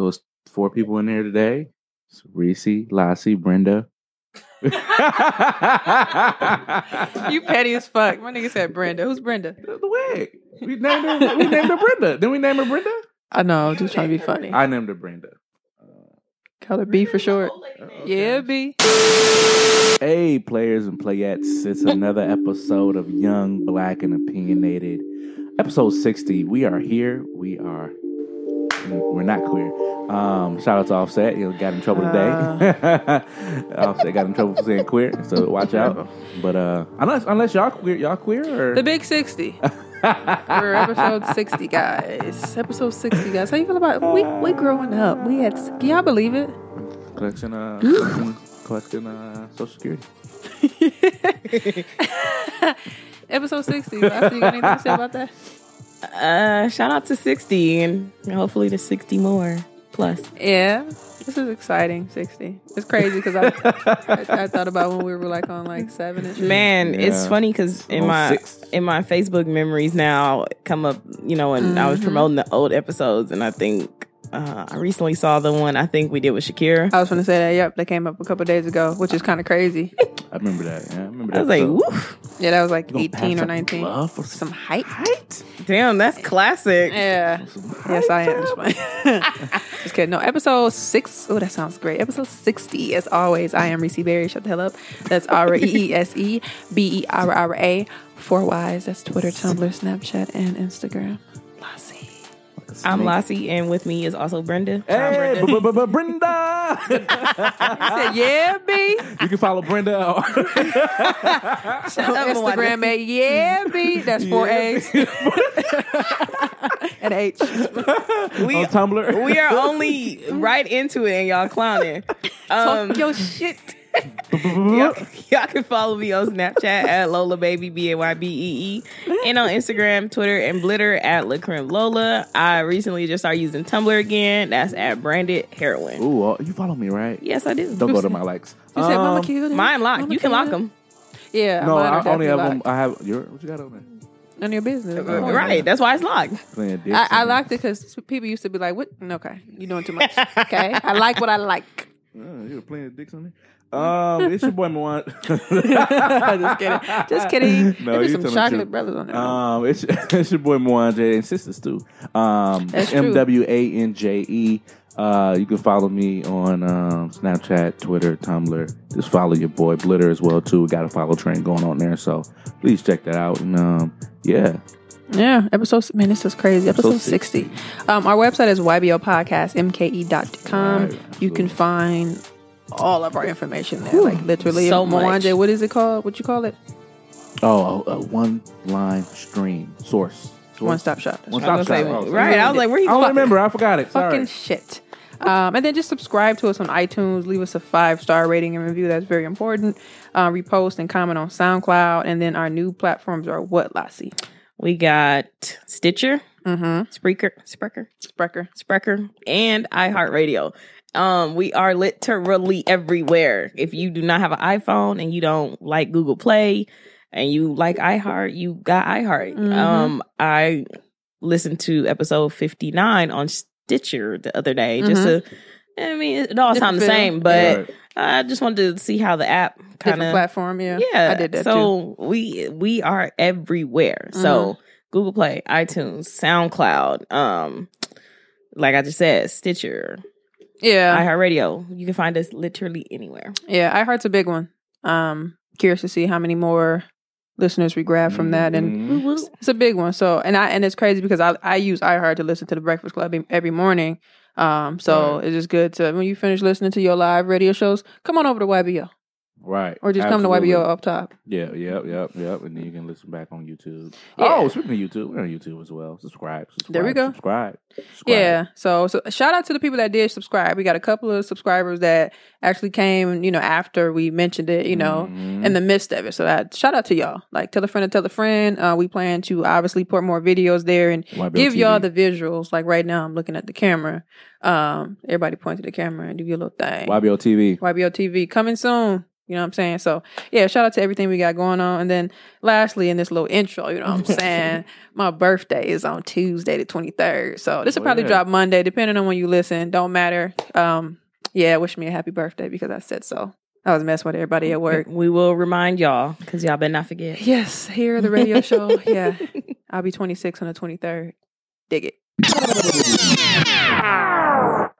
So it's four people in there today. It's Reese, Lassie, Brenda. You petty as fuck. My nigga said Brenda. Who's Brenda? The wig. We named her. We named her Brenda. Didn't we name her Brenda? I know, just trying to be funny. I named her Brenda. Uh, Call her B for short. Oh, yeah, B. Hey, players and playettes. It's another episode of Young, Black, and Opinionated. Episode 60. We are here. We are. We're not queer. Um, shout out to Offset. You got in trouble today. Offset got in trouble for saying queer, so watch out. But uh, unless unless y'all queer, y'all queer or The Big 60. We're episode 60, guys. Episode 60, guys. How you feel about we we growing up? We had can y'all believe it? collection, uh, collecting, collecting uh, Social Security. episode 60. Lassie, you got anything to say about that? Uh, shout out to 60 and hopefully to 60 more plus. Yeah. This is exciting, 60. It's crazy because I, I, I thought about when we were like on like seven and shit. Man, it's funny because in my six. in my Facebook memories now come up, you know, and I was promoting the old episodes, and I think uh, I recently saw the one I think we did with Shakira. I was going to say that. Yep, they came up a couple days ago, which is kind of crazy. I remember that. Yeah, I remember that. I was like, woof, Yeah, that was like You 18 or 19. love for Some height. height. damn, that's classic. Yeah. Yes, I am. Just. Just kidding. No, episode six. Oh, that sounds great. Episode 60. As always, I am Reese Berry. Shut the hell up. That's R E E S E B E R R A. Four Ys. That's Twitter, Tumblr, Snapchat, and Instagram. Lassie. I'm Lassie, and with me is also Brenda. Hey, Brenda. b- b- b- Brenda. Said, yeah, B. you can follow Brenda. on- Instagram at yeah, B. That's four A's. and H. we on Tumblr. we are only right into it, and y'all clowning. Um, Talk your shit. Y'all, y'all can follow me on Snapchat at Lola Baby B A Y B E E, and on Instagram, Twitter, and Blitter at LaCreme Lola. I recently just started using Tumblr again. That's at Branded Heroin. Ooh, uh, you follow me, right? Yes, I do. Don't go to my likes. You said, Mama Um, Cute. Mine locked. Mama You can lock them. Yeah. No, mine are I only have definitely them. I have your. What you got on there? locked. None of your business. Right. That's why it's locked. Playing dicks I, I and- liked it because people used to be like, "What? Okay, you're doing too much." Okay, I like what I like. Oh, you were playing dicks on there. Um, it's your boy Moan. Just kidding. Just kidding. No, you some chocolate brothers on there. Um, it's it's your boy Mwanje and sisters too. Um, M W A N J E. Uh, you can follow me on um, Snapchat, Twitter, Tumblr. Just follow your boy Blitter as well too. We got a follow train going on there, so please check that out. And um, yeah, yeah, episode. Man, this is crazy. Episode, Episode sixty. 60. Um, our website is ybopodcastmke.com. Right, you can find all of our information there. Like literally, So much. Mwanje, what is it called? What you call it? oh, a, a one line stream source. source. One stop shop. One right. I was stop shop. say, Oh, right. I was like, where you I don't going? remember. I forgot it. Sorry. fucking shit. Um, and then just subscribe to us on iTunes. Leave us a five star rating and review. That's very important. Uh, repost and comment on SoundCloud. And then our new platforms are what, Lassie? We got Stitcher, Mm-hmm. Spreaker, Spreaker, Sprecher. Spreaker, and iHeartRadio. Um, we are literally everywhere. If you do not have an iPhone and you don't like Google Play and you like iHeart, you got iHeart. Mhm. Um, I listened to episode 59 on Stitcher the other day just to I mean, it all sounds the same, but Right. I just wanted to see how the app kind of platform, yeah. yeah, I did that too. so we we are everywhere. So Google Play, iTunes, SoundCloud, um, like I just said, Stitcher, Yeah. iHeartRadio. You can find us literally anywhere. yeah. iHeart's a big one. Um, curious to see how many more listeners we grab from that. And Mhm. it's a big one. So, and I, and it's crazy because I, I use iHeart to listen to the Breakfast Club every morning. Um, so Right. it's just good to, when you finish listening to your live radio shows, come on over to YBO right. or just Absolutely. come to YBO up top. Yeah, yep, yep, yep. And then you can listen back on YouTube. Yeah. Oh, speaking of YouTube, we're on YouTube as well. Subscribe. subscribe There we go. Subscribe. subscribe. Yeah. So, so shout out to the people that did subscribe. We got a couple of subscribers that actually came, you know, after we mentioned it, you know, Mhm. in the midst of it. So that shout out to y'all. Like tell a friend to tell a friend. Uh, we plan to obviously put more videos there and YBO give y'all the visuals. Like right now, I'm looking at the camera. Um, everybody point to the camera and do your little thing. YBO TV. YBO TV coming soon. You know what I'm saying? So yeah, shout out to everything we got going on. And then lastly, in this little intro, you know what I'm saying? My birthday is on Tuesday the 23rd. So this will Oh, probably yeah. drop Monday, depending on when you listen. Don't matter. Um, yeah, wish me a happy birthday because I said so. I was messing with everybody at work. We will remind y'all because y'all better not forget. Yes, here at the radio show. Yeah, I'll be 26 on the 23rd. Dig it.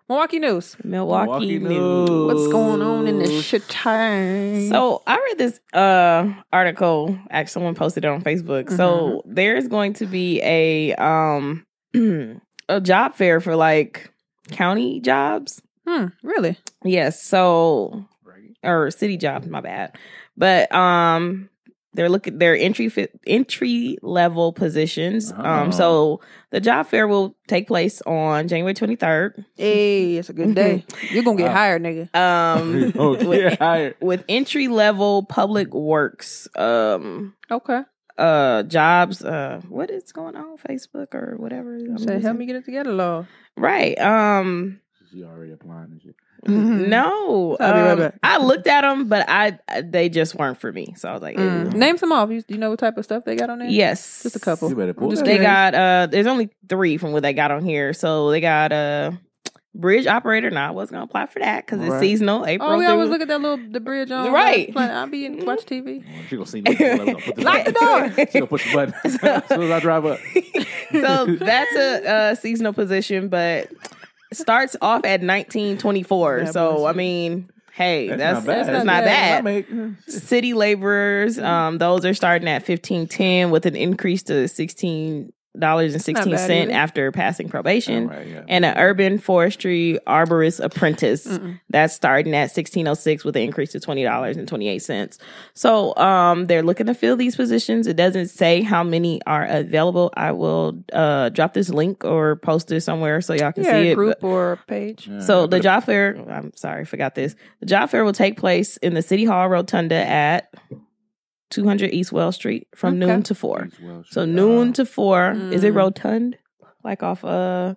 Milwaukee news. Milwaukee, Milwaukee news. news. What's going on in the shit time? So I read this uh article. Actually, someone posted it on Facebook. So there's going to be a um a job fair for like county jobs. hmm, really? Yes. So Right. or city jobs. My bad. But um, they're looking they're entry fit, entry level positions. Oh. Um, so the job fair will take place on January twenty third. Hey, it's a good day. You're gonna get Uh, hired, nigga. Um, oh, with, yeah, hired. with entry level public works um Okay. uh jobs uh what is going on Facebook or whatever I'm Say, help me get it together, Lord. right um She already applying and shit. Mhm. no I'll be right um. I looked at them but I they just weren't for me so I was like Mm. Name some off. You, you know what type of stuff they got on there? yes Just a couple. You better pull just they got uh there's only three from what they got on here so they got uh bridge operator now I wasn't gonna apply for that because it's Right. seasonal April Oh, we through- always look at that little the bridge on Right. Planet. I'll be in watch TV. Oh, She gonna see me. She gonna put the Lock the door. She gonna push the button as soon as I drive up. so that's a, uh seasonal position, but starts off at nineteen twenty four. Yeah, so I mean, hey, that's not bad. that's not bad. I make- City laborers, um, those are starting at fifteen ten with an increase to sixteen dollars and sixteen cent either. after passing probation. All right, yeah. And an urban forestry arborist apprentice Mm-mm. that's starting at sixteen oh six with an increase to twenty dollars and twenty eight cents. So um they're looking to fill these positions. It doesn't say how many are available. I will uh drop this link or post it somewhere so y'all can Yeah, see it. group or page. Yeah, So the job fair, I'm sorry, forgot this. The job fair will take place in the City Hall Rotunda at 200 East Wells Street from Okay. noon to 4. So shit. noon to 4. Is it Mm. rotund? Like off uh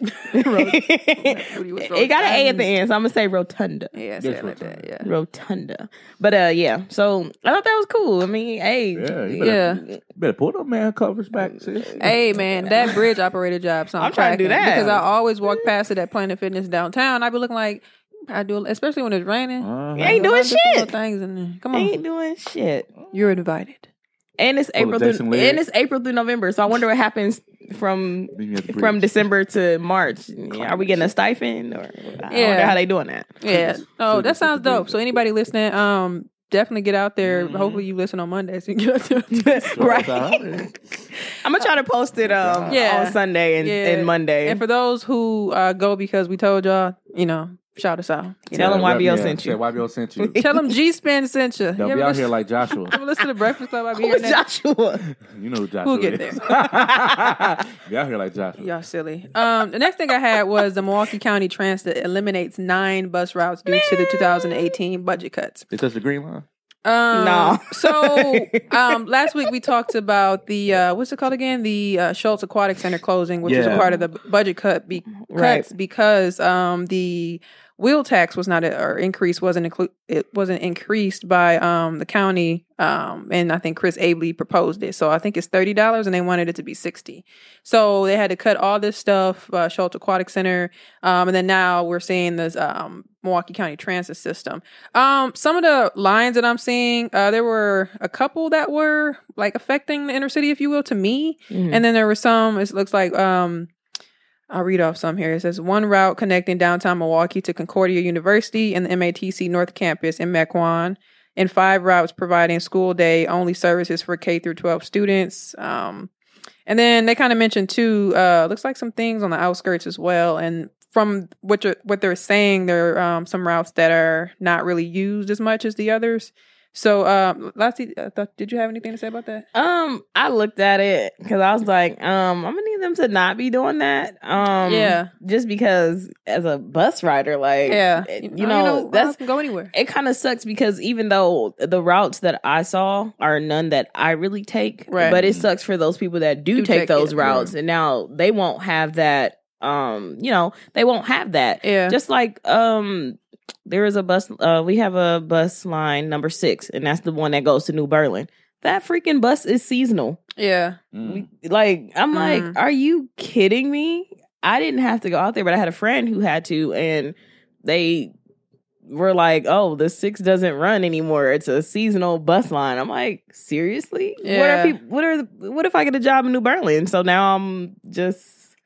it got an A at the end, so I'm gonna say rotunda. Yeah, say Yes, it like that. rotunda. Yeah. Rotunda. But uh yeah, so I thought that was cool. I mean, hey, Yeah, you Yeah. better, better pull them man covers back, sis. Hey man, that bridge operator job sounds I'm trying to do that. because I always walk past it at Planet Fitness downtown. I'd be looking like I do, especially when it's raining. Uh-huh. You ain't doing do some little shit. Things in there. Come on, ain't doing shit. you're invited. And it's April through, and it's April through November. So I wonder what happens from Meet me at the from. December to March. Are we getting a stipend or I don't Yeah. know how they doing that. Yeah. Oh, that sounds dope. So anybody listening, um, definitely get out there. Mhm. Hopefully you listen on Monday so you get out there. Right. that's how it is. I'm gonna try to post it um Yeah. on Sunday and, Yeah. and Monday. and for those who uh, go because we told y'all, you know, shout us out. You Tell know. them YBO sent Say you. YBO sent you. Tell them G Spin sent you. They'll you be ever out here listen, like Joshua. ever listen to Breakfast Club? I be Who's hearing that. Joshua? You know who Joshua We'll get is. be out here like Joshua. Y'all silly. Um, the next thing I had was the Milwaukee County Transit eliminates nine bus routes due to the 2018 budget cuts. They touch the green line. Um, No. so um, last week we talked about the uh, what's it called again? The uh, Schulz Aquatic Center closing, which is a part of the budget cut be- Right. cuts because um, the wheel tax was not a, or increase wasn't inclu- it wasn't increased by um, the county um, and I think Chris Abele proposed it. So I think it's thirty dollars and they wanted it to be sixty. So they had to cut all this stuff, uh, Schulz Aquatic Center, um, and then now we're seeing this um, Milwaukee County Transit System. Um, some of the lines that I'm seeing, uh, there were a couple that were like affecting the inner city, if you will, to me. Mhm. And then there were some, it looks like, um, I'll read off some here. It says one route connecting downtown Milwaukee to Concordia University and the MATC North Campus in Mequon, and five routes providing school day only services for K through 12 students. Um, and then they kind of mentioned too, uh, looks like some things on the outskirts as well. And from what what they're saying, there are um, some routes that are not really used as much as the others. So, um, Lassie, I thought, did you have anything to say about that? Um, I looked at it because I was like, um, I'm gonna need them to not be doing that. Um, Yeah. just because as a bus rider, like, Yeah, it- you know, that's that's can go anywhere. it. Kind of sucks because even though the routes that I saw are none that I really take, Right. but it sucks for those people that do, Do take, take those it. routes, and now they won't have that. Um, you know, they won't have that. Yeah, Just like um there is a bus. Uh, we have a bus line number six, and that's the one that goes to New Berlin. That freaking bus is seasonal. Yeah. Mm. We, like, I'm like, Mhm. are you kidding me? I didn't have to go out there, but I had a friend who had to, and they were like, "Oh, the six doesn't run anymore. It's a seasonal bus line." I'm like, seriously? What Yeah. are people? What are? The, what if I get a job in New Berlin? So now I'm just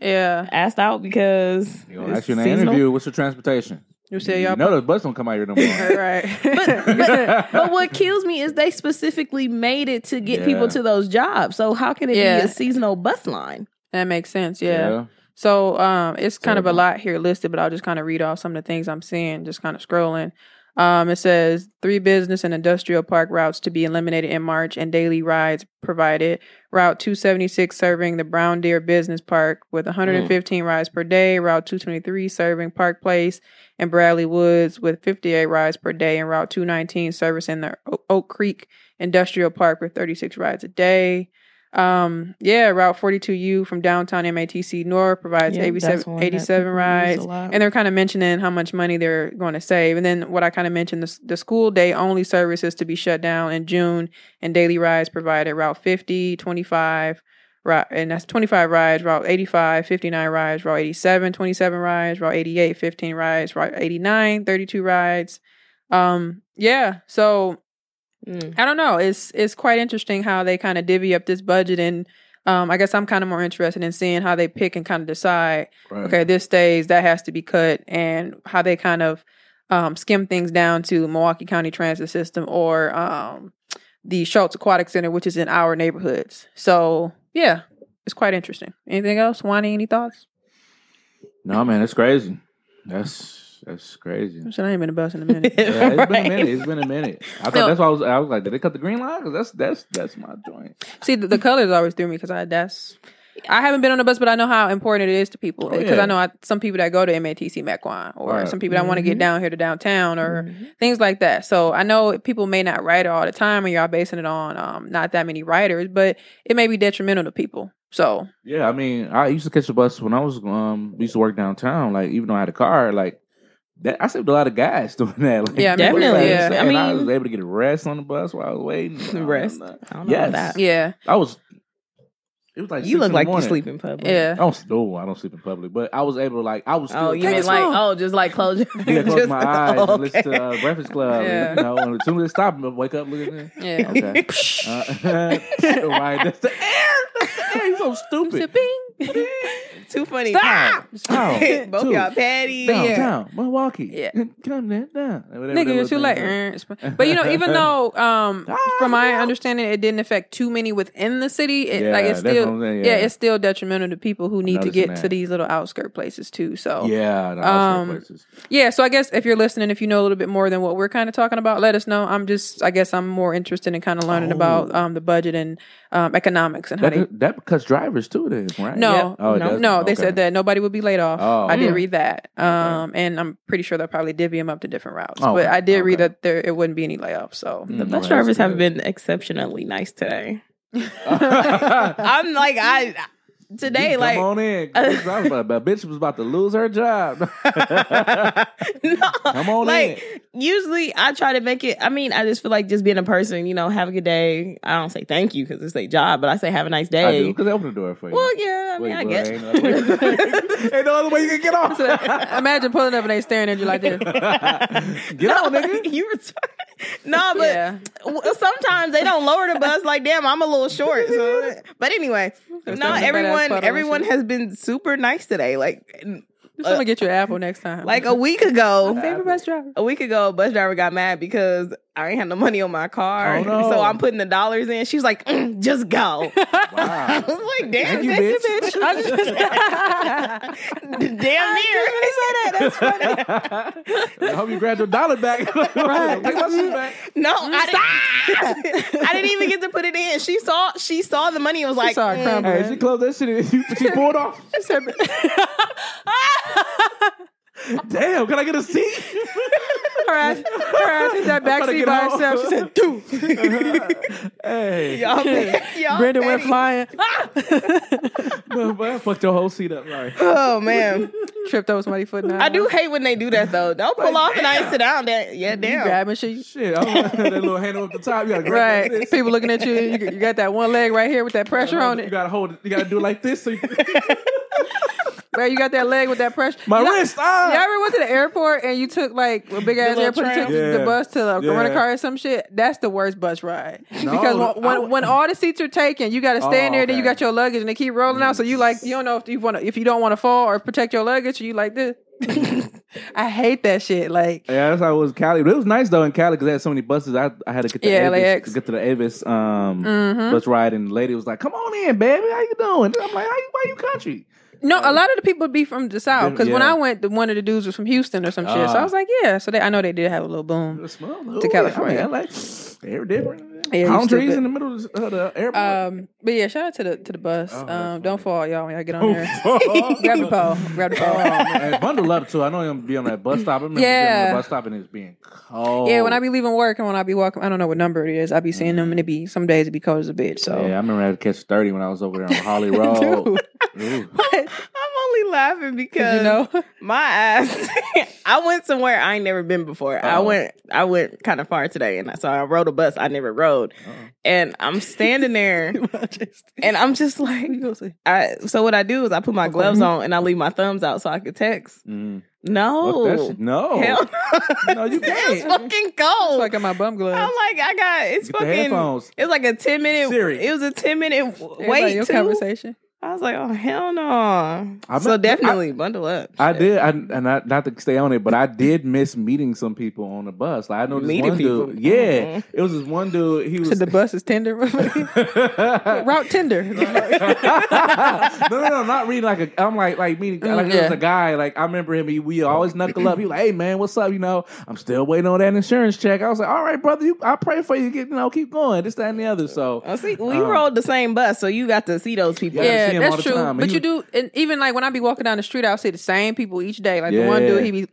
Yeah. asked out because You gonna ask you in the seasonal. interview, what's your transportation? You say you y'all. know the bus don't come out here no more. right. but, but what kills me is they specifically made it to get people to those jobs. So how can it Yeah. be a seasonal bus line? that makes sense. Yeah. So um, it's kind of a lot here listed, but I'll just kind of read off some of the things I'm seeing, just kind of scrolling. Um, it says three business and industrial park routes to be eliminated in March and daily rides provided. Route 276 serving the Brown Deer Business Park with 115 rides per day. Route 223 serving Park Place and Bradley Woods with 58 rides per day. And Route 219 servicing the Oak Creek Industrial Park with 36 rides a day. Um, yeah, Route 42U from downtown MATC North provides Yeah, 87, 87 rides. And they're kind of mentioning how much money they're going to save. And then what I kind of mentioned, the, the school day only services to be shut down in June and daily rides provided Route 50, 25, right, and that's 25 rides, Route 85, 59 rides, Route 87, 27 rides, Route 88, 15 rides, Route 89, 32 rides. Um, yeah, so Mm. I don't know. It's it's quite interesting how they kind of divvy up this budget, and um, I guess I'm kind of more interested in seeing how they pick and kind of decide. Right. Okay, this stays, that has to be cut, and how they kind of um, skim things down to Milwaukee County Transit System or um, the Schulz Aquatic Center, which is in our neighborhoods. So yeah, it's quite interesting. Anything else, Wani? Any thoughts? No, man, it's crazy. That's that's crazy. I said I ain't been a bus in a minute. Yeah, it's been a minute. It's been a minute. I thought No. that's why I was. I was like, did they cut the green line? 'Cause that's that's that's my joint. See, the, the colors always threw me because I that's I haven't been on a bus, but I know how important it is to people Oh, because yeah. I know I, some people that go to MATC Mequon or Right. some people that want to get down here to downtown or Mhm. things like that. So I know people may not ride it all the time, and y'all basing it on um, not that many riders, but it may be detrimental to people. So Yeah, I mean, I used to catch the bus when I was um used to work downtown. Like even though I had a car, like that, I saved a lot of gas doing that. Like, Yeah, Definitely. yeah. I mean, I was able to get a rest on the bus while I was waiting. I Rest? know. I don't know Yes. about that. yeah, I was. It was like You look like you sleep in public. yeah. I don't. No, I don't sleep in public. But I was able to like. I was. Still Oh, you mean like oh, just like close your Yeah, close just- my eyes oh, and listen to uh, Breakfast Club. Yeah. And, you know, and as soon as it stopped, I wake up, look at it. Yeah. Okay. Uh, right, that's the air. That's the air. You're so stupid. Bing. Too funny. Stop! Stop. Both Two. y'all patty. Downtown, Milwaukee. Yeah. Come down, down. Whatever that Nigga, little it's too late. is. Eh, But you know, even though um Ah, from my yeah. understanding it didn't affect too many within the city, it, Yeah, like it's that's still what I'm saying, yeah. yeah. it's still detrimental to people who need to noticing get to these little outskirt places too. So Yeah, the Um, places. Yeah, so I guess if you're listening, if you know a little bit more than what we're kind of talking about, let us know. I'm just, I guess I'm more interested in kind of learning Oh. about um, the budget and um, economics and how they. That, that cuts drivers too, then, right? No, Yep. Oh, it No. does? no, they Okay. said that nobody would be laid off. Oh. I did Mm. read that, um, and I'm pretty sure they'll probably divvy them up to different routes. Oh, But. I did read that there it wouldn't be any layoffs. So Mm, The bus drivers have been exceptionally nice today. I'm like I today like on in. 'cause this driver about- about- bitch was about to lose her job. no, Come on like usually I try to make it. I mean, I just feel like just being a person, you know, have a good day. I don't say thank you because it's their job, but I say have a nice day. because they open the door for you. Well, yeah, I mean, Wait, I guess. Ain't no, other way, ain't no other way you can get off. imagine pulling up and they staring at you like this. get on, nigga. you return. No, but Yeah. sometimes they don't lower the bus. Like, damn, I'm a little short. So, but anyway, That's no, a badass everyone, everyone has been super nice today. Like, Just want to uh, get you an apple next time. like a week ago, My favorite bus driver. a week ago, a bus driver got mad because I ain't had no money on my car. Oh, no. So I'm putting the dollars in. She's like, "Mm, just go. I Wow. was like, damn, Thank you, bitch. bitch. I just, damn near. I That's funny. I hope you grab your dollar back. right. Take my shit back. No, I didn't. I didn't even get to put it in. She saw. She saw the money and was like, saw it "Mm." crumble. Hey, she closed that shit. in. She, she pulled off. She said- Damn, can I get a seat? her ass, her ass in that back seat by home. herself. She said, "Dude." hey, Y'all, y'all Brenda went flying, ah! well, well, I fucked your whole seat up. Sorry. Oh man, tripped over somebody's foot. Now. I do hate when they do that though. Don't pull off and I ain't sit down. That yeah, damn. You damn. grabbing shit. Shit, I want that little handle up the top. You gotta grab Right. like this. People looking at you. You, you got that one leg right here with that pressure uh, on it. You gotta hold it. You gotta do it like this. So you, Where you got that leg with that pressure. my you know- wrist. Ah. You ever went to the airport and you took like a big ass little airport, took tram? the bus to like, a Yeah. rental car or some shit? That's the worst bus ride. No, because when, I when, when all the seats are taken, you got to stand Oh, there. Then you got your luggage and they keep rolling out. So you like you don't know if you want if you don't want to fall or protect your luggage. You like this. I hate that shit. Like Yeah, that's how it was in Cali. But it was nice though in Cali because they had so many buses. I, I had to get to Yeah, Avis, LAX. to get to the Avis um, Mhm. bus ride, and the lady was like, "Come on in, baby. How you doing?" I'm like, "How you? Why you country?" No, a lot of the people be from the south. Because when Yeah. I went, the, one of the dudes was from Houston or some shit. So Ah. I was like, yeah. So they, I know they did have a little boom. To California. I mean, LA, they're different. Yeah, Palm trees in the middle of the, uh, the airport. Um, but yeah, shout out to the to the bus. Oh, um, don't fall, y'all. When y'all get on there, Oh, grab the pole. Grab the pole. man, bundle up too. I know I'm be on that bus stop. I remember Yeah. on the bus stop and it's being cold. Yeah, when I be leaving work and when I be walking, I don't know what number it is. I be seeing them and it be some days it be cold as a bitch. So yeah, I remember I had to catch thirty when I was over there on Holly Road. Only laughing because you know, my ass. I went somewhere I ain't never been before. I went. I went kind of far today, and I so I rode a bus I never rode. Uh-oh. And I'm standing there, and I'm just like, I. So what I do is I put my gloves on and I leave my thumbs out so I could text. Mm. No, shit. No. hell no, No, you It's can't. It's fucking cold. I got my bum gloves. I'm like, I got it's Get fucking. headphones. It was like a ten minute. Siri. It was a ten minute wait. your too. conversation. I was like, oh hell no. I so met- definitely bundle up. I Shit. did, I, and not, not to stay on it, but I did miss meeting some people on the bus. Like I know this Meeting one people? dude. Yeah, Mhm. it was this one dude. He was Said the bus is tender. Route tender. no, no, no, not reading like a. I'm like, like meeting, like Mm, it was a guy. Like I remember him. He, we always knuckle up. He was like, "Hey man, what's up? You know, I'm still waiting on that insurance check." I was like, "All right, brother, you, I pray for you. Get, you know, keep going. This, that, and the other." So Oh, see, we Um, rode the same bus, so you got to see those people. Yeah, I yeah, see him all that's the true. time, But he you do, and even like when I be walking down the street, I'll see the same people each day. Like the one Yeah. dude, he be,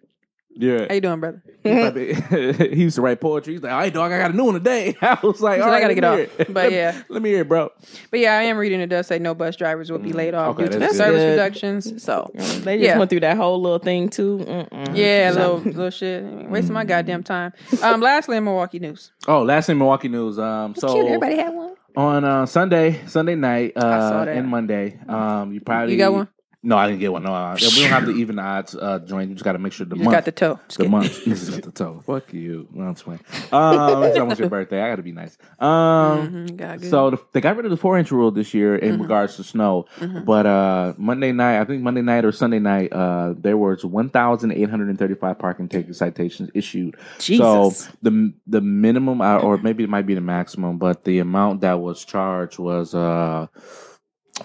yeah, how you doing, brother? he, probably- he used to write poetry. He's like, "All right, dog, I got a new one today." I was like, He "All "I right, gotta let get me off." hear it. But Let- yeah. let me hear it, bro. But yeah, I am reading it does say no bus drivers will be laid off Mm, okay, due to that's service good. reductions. So They just Yeah. went through that whole little thing too. Mm-mm. yeah, So- little little shit, wasting my goddamn time. Um, lastly, in Milwaukee news. Oh, last in Milwaukee news. Um, so Cute, everybody had one. On uh, Sunday, Sunday night, uh, and Monday, um, you probably You got one? No, I didn't get one. No, uh, we don't have the even odds uh, joint. You just got to make sure the You just month. got the toe. Just the kidding. month. This is got the toe. Fuck you. No, I'm just playing. Um, it's almost your birthday. I got to be nice. Um, Mhm, so the, they got rid of the four inch rule this year in Mm-hmm. regards to snow, but uh, Monday night, I think Monday night or Sunday night, uh, there was one thousand eight hundred and thirty five parking ticket citations issued. Jesus. So the the minimum, uh, or maybe it might be the maximum, but the amount that was charged was uh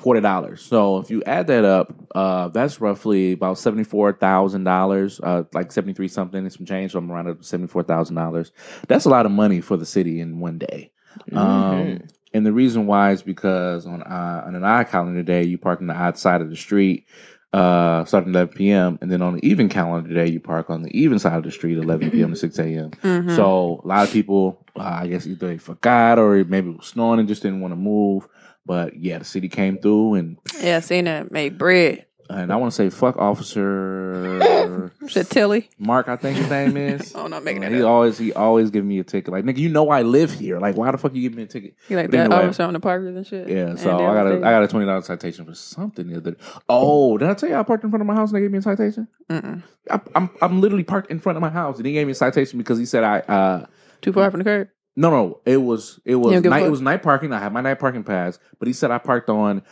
forty dollars. So if you add that up, uh, that's roughly about seventy four thousand dollars, uh, like seventy three something and some change. So I'm around seventy four thousand dollars. That's a lot of money for the city in one day. Um, and the reason why is because on uh, on an odd calendar day, you park on the odd side of the street, uh, starting at 11 p.m. And then on the even calendar day, you park on the even side of the street, 11 p.m. to 6 a.m. Mhm. So a lot of people, uh, I guess either they forgot or maybe it was snowing and just didn't want to move. But yeah, the city came through and yeah, seen that made bread. and I want to say fuck Officer Said Tilly. Mark, I think his name is. Oh, not making Uh, it he up. always he always give me a ticket. Like nigga, you know I live here. Like why the fuck you give me a ticket? You like But that anyway. officer on the parkers and shit. Yeah, so I got a I got a twenty dollar citation for something the other. Day. Oh, did I tell you I parked in front of my house and they gave me a citation? Mm-mm. I, I'm I'm literally parked in front of my house and he gave me a citation because he said I uh too far from the curb. No no it was it was don't night it was night parking. I had my night parking pass, but he said I parked on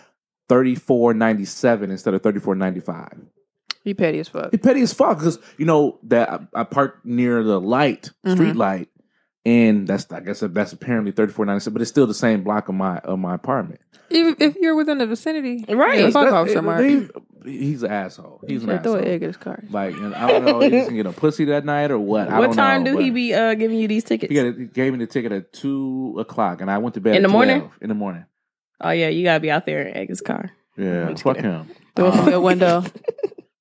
thirty four ninety seven instead of thirty four ninety five. He petty as fuck. It's petty as fuck because you know that I, I parked near the light street Mhm. light. And that's I guess that's apparently thirty four ninety seven, but it's still the same block of my of my apartment. Even if you're within the vicinity, Right. Yeah, fuck That- Officer it- Mark. they- he's an asshole. He's an Should throw asshole. an egg at his car. Like and I don't know, if he just get a pussy that night or what. I what don't time know, do he be uh, giving you these tickets? He, got, he gave me the ticket at two o'clock, and I went to bed In at the morning? In the morning, oh yeah, you gotta be out there and egg his car. yeah. I'm just Fuck kidding. him. Throw it from your window.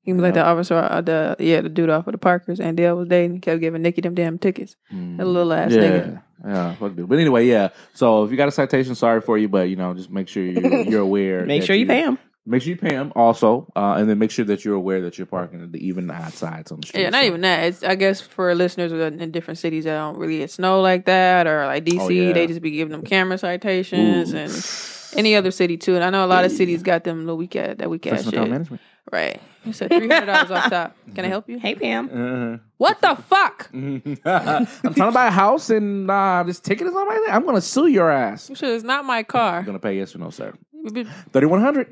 He was like the officer, uh, the yeah, the dude off of the Parkers, and Dale was dating. Kept giving Nikki them damn tickets. Mm. That little ass yeah. nigga. Yeah, fuck dude. But anyway, yeah. So if you got a citation, sorry for you, but you know, just make sure you're, you're aware. Make that sure you pay him. Make sure you pay them also, uh, and then make sure that you're aware that you're parking at the even odd sides on the street. Yeah, not So- even that. It's I guess for listeners in in different cities that don't really get snow like that, or like DC, Oh, yeah. they just be giving them camera citations Ooh. and any other city too. And I know a lot of cities got them the weekend that weekend Personal shit. management. Right. You said three hundred dollars off top. Can I help you? Hey Pam. Uh-huh. What the fuck? I'm trying to buy a house and uh, this ticket is on my I'm going to sue your ass. You should. It's not my I'm car. going to pay yes or no, sir. uh, 3100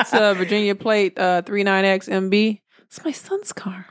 it's a Virginia plate uh, 39X MB. It's my son's car.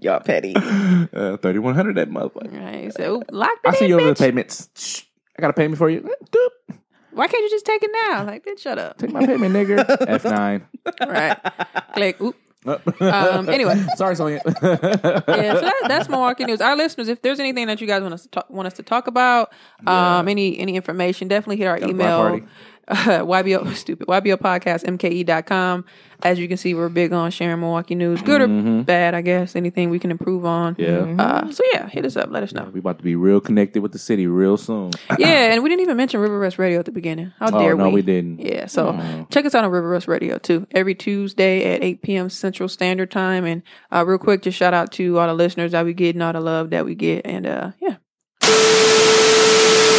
Y'all petty. uh, 3100 that motherfucker. Right. He said, "Ooh, lock the I'll see in, you over the payments. Shh. I got a payment for you. Doop. Why can't you just take it now? Like, bitch, shut up. Take my payment, nigga. F9. Right. Click. Oop. Um, anyway. Sorry, Sonya. yeah, so that, that's Milwaukee news. Our listeners, if there's anything that you guys want us to talk, want us to talk about, um, any any information, definitely hit our Got a block email. Party. Uh, YBO stupid YBO podcast mke.com. As you can see, we're big on sharing Milwaukee news, good or bad, I guess. Anything we can improve on. Mm-hmm. Yeah. Uh, so yeah, hit us up. Let us know. We about to be real connected with the city real soon. yeah, and we didn't even mention River Rest Radio at the beginning. How Oh, dare no, we? No, we didn't. Yeah, so Oh. check us out on River Rest Radio too. Every Tuesday at 8 p.m. Central Standard Time. And uh, real quick, just shout out to all the listeners that we get and all the love that we get. And uh, yeah.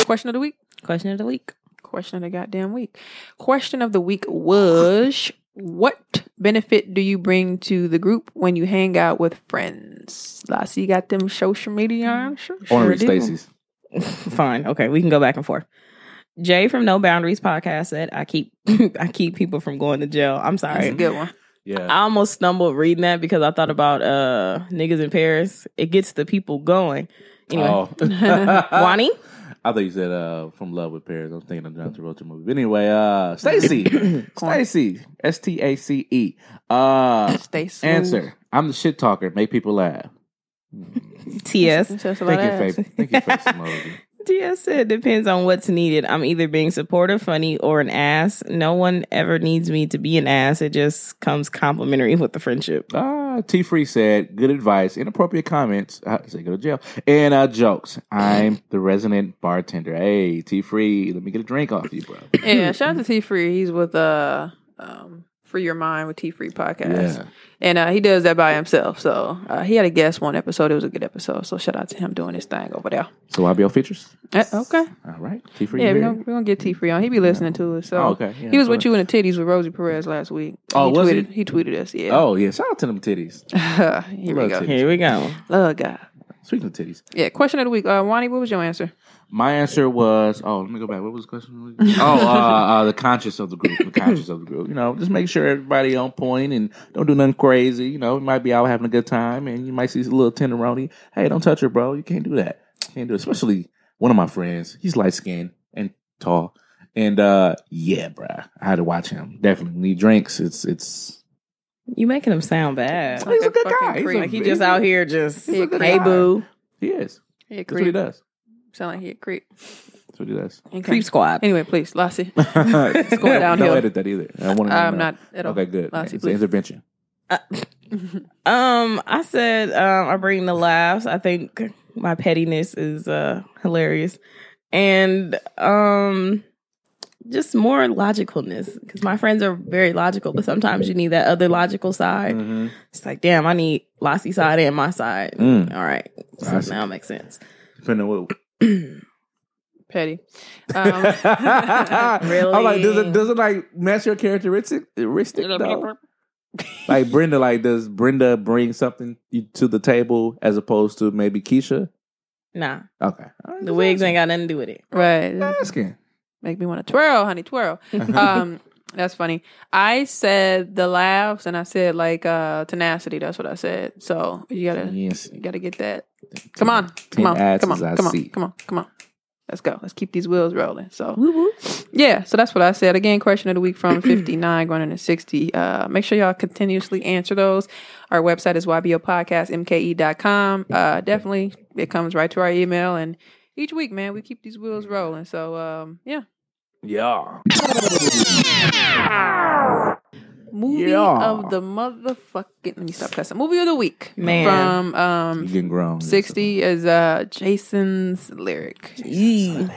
Question of the week. Question of the week. Question of the goddamn week. Question of the week was What benefit do you bring to the group when you hang out with friends? Lassie got them social media. I'm sure. I want to sure. Stacy's. Fine. Okay, we can go back and forth. Jay from No Boundaries podcast said, "I keep I keep people from going to jail." I'm sorry. That's a good one. Yeah. I almost stumbled reading that because I thought about uh niggas in Paris. It gets the people going. Anyway, Oh. Wani, I thought you said uh, from Love with Paris. I was thinking of John Travolta movie. But anyway, uh, Stacy, Stacy, S T A C E. Uh, Stay smooth. answer: I'm the shit talker. Make people laugh. TS. That's a lot Thank you. Faith. Thank you, face emoji. TS said depends on what's needed. I'm either being supportive, funny, or an ass. No one ever needs me to be an ass. It just comes complimentary with the friendship. T Free said, "Good advice, inappropriate comments. I say go to jail and uh, jokes. I'm the resident bartender. Hey, T Free, let me get a drink off you, bro. Yeah, shout out to T Free. He's with uh um Free Your Mind with T Free podcast. Yeah. And uh, he does that by himself. So uh, he had a guest one episode. It was a good episode. So shout out to him doing his thing over there. So IBO features. Uh, okay. All right, T Free. Yeah, we're gonna, we're gonna get T Free on. He be listening to us. So Oh, okay. Yeah, he was with you in the titties with Rosie Perez last week. Oh, he was he? tweeted, he? tweeted us. Yeah. Oh yeah, shout out to them titties. Here we Love go. titties. Here we go. Love God. Speaking of titties, Yeah. Question of the week. Uh, Wani, what was your answer? My answer was oh let me go back. What was the question? oh, uh, uh, the conscious of the group. The conscious of the group. You know, just make sure everybody on point and don't do nothing crazy. You know, you might be out having a good time and you might see a little tenderoni. Hey, don't touch her, bro. You can't do that. Can't do it. Especially one of my friends. He's light skinned and tall. And uh yeah, bruh. I had to watch him. Definitely. When he drinks, it's it's You making him sound bad. He's a a good guy. He's a- Like he just out here just He a hey creep. boo. he is. He That's what he does. Sound like he a creep. That's what he does. Okay. Creep squad. Anyway, please, Lassie. it's going downhill. Don't edit that either. I want to I'm not at all. Okay, good. Lassie, it's please. an intervention. Um, I said um, I bring the laughs. I think my pettiness is uh hilarious, and um, just more logicalness because my friends are very logical, but sometimes you need that other logical side. Mm-hmm. It's like, damn, I need Lassie side and my side. Mm. All right, so now it makes sense. Depending on what. Petty. Um, I'm like, does it does it like match your characteristic? characteristic though? like Brenda, like does Brenda bring something to the table as opposed to maybe Keisha? Nah, Okay, All right, the wigs ain't got nothing to do with it. right. just asking. Make me want to twirl, honey, twirl. Um, that's funny. I said the laughs, and I said like uh tenacity. That's what I said. So you gotta, Yes. you gotta get that. Come on, come on, come on, come on, come on, come on. Let's go. Let's keep these wheels rolling. So yeah, so that's what I said. Again, question of the week from 59 going into 60. Uh, make sure y'all continuously answer those. Our website is ybopodcastmke.com. Uh, definitely, it comes right to our email. And each week, man, we keep these wheels rolling. So, um, yeah. Yeah. Movie Yeah. of the motherfucking. Let me stop cussing. Movie of the week, Man. from You um getting grown. sixty is uh Jason's lyric. Yee.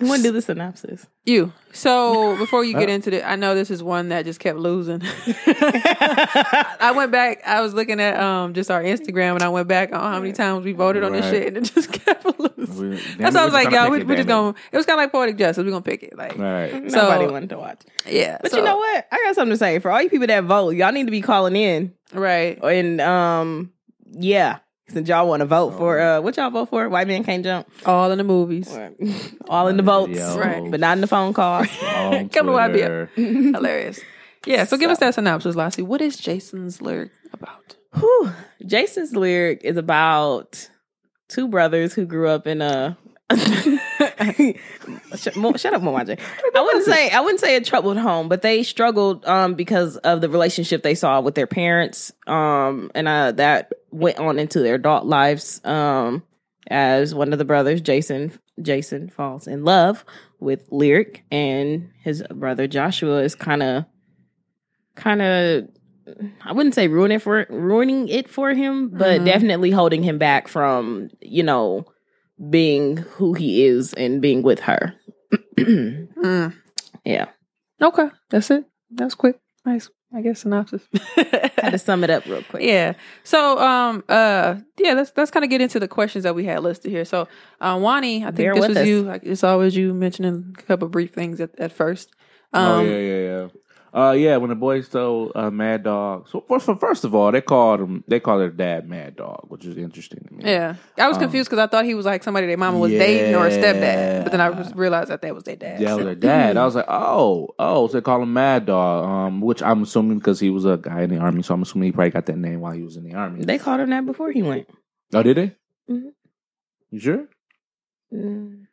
You want to do the synopsis? You. So before you get Oh. into it, I know this is one that just kept losing. I went back. I was looking at um just our Instagram, and I went back on how many times we voted on this Right. shit, and it just kept losing. We- That's why I was like, y'all, we, we're just going. going. It was kind of like poetic justice. We're gonna pick it. Like, All right. So- Nobody wanted to watch. yeah. But so- you know what? I got something to say for all you people that vote. Y'all need to be calling in right? and um yeah. Since y'all want to vote for uh what y'all vote for? White man can't jump. All in the movies. Or- all in the votes, Right. but not in the phone calls. Come to YBL. Twitter. Hilarious. Yeah. So, give us that synopsis, Lassie. What is Jason's lyric about? Whew. Jason's lyric is about two brothers who grew up in a. shut, Mo- shut up, Momaje. I wouldn't say I wouldn't say a troubled home, but they struggled um, because of the relationship they saw with their parents, um, and uh, that went on into their adult lives. Um, as one of the brothers, Jason, Jason falls in love with Lyric, and his brother Joshua is kind of, kind of I wouldn't say ruining it for ruining it for him, but Mhm. definitely holding him back from you know being who he is and being with her. Mm. yeah, Okay. That's it. That was quick. Nice. I guess synopsis. had to sum it up real quick. Yeah. So um uh yeah, let's let's kind of get into the questions that we had listed here. So uh Wani, I think Bear this was us. you. Like, it's always you mentioning a couple brief things at, at first. Um oh yeah, yeah, yeah. Uh, yeah. When the boys told uh, Mad Dog, so first, first of all, they called him. They called their dad Mad Dog, which is interesting to me. yeah. I was Um, confused because I thought he was like somebody their mama was dating or a stepdad. But then I Yeah. realized that that was their dad. Yeah, So- was their dad. I was like, oh, oh, so they call him Mad Dog, um, which I'm assuming because he was a guy in the army, so I'm assuming he probably got that name while he was in the army. They called him that before he went. oh, did they? Mhm. You sure? Mm.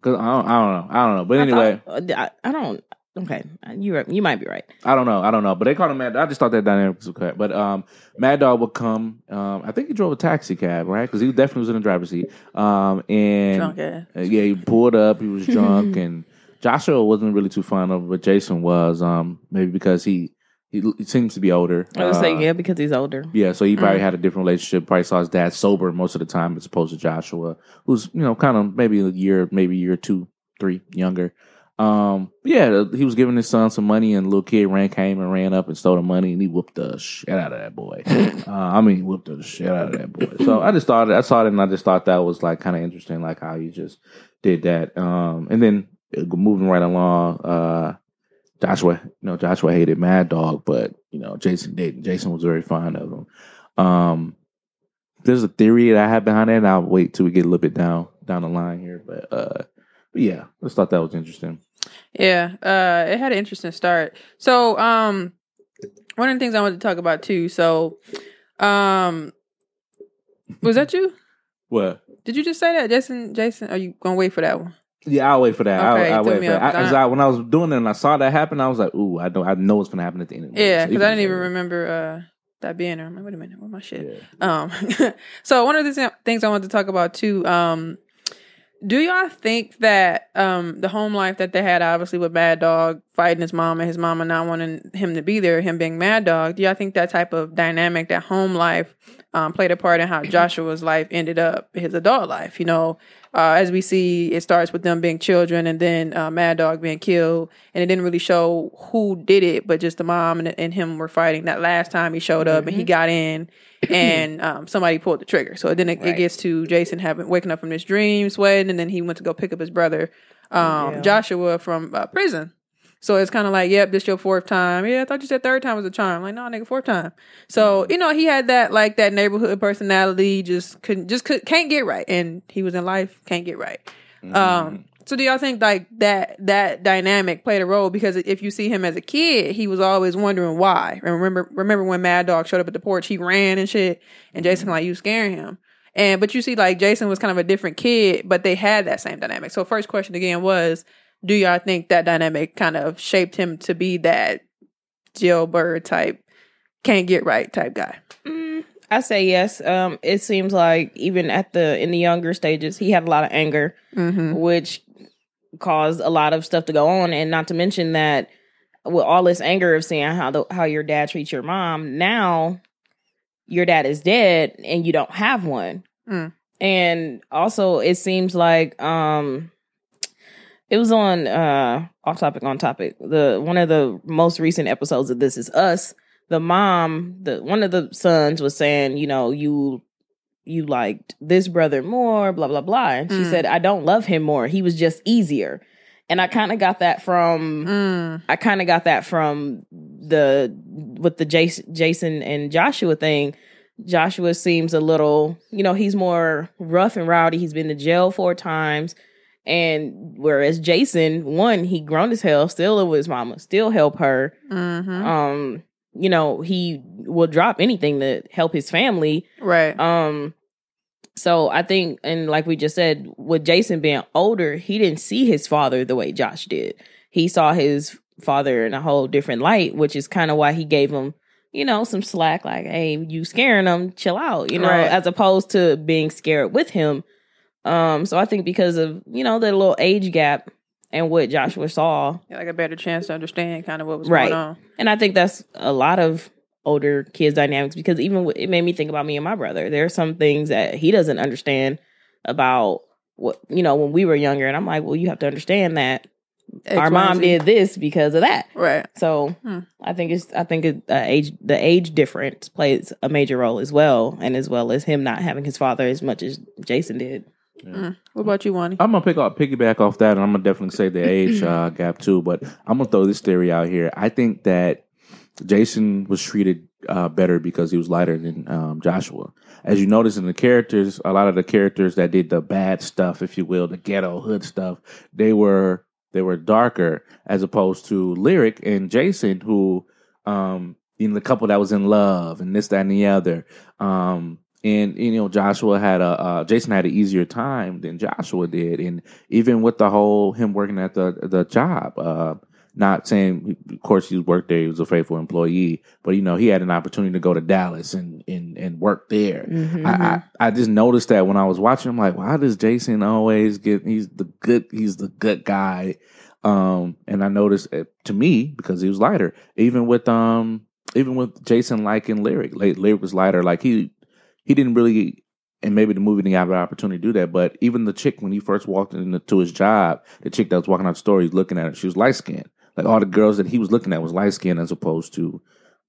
Because I don't, I don't know, I don't know. But I anyway, thought- uh, I, I don't. Okay, you you might be right. I don't know, I don't know. But they called him Mad. I just thought that dynamic was okay. But um, Mad Dog would come. Um, I think he drove a taxi cab, right? Because he definitely was in the driver's seat. Um, and Drunk ass. Uh, yeah, he pulled up. He was drunk, and Joshua wasn't really too fond of, it, but Jason was. Um, maybe because he he, he seems to be older. I was Uh, saying yeah because he's older. yeah, so he probably Mm. had a different relationship. Probably saw his dad sober most of the time, as opposed to Joshua, who's you know kind of maybe a year, maybe year two, three younger. Um, yeah, he was giving his son some money, and little kid ran, came and ran up and stole the money, and he whooped the shit out of that boy. uh, I mean, he whooped the shit out of that boy. So I just thought, I saw it, and I just thought that was like kind of interesting, like how he just did that. Um, and then uh, moving right along, uh, Joshua, you know, Joshua hated Mad Dog, but you know, Jason did. Jason was very fond of him. Um, there's a theory that I have behind that, and I'll wait till we get a little bit down down the line here. But uh, but yeah, I just thought that was interesting. Yeah, uh, it had an interesting start. So, um, one of the things I wanted to talk about too. So, um, was that you? What? Did you just say that, Jason? Jason, are you gonna wait for that one? Yeah, I'll wait for that. Okay, I'll, I'll wait for that. I, I, when I was doing it and I saw that happen, I was like, "Ooh, I don't. I know it's gonna happen at the end." Of the. Yeah, because he I didn't even remember uh, that being there. I'm like, wait a minute, where my shit? Yeah. Um, so one of the things I wanted to talk about too. Um, do y'all think that um the home life that they had, obviously with Mad Dog fighting his mom and his mama not wanting him to be there, him being Mad Dog, do y'all think that type of dynamic, that home life, um, played a part in how Joshua's life ended up his adult life? You know, uh, as we see, it starts with them being children, and then uh, Mad Dog being killed, and it didn't really show who did it, but just the mom and, and him were fighting. That last time he showed up, and he got in, and um, somebody pulled the trigger. So then it, it gets to Jason having waking up from this dream, sweating, and then he went to go pick up his brother um, Yeah. Joshua from uh, prison. So it's kind of like, yep, this your fourth time. Yeah, I thought you said third time was a charm. Like, no, nigga, fourth time. So mm-hmm. you know, he had that like that neighborhood personality. Just couldn't, just could, can't get right, and he was in life, can't get right. Mm-hmm. Um, so do y'all think like that that dynamic played a role? Because if you see him as a kid, he was always wondering why. And remember, remember when Mad Dog showed up at the porch, he ran and shit, and Jason mm-hmm. like you scaring him. And but you see, like Jason was kind of a different kid, but they had that same dynamic. So first question again was, do y'all think that dynamic kind of shaped him to be that jailbird type, can't get right type guy? Mm, I say yes. Um, it seems like even at the in the younger stages, he had a lot of anger, Mm-hmm. which caused a lot of stuff to go on, and not to mention that with all this anger of seeing how the how your dad treats your mom, now your dad is dead and you don't have one. Mm. And also it seems like um it was on uh off topic on topic. The one of the most recent episodes of This Is Us, the mom, the one of the sons was saying, you know, you you liked this brother more, blah blah blah. And she Mm. said, I don't love him more. He was just easier. And I kind of got that from Mm. I kind of got that from the with the Jason, Jason and Joshua thing. Joshua seems a little, you know, he's more rough and rowdy. He's been to jail four times, and whereas Jason, one, he grown as hell, still live with his mama, still help her. hmm Um, you know, he will drop anything to help his family. Right. Um, so I think, and like we just said, with Jason being older, he didn't see his father the way Josh did. He saw his father in a whole different light, which is kind of why he gave him, you know, some slack, like, hey, you scaring him, chill out, you know, Right. as opposed to being scared with him. Um, so I think because of, you know, the little age gap and what Joshua saw, Yeah, like a better chance to understand kind of what was Right. going on. and I think that's a lot of older kids dynamics because even it made me think about me and my brother. There are some things that he doesn't understand about what you know when we were younger, and I'm like, well, you have to understand that our mom did this because of that. Right. So Hmm. I think it's I think it, uh, age the age difference plays a major role as well, and as well as him not having his father as much as Jason did. Mm. What about you, Wani? I'm gonna pick up piggyback off that, and I'm gonna definitely say the age uh, gap too. But I'm gonna throw this theory out here. I think that Jason was treated uh, better because he was lighter than um, Joshua. As you notice in the characters, a lot of the characters that did the bad stuff, if you will, the ghetto hood stuff, they were they were darker as opposed to Lyric and Jason, who um, you know the couple that was in love and this, that, and the other. Um, and you know Joshua had a uh, Jason had an easier time than Joshua did, and even with the whole him working at the the job, uh, not saying of course he worked there, he was a faithful employee, but you know he had an opportunity to go to Dallas and and and work there. Mm-hmm. I, I I just noticed that when I was watching, I'm like, why does Jason always get? He's the good. He's the good guy. Um, and I noticed uh, to me because he was lighter, even with um, even with Jason liking lyric, like lyric was lighter. Like he he didn't really, and maybe the movie didn't have an opportunity to do that. But even the chick when he first walked into his job, the chick that was walking out the store, he's looking at her. She was light skinned. Like all the girls that he was looking at was light skinned as opposed to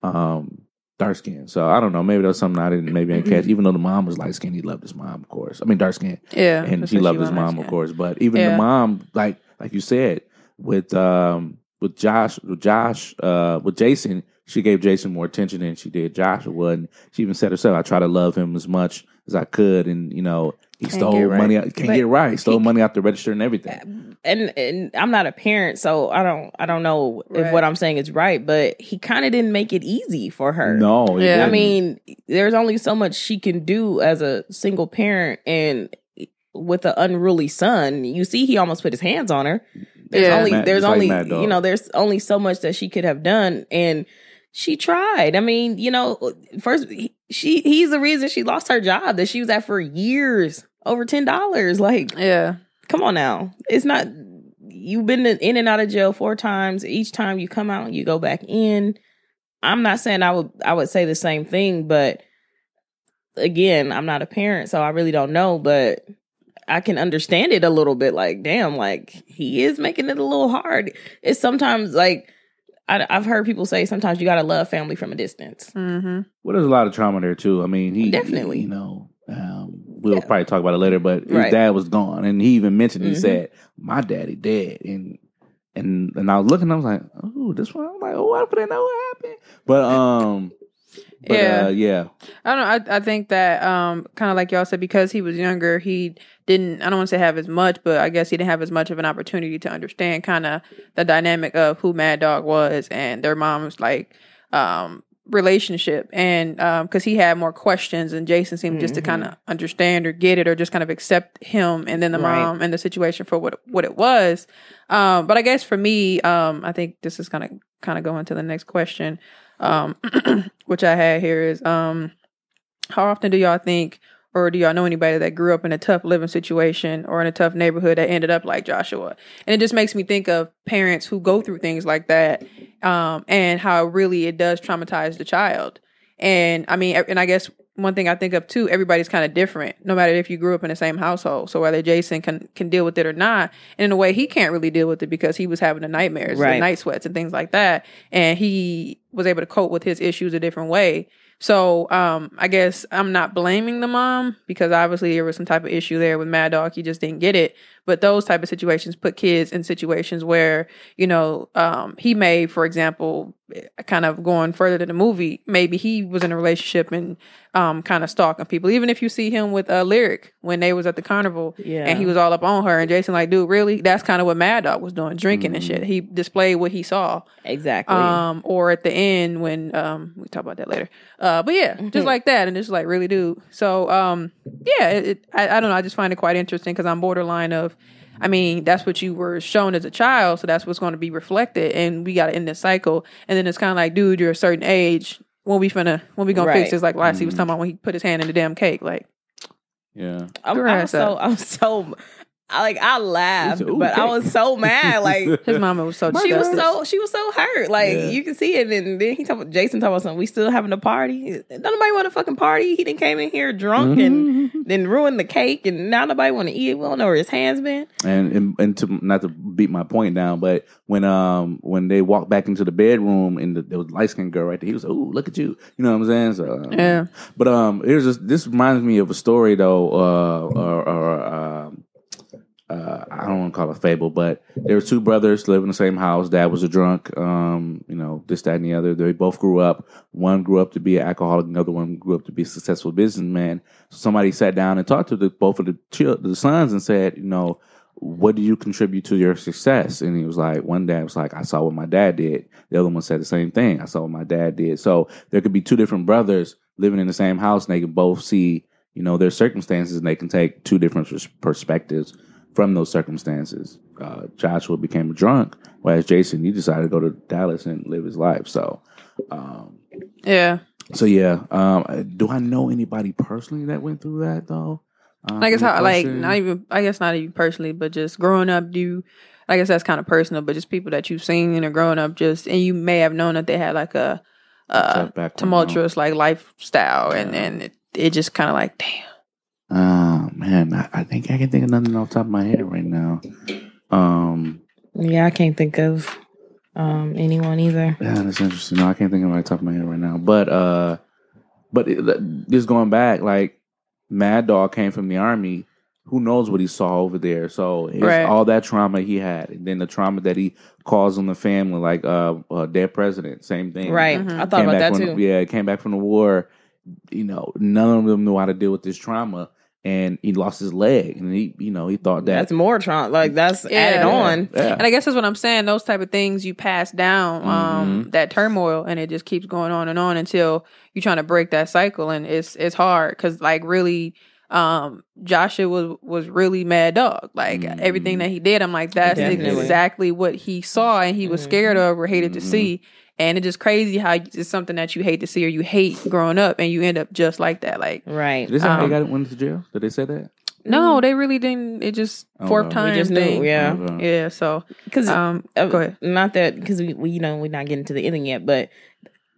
um dark skin. So I don't know. Maybe that's something I didn't maybe I didn't catch. Even though the mom was light skinned, he loved his mom, of course. I mean dark skin. Yeah. And he loved his mom, of course. But even Yeah. the mom, like like you said, with um with Josh with Josh, uh with Jason, she gave Jason more attention than she did Joshua. And she even said herself, I try to love him as much as I could. And, you know, he Can't stole right. money out can't But get right. He Stole he- money out the register and everything. and and I'm not a parent, so I don't I don't know if what I'm saying is right, but he kind of didn't make it easy for her. No, he Yeah. I didn't. mean, there's only so much she can do as a single parent and with an unruly son. You see he almost put his hands on her. There's Yeah. only Mad- there's just like only Mad you know, there's only so much that she could have done and she tried. I mean, you know, first she he's the reason she lost her job that she was at for years, over $10. Like Yeah. come on now. It's not you've been in and out of jail four times. Each time you come out, you go back in. I'm not saying I would I would say the same thing, but again, I'm not a parent, so I really don't know, but I can understand it a little bit like, damn, like he is making it a little hard. It's sometimes like I, I've heard people say sometimes you gotta love family from a distance. Mm-hmm. Well, there's a lot of trauma there too. I mean, he Definitely. you know, um, we'll Yeah. probably talk about it later. But his Right. dad was gone, and he even mentioned he Mhm. said, "My daddy dead," and and and I was looking, I was like, "Oh, this one." I'm like, "Oh, I didn't know what happened." But um, but, Yeah. uh, yeah, I don't know. I, I think that um, kind of like y'all said, because he was younger, he didn't. I don't want to say have as much, but I guess he didn't have as much of an opportunity to understand kind of the dynamic of who Mad Dog was and their mom's like um, relationship, and um because he had more questions, and Jason seemed just to Mhm. kind of understand or get it, or just kind of accept him, and then the Right. mom and the situation for what what it was. Um, but I guess for me, um, I think this is kind of kind of going to the next question, um, which I had here is um, how often do y'all think or do y'all know anybody that grew up in a tough living situation or in a tough neighborhood that ended up like Joshua? And it just makes me think of parents who go through things like that, um, and how really it does traumatize the child. And I mean, and I guess one thing I think of too, everybody's kind of different, no matter if you grew up in the same household. So whether Jason can can deal with it or not, and in a way he can't really deal with it because he was having the nightmares, the Right. night sweats, and things like that, and he was able to cope with his issues a different way. So um, I guess I'm not blaming the mom because obviously there was some type of issue there with Mad Dog. He just didn't get it. But those type of situations put kids in situations where you know um, he may, for example, kind of going further than the movie, maybe he was in a relationship and um, kind of stalking people. Even if you see him with uh, Lyric when they was at the carnival Yeah. and he was all up on her, and Jason like, dude, really? That's kind of what Mad Dog was doing, drinking and shit. He displayed what he saw. Exactly. Um, or at the end when um, we talk about that later. Uh, but yeah, just like that, and it's like really, dude. So um, yeah, it, it, I, I don't know. I just find it quite interesting because I'm borderline of. I mean, that's what you were shown as a child, so that's what's going to be reflected, and we got to end this cycle. And then it's kind of like, dude, you're a certain age. When we finna, when we gonna fix this? Like Lassie was talking about when he put his hand in the damn cake. Like, Yeah. I'm, I'm so up. I'm so I like I laughed, Ooh, but I was so mad. Like his mama was so she was so she was so hurt. Like Yeah. you can see it. And then he talked about Jason talked about something. We still having a party. Nobody want a fucking party. He didn't came in here drunk and then ruined the cake, and now nobody want to eat it. We don't know where his hands been. And, and and to not to beat my point down, but when um when they walked back into the bedroom and the, there was light skinned girl right there, he was like, "Ooh, look at you," you know what I'm saying? So um, Yeah. But um, here's just this reminds me of a story though, uh, or, or um, uh, I don't want to call it a fable, but there were two brothers living in the same house. Dad was a drunk, um, you know, this, that, and the other. They both grew up. One grew up to be an alcoholic, another one grew up to be a successful businessman. So somebody sat down and talked to the, both of the the sons and said, you know, what do you contribute to your success? And he was like, one dad was like, I saw what my dad did. The other one said the same thing. I saw what my dad did. So there could be two different brothers living in the same house and they can both see, you know, their circumstances and they can take two different pers- perspectives from those circumstances. Uh, Joshua became a drunk, whereas Jason, he decided to go to Dallas and live his life. So, um, yeah. so yeah. Um, do I know anybody personally that went through that though? Uh, I guess from how like not even I guess not even personally, but just growing up, do you I guess that's kind of personal, but just people that you've seen in or growing up just and you may have known that they had like a uh background. tumultuous like lifestyle and Yeah. then it, it just kind of like damn Oh man, I, I think I can think of nothing off the top of my head right now. Um, Yeah, I can't think of um, anyone either. yeah, that's interesting. No, I can't think of it off the top of my head right now. But uh, but it, just going back, like Mad Dog came from the army. Who knows what he saw over there? So it's Right. all that trauma he had, and then the trauma that he caused on the family, like uh, uh dead president, same thing. Right. Mhm. I thought Came about that from- too. Yeah, came back from the war. You know, none of them knew how to deal with this trauma, and he lost his leg, and he, you know, he thought that That's more trauma. Like that's Yeah. added on. Yeah. and I guess that's what I'm saying. Those type of things you pass down, um, that turmoil, and it just keeps going on and on until you're trying to break that cycle, and it's it's hard because like really, um, Joshua was was really mad dog. Like Mhm. everything that he did, I'm like that's Definitely. exactly what he saw, and he was scared of or hated to Mhm. see. And it's just crazy how it's something that you hate to see or you hate growing up, and you end up just like that. Like Right. Did they say how he Um, got went to jail? Did they say that? no, they really didn't. It just Oh, fourth wow. We time just knew, yeah. Okay. yeah. So Because um, Uh, go ahead. Not that because we, we you know we're not getting to the ending yet, but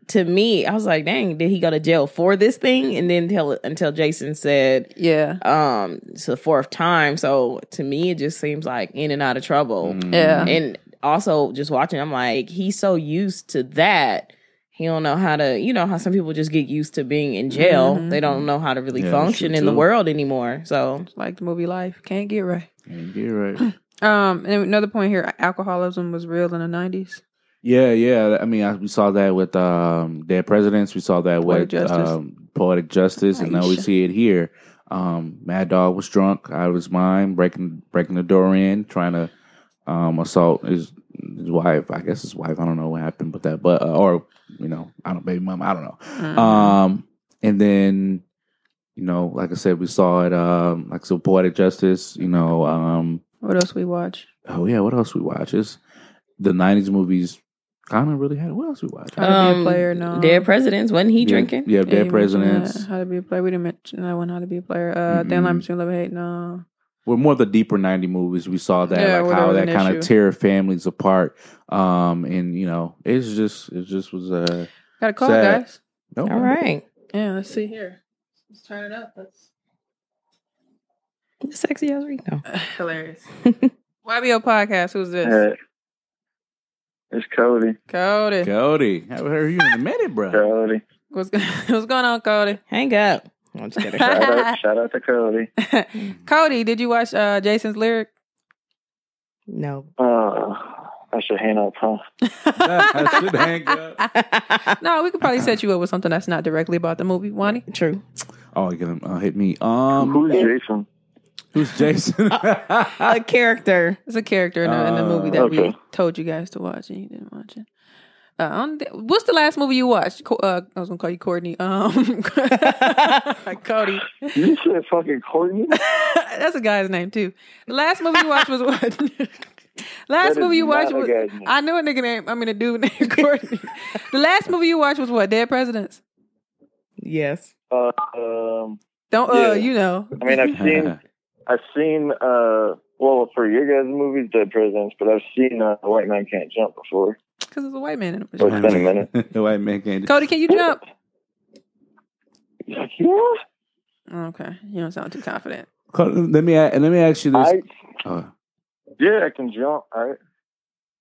to me, I was like, dang, did he go to jail for this thing? And then until until Jason said, Yeah. um, it's the fourth time. So to me, it just seems like in and out of trouble. Mm. Yeah. And also just watching, I'm like, he's so used to that. He don't know how to, you know, how some people just get used to being in jail. Mhm. They don't know how to really Yeah, function in the world anymore. So like the movie Life. Can't get right. Yeah, you're right. Um, and another point here: alcoholism was real in the nineties. Yeah, yeah. I mean, I, we saw that with um, Dead Presidents. We saw that Poetic with Justice. Um, Poetic Justice, and now we see it here. Um, Mad Dog was drunk out of his mind, breaking breaking the door in, trying to um, assault his his wife. I guess his wife. I don't know what happened, but that, but uh, or you know, I don't baby mom. I don't know. Mm-hmm. Um, and then, you know, like I said, we saw it. Um, like so, Poetic Justice. You know, um, what else we watch? oh yeah, what else we watch? It's the '90s movies Kind of really had. What else we watched? How to be a Um, player, no. Dead presidents. Wasn't he Yeah, drinking? Yeah, Yeah, dead you presidents. How to be a player. We didn't mention that one. How to be a player. Uh, Thin Mm-mm. line between love and hate. No. Well, more the deeper '90 movies. We saw that, Yeah, like how that an kind of tear families apart. Um, and you know, it's just, it just was uh, Got a call, Sad. guys. no, All right. Yeah, let's see here. Let's turn it up. Let's Sexy as Rico. hilarious. YBO podcast. Who's this? Hey, it's Cody. Cody. Cody, haven't heard you in a minute, bro. Cody. What's what's going on, Cody? Hang up. I'm just kidding. Shout out, shout out to Cody. Cody, did you watch uh, Jason's lyric? no. Uh, I should hang up, huh? I should hang up. No, we could probably set you up with something that's not directly about the movie. Wani? True. Oh, you're gonna uh, hit me. Um, Who's Jason? who's Jason? A character. It's a character in the, in the movie that we told you guys to watch and you didn't watch it. Uh, I don't thi- what's the last movie you watched? Uh, I was gonna call you Courtney. Um, Cody. You said fucking Courtney? That's a guy's name too. The last movie you watched was what? last That is movie you watched was name. I knew a nigga name. I mean a dude named Courtney. the last movie you watched was what? Dead Presidents. Yes. Uh, um, Don't Yeah. uh you know. I mean, I've seen, I've seen, uh, well, for your guys' movies, Dead Presidents, but I've seen uh, White Man Can't Jump before. Because there's a white man in it. Oh, it's been a minute. the white man can't. Cody, can you jump? Yeah. Okay, you don't sound too confident. Let me a- let me ask you this. I, Uh, yeah, I can jump. All right.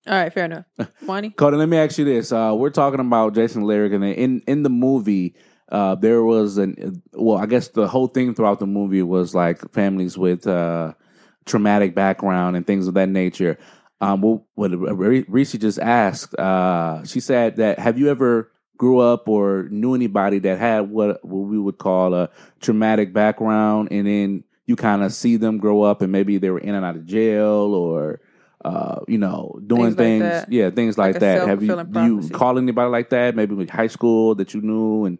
All right, fair enough. Wani? Cody, let me ask you this. Uh, we're talking about Jason Lyric, and in in the movie, uh, there was an well, I guess the whole thing throughout the movie was like families with uh, traumatic background and things of that nature. Um, what, what Reese just asked, uh, she said that have you ever grew up or knew anybody that had what what we would call a traumatic background, and then you kind of see them grow up, and maybe they were in and out of jail or uh, you know, doing Things things, that. yeah, things like, Like that. Have you self-fulfilling do you call anybody like that? Maybe with high school that you knew, and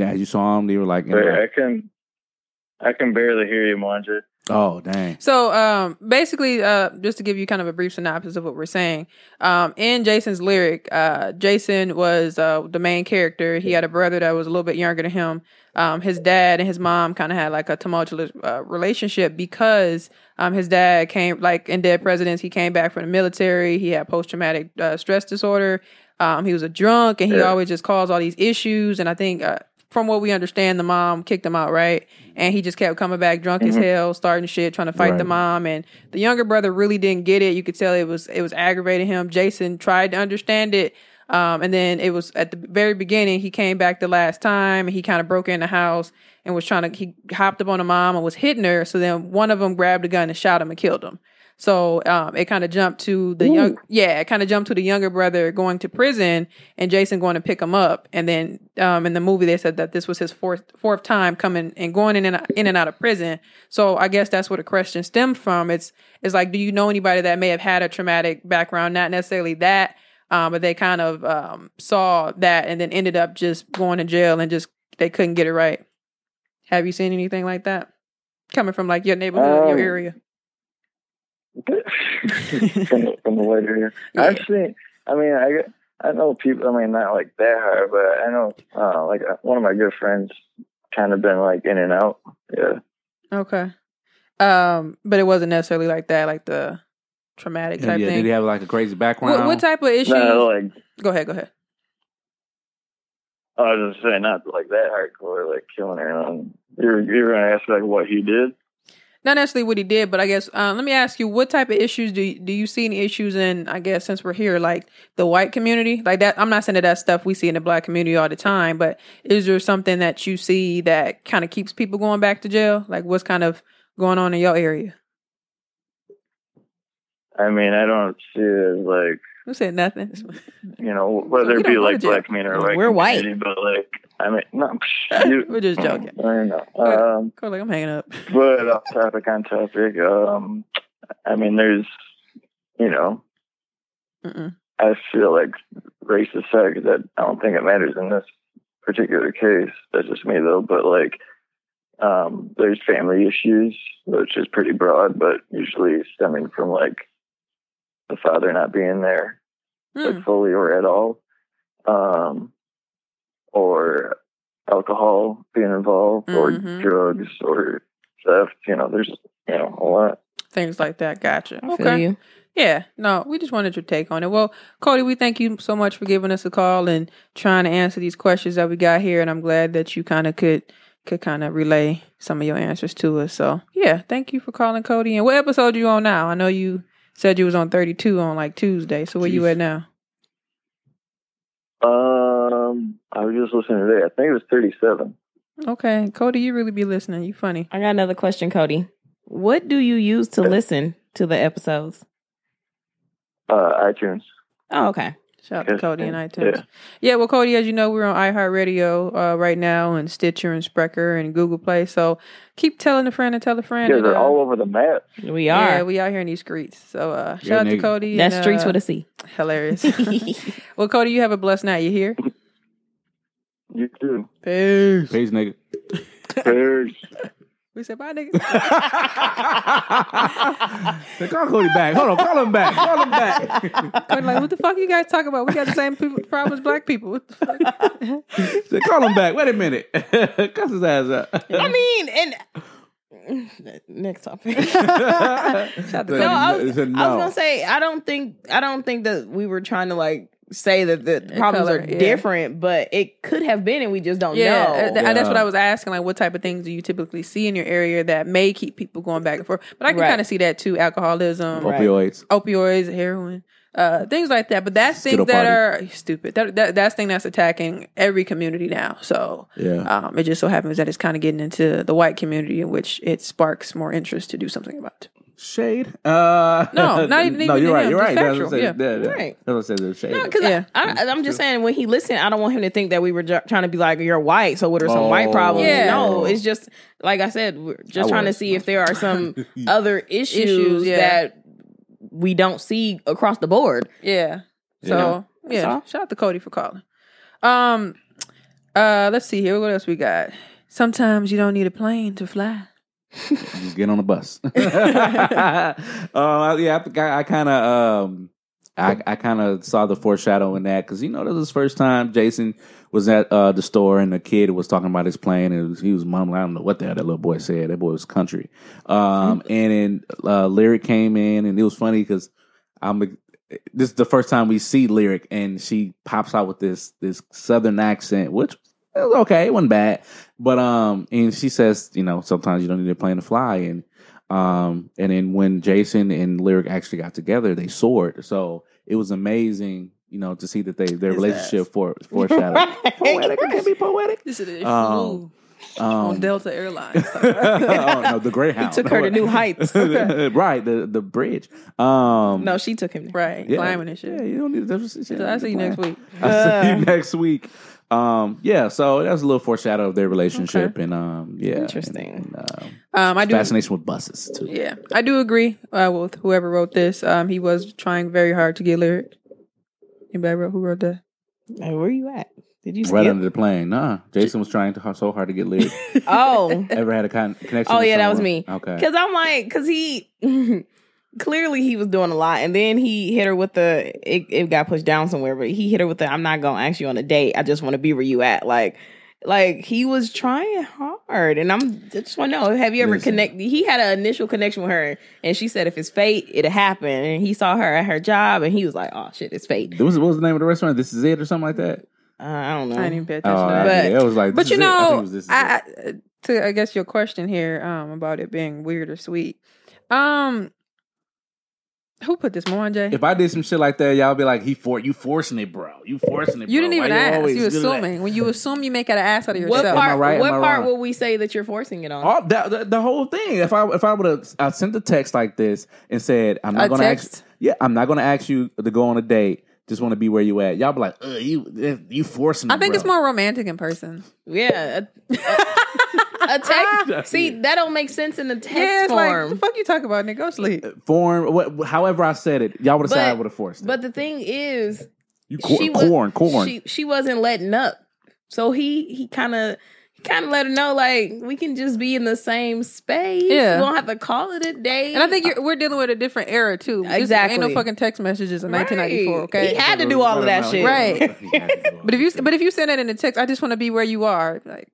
as you saw them, they were like, you know, I can, I can barely hear you, Manja. Oh dang, So um, basically, uh, just to give you kind of a brief synopsis of what we're saying, um, in Jason's lyric, uh, Jason was uh, the main character. He had a brother that was a little bit younger than him. Um, his dad and his mom kind of had like a tumultuous uh, relationship because um, his dad came like in Dead Presidents. He came back from the military. He had post traumatic uh, stress disorder. Um, he was a drunk and he Yeah. always just caused all these issues. And I think uh, from what we understand, the mom kicked him out, right? And he just kept coming back drunk as Mhm. hell, starting shit, trying to fight the mom. And the younger brother really didn't get it. You could tell it was it was aggravating him. Jason tried to understand it. Um, and then it was at the very beginning, he came back the last time and he kind of broke in the house and was trying to, he hopped up on the mom and was hitting her. So then one of them grabbed a gun and shot him and killed him. So um, it kind of jumped to the young, yeah, it kind of jumped to the younger brother going to prison and Jason going to pick him up. And then um, in the movie, they said that this was his fourth fourth time coming and going in and in and out of prison. So I guess that's where the question stemmed from. It's it's like, do you know anybody that may have had a traumatic background? Not necessarily that, um, but they kind of um, saw that and then ended up just going to jail and just they couldn't get it right. Have you seen anything like that coming from like your neighborhood, your Um, area? from, the, from the white area. Yeah. I've seen. I mean, I I know people. I mean, not like that hard, but I know uh, like uh, one of my good friends kind of been like in and out. Yeah. Okay. Um, but it wasn't necessarily like that, like the traumatic type yeah, type did he have like a crazy background? What, what type of issues? No, like go ahead, go ahead. I was just saying, not like that hardcore, like killing her. Um, you're you're gonna ask like what he did. Not necessarily what he did, but I guess um, let me ask you, what type of issues do you, do you see any issues in? I guess since we're here, like the white community, like that. I'm not saying that that's stuff we see in the black community all the time, but is there something that you see that kind of keeps people going back to jail? Like what's kind of going on in your area? I mean, I don't see it as like Who said nothing? you know whether we it be don't go to like black community or white. We're white. community, but like I mean, no, you, We're just joking. I don't know. Um, Go like I'm hanging up. but off topic on topic. Um, I mean, there's you know Mm-mm. I feel like race aside, because I don't think it matters in this particular case. That's just me though. But like, um, there's family issues, which is pretty broad, but usually stemming from like the father not being there. Mm. like fully or at all, um, or alcohol being involved, Mhm. or drugs, or theft. You know, there's you know a lot. Things like that. Gotcha. Okay. you. Yeah, no, we just wanted your take on it. Well, Cody, we thank you so much for giving us a call and trying to answer these questions that we got here, and I'm glad that you kind of could could kind of relay some of your answers to us. So, yeah, thank you for calling, Cody. And what episode are you on now? I know you said you was on 32 on like Tuesday. So where you at now? Um, I was just listening today. I think it was 37. Okay, Cody, you really be listening. You funny. I got another question, Cody. What do you use to listen to the episodes? Uh, iTunes. Oh, okay. Shout out to Cody and yeah. iTunes. Yeah. well, Cody, as you know, we're on iHeartRadio uh, right now, and Stitcher and Spreaker and Google Play. So keep telling a friend and tell a friend. guys and, are uh, all over the map. We are. Yeah, we out here in these streets. So uh, shout Yeah, out to. Cody. That's and, streets uh, with a C. hilarious. well, Cody, you have a blessed night. You here? You too. Peace. Peace, nigga. Peace. We said bye, nigga. Say, call Cody back. Hold on, call him back. Call him back. Cody, like, what the fuck you guys talking about? We got the same people, problem as black people. What the fuck? Say, call him back. Wait a minute. Cuss his ass out. I mean, and next topic. Shout out to No, I was, He said I was gonna say I don't think I don't think that we were trying to like say that the problems color, are yeah. different, but it could have been, and we just don't Yeah, know. uh, th- that's what I was asking. Like, what type of things do you typically see in your area that may keep people going back and forth? But I can Right. kind of see that too: alcoholism, Right. Opioids. opioids, heroin, uh, things like that. But that's Skittle things that party. are stupid. That, that that's thing that's attacking every community now. So Yeah. um, it just so happens that it's kind of getting into the white community, in which it sparks more interest to do something about. Shade. Uh, No, not even- no. You're right. him, You're right. That's factual, what I said. yeah. Yeah, yeah. Right. That's what I said. There's shade. No, because Yeah. I, I, I'm just saying when he listened, I don't want him to think that we were ju- trying to be like you're white, so what are some white Oh. problems? Yeah. No, it's just like I said, we're just I trying to see if there are some other issues, Issues, yeah. that we don't see across the board. Yeah. Yeah. So yeah, all. shout out to Cody for calling. Um, uh, let's see here. What else we got? Sometimes you don't need a plane to fly. Just get on the bus. uh, yeah, I, I, kind of, um, I, I kind of saw the foreshadow in that because you know this was first time. Jason was at uh, the store and the kid was talking about his plane and was, he was mumbling. I don't know what the hell that little boy said. That boy was country. Um, and then uh, lyric came in and it was funny because I'm. This is the first time we see lyric and she pops out with this this southern accent, which it was okay, it wasn't bad. But um, and she says, you know, sometimes you don't need a plane to fly, and um, and then when Jason and Lyric actually got together, they soared. So it was amazing, you know, to see that they their His relationship for foreshadowed. poetic, it can be poetic. This is Um, on Um, Delta Airlines. oh no, the Greyhound Took her to new heights. right, the the bridge. Um, No, she took him. right, yeah, climbing and shit. Yeah, you don't need to. shit, So I see you next week. I see you next week. Um, yeah, so that was a little foreshadow of their relationship, and um, yeah, Interesting. and, um, Um, I do. fascination with buses too. Yeah, I do agree uh, with whoever wrote this. Um, he was trying very hard to get lyric. Anybody wrote who wrote that? Hey, where you at? Did you Right under the plane. Nah, Jason was trying to so hard to get lyric. oh, Ever had a con- connection? Oh, with yeah, that was me. Okay. Because I'm like, because he clearly he was doing a lot, and then he hit her with the it, it got pushed down somewhere, but he hit her with the I'm not gonna ask you on a date. I just want to be where you at. Like, like he was trying hard, and I'm I just want to know: Have you ever Listen. connected? He had an initial connection with her, and she said if it's fate, it'll happen. And he saw her at her job, and he was like, "Oh shit, it's fate." What was, what was the name of the restaurant? This is it or something like that. Uh, I don't know. I didn't even pay Oh, attention to that. But- yeah, it was like. But you Is It. I think it know, was This Is I, I to I guess your question here um about it being weird or sweet. Um, who put this more on Jay? if I did some shit like that, y'all be like, "He for you forcing it, bro. You forcing it." you bro. didn't even Why ask. always You do assuming. When you assume, you make an ass out of yourself. what yourself. part? Right? What part wrong? will we say that you're forcing it on? All the, the, the whole thing. If I if I would have I sent a text like this and said, "I'm not going to ask." Yeah, I'm not going to ask you to go on a date. Just want to be where you at. Y'all be like, Ugh, "You eh, you forcing." Me, I think bro." it's more romantic in person. Yeah. A, a, a text. See, that don't make sense in the text yeah, it's like form. the fuck you talk about, nigga. Go sleep. Uh, form. What, however, I said it, y'all would have said I But- would have forced it. but the thing is, you cor- she was- corn, corn. she she wasn't letting up. So he he kind of kind of let her know like we can just be in the same space. Yeah. we don't have to call it a day. And I think you're, we're dealing with a different era too. This Exactly. ain't no fucking text messages in 1994. Right. Okay, He had to do all of that shit. Right. He had to do all but if you but if you send that in a text, I just want to be where you are. Like,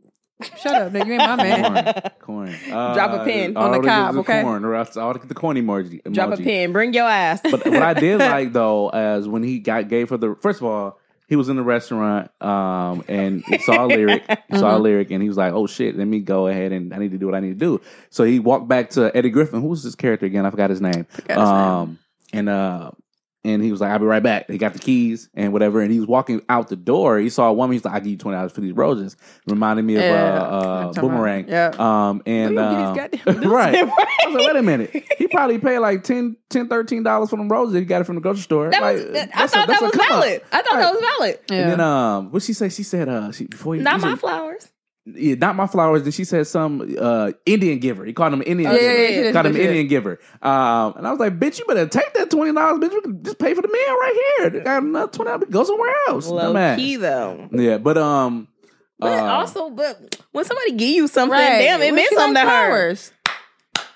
shut up, nigga. You ain't my man. corn, corn. Uh, Drop a pin on the all cob, okay? Corn, or else I'll get the corn emoji. drop a pin, bring your ass. But what I did like though, as when he got gave her the first of all, he was in the restaurant um, and he saw a lyric, he saw a lyric, and he was like, "Oh shit, let me go ahead and I need to do what I need to do." So he walked back to Eddie Griffin. Who was this character again? I forgot his name. his name. um, and uh, and he was like, "I'll be right back." He got the keys and whatever, and he was walking out the door. He saw a woman. He's like, "I give you twenty dollars for these roses." Reminded me of Yeah. uh, uh, boomerang. yeah. Um, and um, get these goddamn right. Right. I was like, wait a minute. He probably paid like 10 $10, $13 for them roses he got it from the grocery store. That like, was, that, I that's a- thought that was come up. valid. I thought that was valid. Yeah. And then um, what she say? She said uh, she before you Not my said- flowers. Yeah, not my flowers. Then she said some uh Indian giver. He called him Indian. Yeah, giver. yeah, yeah, she Called him did, she. Indian giver. Um, and I was like, bitch, you better take that twenty dollars, bitch. We can just pay for the meal right here. They got another twenty dollars. Go somewhere else. Low Dumbass. key though. Yeah, but um, But uh, also, but when somebody give you something, Right. damn, it What meant something to like her.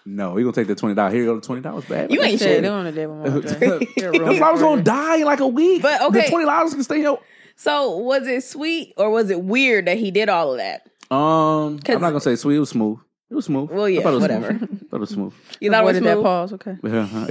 no, he gonna take the twenty dollars. Here you go, the twenty dollars back. You ain't Shit, shit. they on a day with Mama J. They're The flowers gonna die in like a week. But, okay, the okay. twenty dollars can stay here. So was it sweet or was it weird that he did all of that? Um, 'Cause- I'm not gonna say sweet. It was smooth. It was smooth. Well, yeah, I thought it was whatever. Smooth. I thought it was smooth. You thought it was Avoided that smooth? pause. Okay.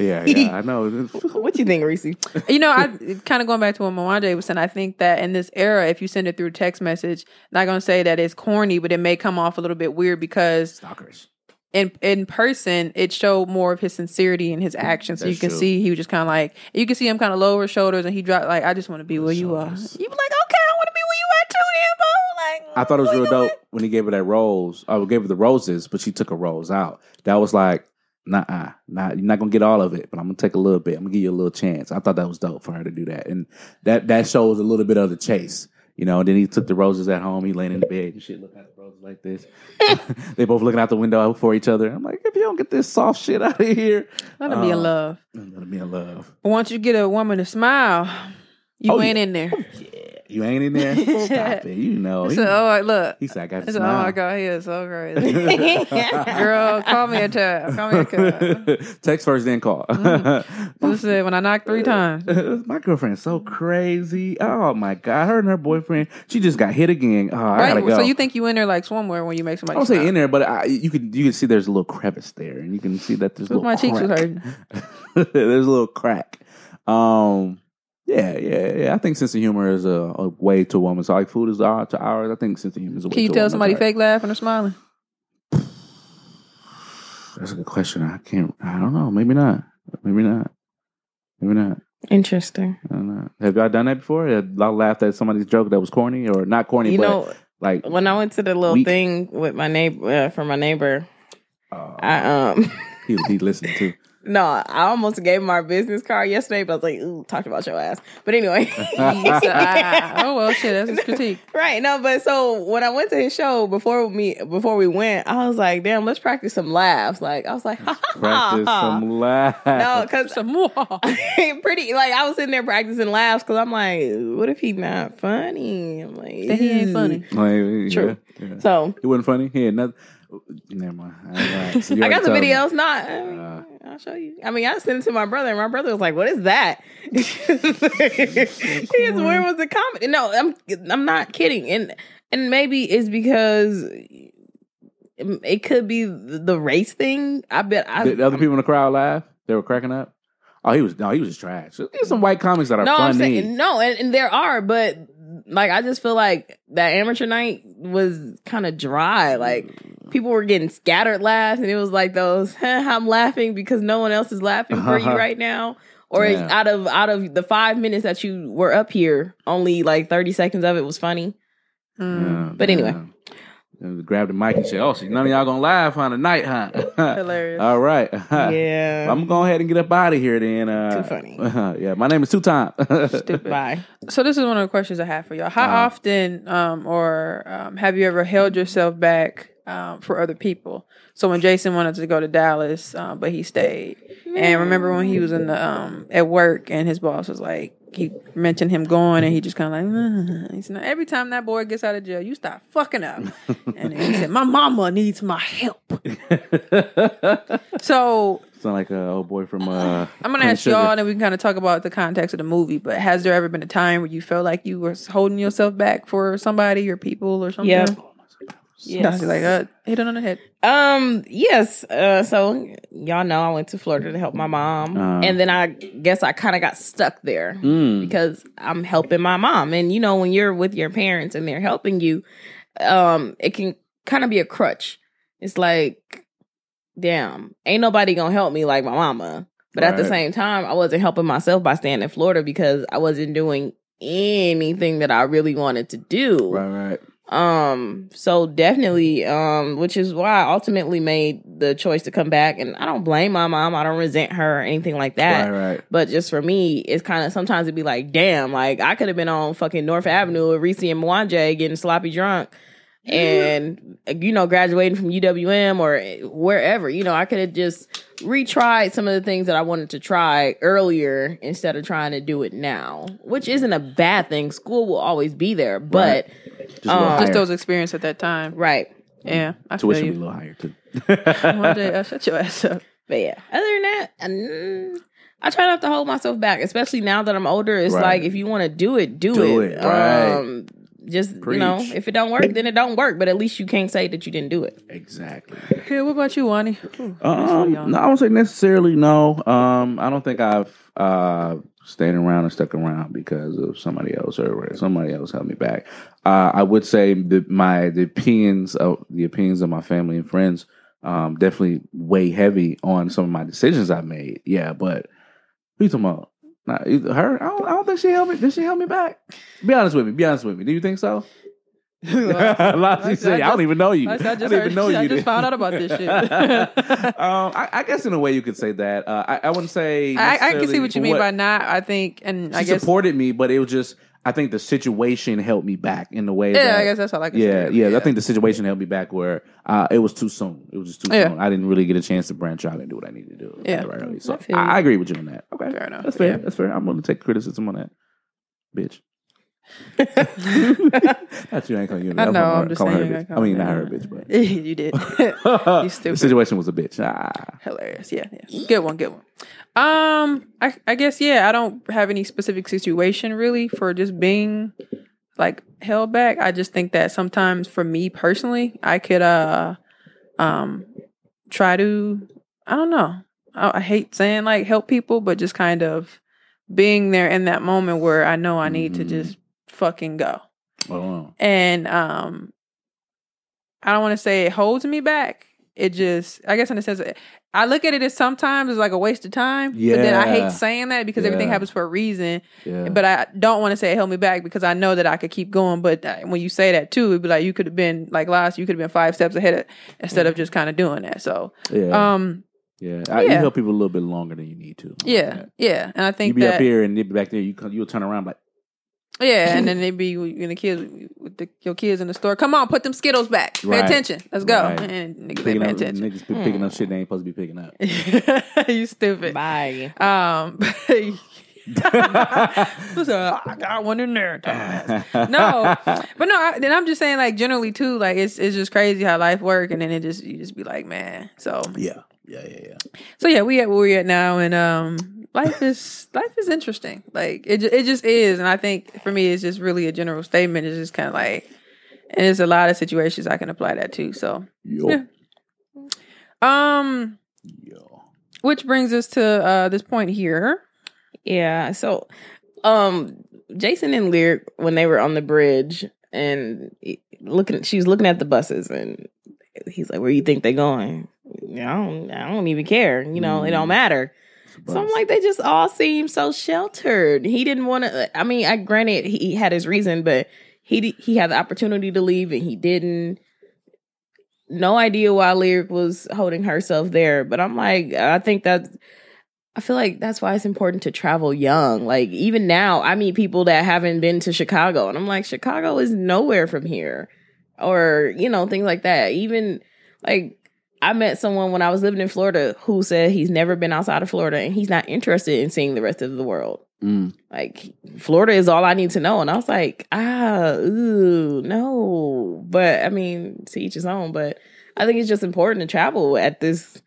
yeah, yeah, I know. What you think, Reese? You know, I kind of going back to what Mwanje was saying. I think that in this era, if you send it through text message, not going to say that it's corny, but it may come off a little bit weird because Stalkers. in in person it showed more of his sincerity and his actions. So That's you can true. see he was just kind of like you can see him kind of lower shoulders and he dropped like I just want to be where you are. You Shoulders. be like, okay, I want to be where you at bro. Like I thought it was real doing? dope when he gave her that rose. I gave her the roses, but she took a rose out. That was like, nah, nah, you're not gonna get all of it, but I'm gonna take a little bit. I'm gonna give you a little chance. I thought that was dope for her to do that, and that that shows a little bit of the chase. You know, and then he took the roses at home. He laying in the bed and shit, looking at the roses like this. they both looking out the window for each other. I'm like, if you don't get this soft shit out of here, Let him be in Uh, love. I'm gonna be in love. But once you get a woman to smile, you Oh, ain't yeah. in there. You ain't in there. Stop it. You know. He, So, oh, look. he said, I got oh my god, he is so crazy. Girl, call me a time. Call me a call. Text first, then call. Who said when I knocked three times? my girlfriend's so crazy. Oh my god, her and her boyfriend. She just got hit again. Oh, I gotta Right. go. So you think you in there like swimwear when you make somebody I don't say in there, but I, you can you can see there's a little crevice there, and you can see that there's a little my cheeks was hurting. there's a little crack. Um, yeah, yeah, yeah. I think sense of humor is a, a way to a woman. So like food is our, to ours. I think sense of humor is a way. Can you to a tell woman's somebody heart. fake laughing or smiling? That's a good question. I can't. I don't know. Maybe not. Maybe not. Maybe not. Interesting. I don't know. Have y'all done that before? Have y'all laughed at somebody's joke that was corny or not corny, You but know, like when I went to the little Weak. thing with my neighbor uh, for my neighbor, uh, I um he he listened to. no, I almost gave him our business card yesterday, but I was like, ooh, talked about your ass. But anyway. Ah, oh well, shit. That's his critique. Right. No, but so when I went to his show before me before we went, I was like, damn, let's practice some laughs. Like I was like, ha ha Practice ha. some laughs. No, because Some more. pretty like I was sitting there practicing laughs because I'm like, what if he not funny? I'm like, That he ain't funny. Like, True. Yeah, yeah. So It wasn't funny. He had nothing. Never mind. I, right. So I got the told me. videos. Not, Uh, I'll show you. I mean, I sent it to my brother, and my brother was like, "What is that?" He's where was the comedy? No, I'm I'm not kidding, and and maybe it's because it could be the race thing. I bet I. Did the other people in the crowd laugh? They were cracking up. Oh, he was no, he was just trash. There's some white comics that are no, I'm funny. saying no, and, and there are, but like I just feel like that amateur night was kind of dry. Like people were getting scattered laughs, and it was like those I'm laughing because no one else is laughing for you right now. Or Yeah. out of out of the five minutes that you were up here, only like thirty seconds of it was funny. Mm. Yeah, But anyway. yeah. And Grab the mic and say, "Oh, so none of y'all gonna laugh on the night, huh?" Hilarious. All right. Yeah. I'm gonna go ahead and get up out of here then. Uh, Too funny. yeah, my name is Two Time. Bye. So this is one of the questions I have for y'all. How Uh-huh. often, um, or um, have you ever held yourself back um, for other people. So when Jason wanted to go to Dallas, uh, but he stayed. And remember when he was in the um, at work and his boss was like, he mentioned him going, and he just kind of like, uh, he said, "Now, every time that boy gets out of jail, you stop fucking up. and then he said, my mama needs my help. So Sound like a old boy from. uh I'm gonna ask Sugar. y'all, and then we can kind of talk about the context of the movie. But has there ever been a time where you felt like you were holding yourself back for somebody or people or something? Yeah. Yes. Like uh, hit it on the head. Um, yes. Uh, so y'all know I went to Florida to help my mom, Uh. and then I guess I kind of got stuck there Mm. because I'm helping my mom. And you know, when you're with your parents and they're helping you, um, it can kind of be a crutch. It's like, damn, ain't nobody gonna help me like my mama. But at the same time, I wasn't helping myself by staying in Florida because I wasn't doing anything that I really wanted to do. Right, right. Um, so definitely, um, which is why I ultimately made the choice to come back. And I don't blame my mom. I don't resent her or anything like that. Right, right. But just for me, it's kind of sometimes it'd be like, damn, like I could have been on fucking North Avenue with Reese and Mwanje getting sloppy drunk and, you know, graduating from UWM or wherever. You know, I could have just retried some of the things that I wanted to try earlier instead of trying to do it now, which isn't a bad thing. School will always be there, but Just Um. Just those experiences at that time. right. Yeah, I feel Tuition be a little higher too. One day, uh, shut your ass up. But yeah, other than that, mm, I try not to hold myself back, especially now that I'm older. It's Right. like if you want to do it, do, Do it. it, right. Um, just you know, if it don't work, then it don't work. But at least you can't say that you didn't do it. exactly. Yeah, what about you, Wani? Ooh, Um, no, I won't say necessarily no. Um, I don't think I've uh stayed around and stuck around because of somebody else or somebody else held me back. Uh, I would say that my the opinions of the opinions of my family and friends um definitely weigh heavy on some of my decisions I made. Yeah, but who you talking about? Nah, her? I don't, I don't think she held me. Did she help me back? Be honest with me. Be honest with me. Do you think so? Said, I don't even know you. I, I just, don't heard, even know I you. just found out about this shit. um, I, I guess in a way you could say that. Uh, I, I wouldn't say. I, I can see what you mean by not. I think, and she I guess, supported me, but it was just. I think the situation held me back in the way. yeah, that, I guess that's all I can Yeah, say. yeah, yeah. I think the situation held me back where uh, it was too soon. It was just too Yeah. soon. I didn't really get a chance to branch out and do what I needed to do. Yeah. early. So I I. I agree with you on that. Okay, Fair enough. That's fair. Yeah. That's fair. I'm willing to take criticism on that, bitch. That's you ain't calling you. I I'm know, I'm just calling her saying, bitch. I I mean, not her- her bitch, but you did. the stupid. situation was a bitch. Ah. Hilarious. Yeah, yeah. Good one, good one. Um, I I guess yeah, I don't have any specific situation really for just being like held back. I just think that sometimes for me personally, I could uh um try to I don't know. I, I hate saying like help people, but just kind of being there in that moment where I know I need to Mhm. just fucking go. Oh, wow. And um I don't want to say it holds me back. It just I guess in a sense I look at it as sometimes it's like a waste of time. Yeah. But then I hate saying that because everything happens for a reason. yeah. But I don't want to say it held me back because I know that I could keep going. But uh, when you say that too, it'd be like you could have been like last, you could have been five steps ahead of, instead of just kind of doing that. So yeah. um Yeah, I, you help people a little bit longer than you need to. yeah, yeah. And I think you be that up here and be back there. You come, you'll turn around like, Yeah, and then they be you know, the kids with the, your kids in the store. Come on, put them Skittles back. Pay Right. attention. Let's go. Right. And niggas picking pay up, attention. niggas be picking up shit they ain't supposed to be picking up. you stupid. Bye. Um, so I got one in there. no, but no. I, then I'm just saying, like generally too, like it's it's just crazy how life work, and then it just you just be like, man. So yeah, yeah, yeah, yeah. so yeah, we at where we at now, and um, life is life is interesting. Like it, it just is, and I think for me, it's just really a general statement. It's just kind of like, and there's a lot of situations I can apply that to. So, Yo, Yeah. um, yo. which brings us to uh this point here. Yeah. So, um, Jason and Lyric when they were on the bridge and he- looking, she was looking at the buses and he's like, "Where you think they going?" I don't, I don't even care. You know, it don't Mm. matter. So I'm like, they just all seem so sheltered. He didn't want to. I mean, I granted he had his reason, but he he had the opportunity to leave and he didn't. No idea why Lyric was holding herself there, but I'm like, I think that I feel like that's why it's important to travel young. Like even now, I meet people that haven't been to Chicago, and I'm like, Chicago is nowhere from here. or you know things like that. Even like I met someone when I was living in Florida who said he's never been outside of Florida and he's not interested in seeing the rest of the world. Mm. Like Florida is all I need to know, and I was like, ah, ooh, no. But I mean, to each his own. But I think it's just important to travel at this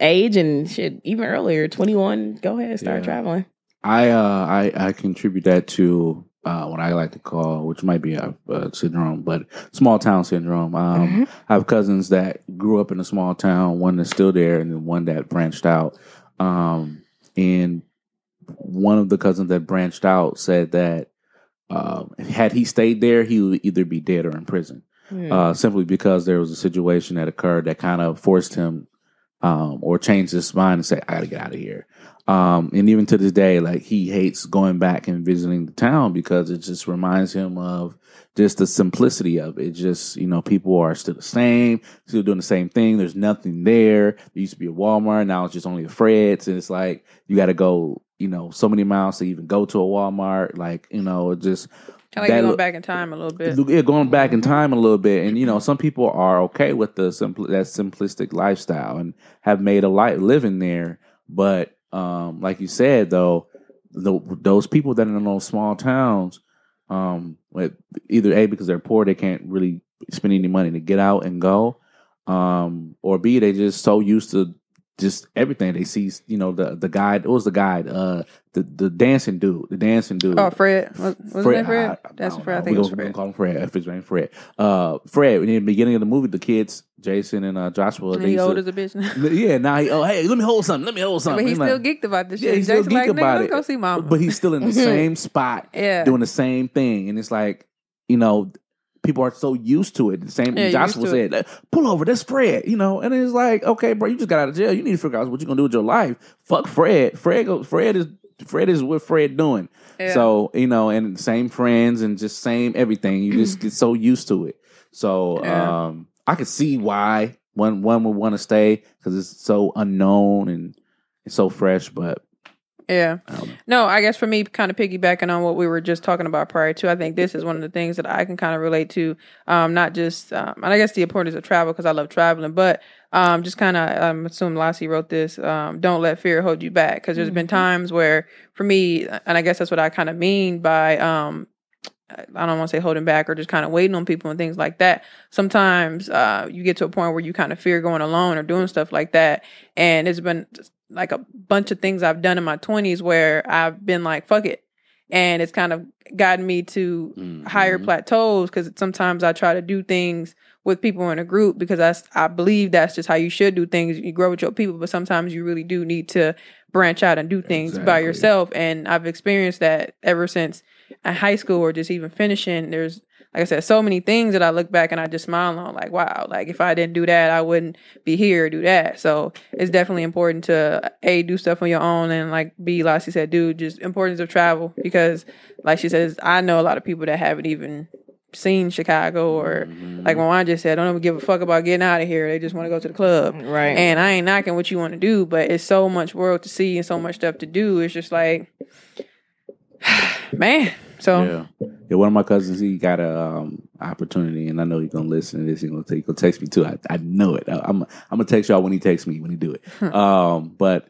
age and shit. Even earlier, twenty one, go ahead, start Yeah. traveling. I uh I I contribute that to uh what I like to call, which might be a, a syndrome, but small town syndrome. Um, I have cousins that grew up in a small town, one that's still there, and then one that branched out. Um, and one of the cousins that branched out said that uh, had he stayed there, he would either be dead or in prison. Hmm. uh, simply because there was a situation that occurred that kind of forced him um, or changed his mind and say, I got to get out of here. Um, and even to this day, like he hates going back and visiting the town because it just reminds him of just the simplicity of it. Just, you know, people are still the same, still doing the same thing. There's nothing there. There used to be a Walmart. Now it's just only a Fred's. And it's like, you got to go, you know, so many miles to even go to a Walmart. Like, you know, it just, Kind of like going back in time a little bit. yeah, going back in time a little bit, and you know, some people are okay with the simpl- that simplistic lifestyle and have made a life living there. But um, like you said, though, the, those people that are in those small towns, um, either a because they're poor, they can't really spend any money to get out and go, um, or b they just so used to just everything they see. You know, the the guide. What was the guy? Uh, the the dancing dude, the dancing dude. Oh, Fred. Was, was his Fred? I- I That's don't Fred. I think we it was Fred. call him Fred. If his name Fred. Uh, Fred. In the beginning of the movie, the kids, Jason and uh, Joshua, And he old as a bitch. yeah. Now he, oh hey, let me hold something. Let me hold something. but he's He's still like- geeked about this yeah, shit. he's still Jason like, about it. go see mama. But he's still in the same spot, Yeah. doing the same thing, and it's like you know. People are so used to it. The same Yeah, Joshua used to it. said, "Pull over, that's Fred." You know, and it's like, okay, bro, you just got out of jail. You need to figure out what you're gonna do with your life. Fuck Fred. Fred goes. Fred is. Fred is what Fred doing. Yeah. So you know, and same friends and just same everything. You just get so used to it. So Yeah. um, I could see why one one would want to stay because it's so unknown and it's so fresh. But Yeah. I. No, I guess for me, kind of piggybacking on what we were just talking about prior to, I think this is one of the things that I can kind of relate to. Um, not just, um, and I guess the importance of travel because I love traveling, but um, just kind of, I'm assuming Lassie wrote this. Um, don't let fear hold you back because there's been times where, for me, and I guess that's what I kind of mean by, um, I don't want to say holding back or just kind of waiting on people and things like that. Sometimes uh, you get to a point where you kind of fear going alone or doing stuff like that. And it's been like a bunch of things I've done in my 20s where I've been like, fuck it. And it's kind of gotten me to higher Mhm. plateaus because sometimes I try to do things with people in a group because that's, I believe that's just how you should do things. You grow with your people, but sometimes you really do need to branch out and do things by yourself. And I've experienced that ever since in high school or just even finishing. There's, like I said, so many things that I look back and I just smile on, like, wow, like if I didn't do that, I wouldn't be here or do that. So it's definitely important to A, do stuff on your own and like B, like she said, dude, just importance of travel because like she says, I know a lot of people that haven't even seen Chicago or like I just said, don't even give a fuck about getting out of here. They just want to go to the club. Right. And I ain't knocking what you want to do, but it's so much world to see and so much stuff to do. It's just like, man. So yeah, yeah. One of my cousins, he got a um, opportunity, and I know he's gonna listen to this. He's gonna, he gonna text me too. I, I know it. I, I'm I'm gonna text y'all when he texts me when he do it. um, but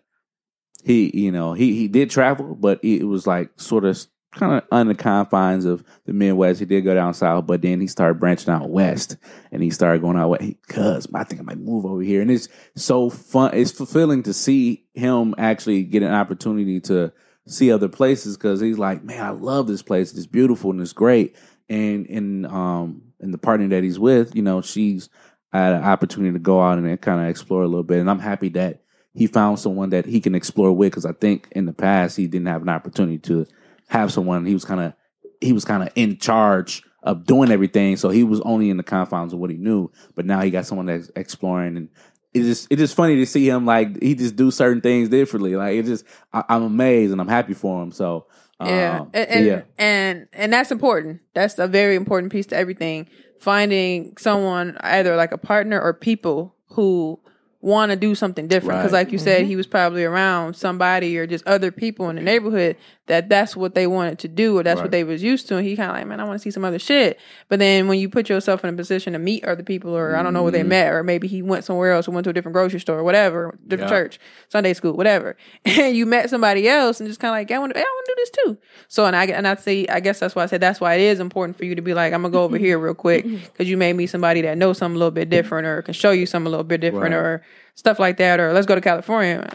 he, you know, he he did travel, but it was like sort of kind of on the confines of the Midwest. He did go down south, but then he started branching out west, and he started going out west. Cuz I think I might move over here, and it's so fun. It's fulfilling to see him actually get an opportunity to see other places because he's like, man, I love this place. It's beautiful and it's great. And and um and the partner that he's with, you know, she's had an opportunity to go out and kind of explore a little bit. And I'm happy that he found someone that he can explore with because I think in the past he didn't have an opportunity to have someone. He was kind of he was kind of in charge of doing everything, so he was only in the confines of what he knew. But now he got someone that's exploring, and it's just it's just funny to see him like he just do certain things differently. Like it just I, I'm amazed and I'm happy for him. So Yeah, um, and, so and, yeah, and and that's important. That's a very important piece to everything. Finding someone, either like a partner or people who want to do something different. Because, Right. like you said, he was probably around somebody or just other people in the neighborhood that that's what they wanted to do or that's Right. what they was used to. And he kind of like, man, I want to see some other shit. But then when you put yourself in a position to meet other people, or I don't know where they Mhm. met, or maybe he went somewhere else or went to a different grocery store or whatever, different Yeah. church, Sunday school, whatever, and you met somebody else and just kind of like, I want to, I want to do this too. So and I and I say, I guess that's why I said that's why it is important for you to be like, I'm gonna go over here real quick because you may meet somebody that knows something a little bit different or can show you something a little bit different Right. or stuff like that, or let's go to California.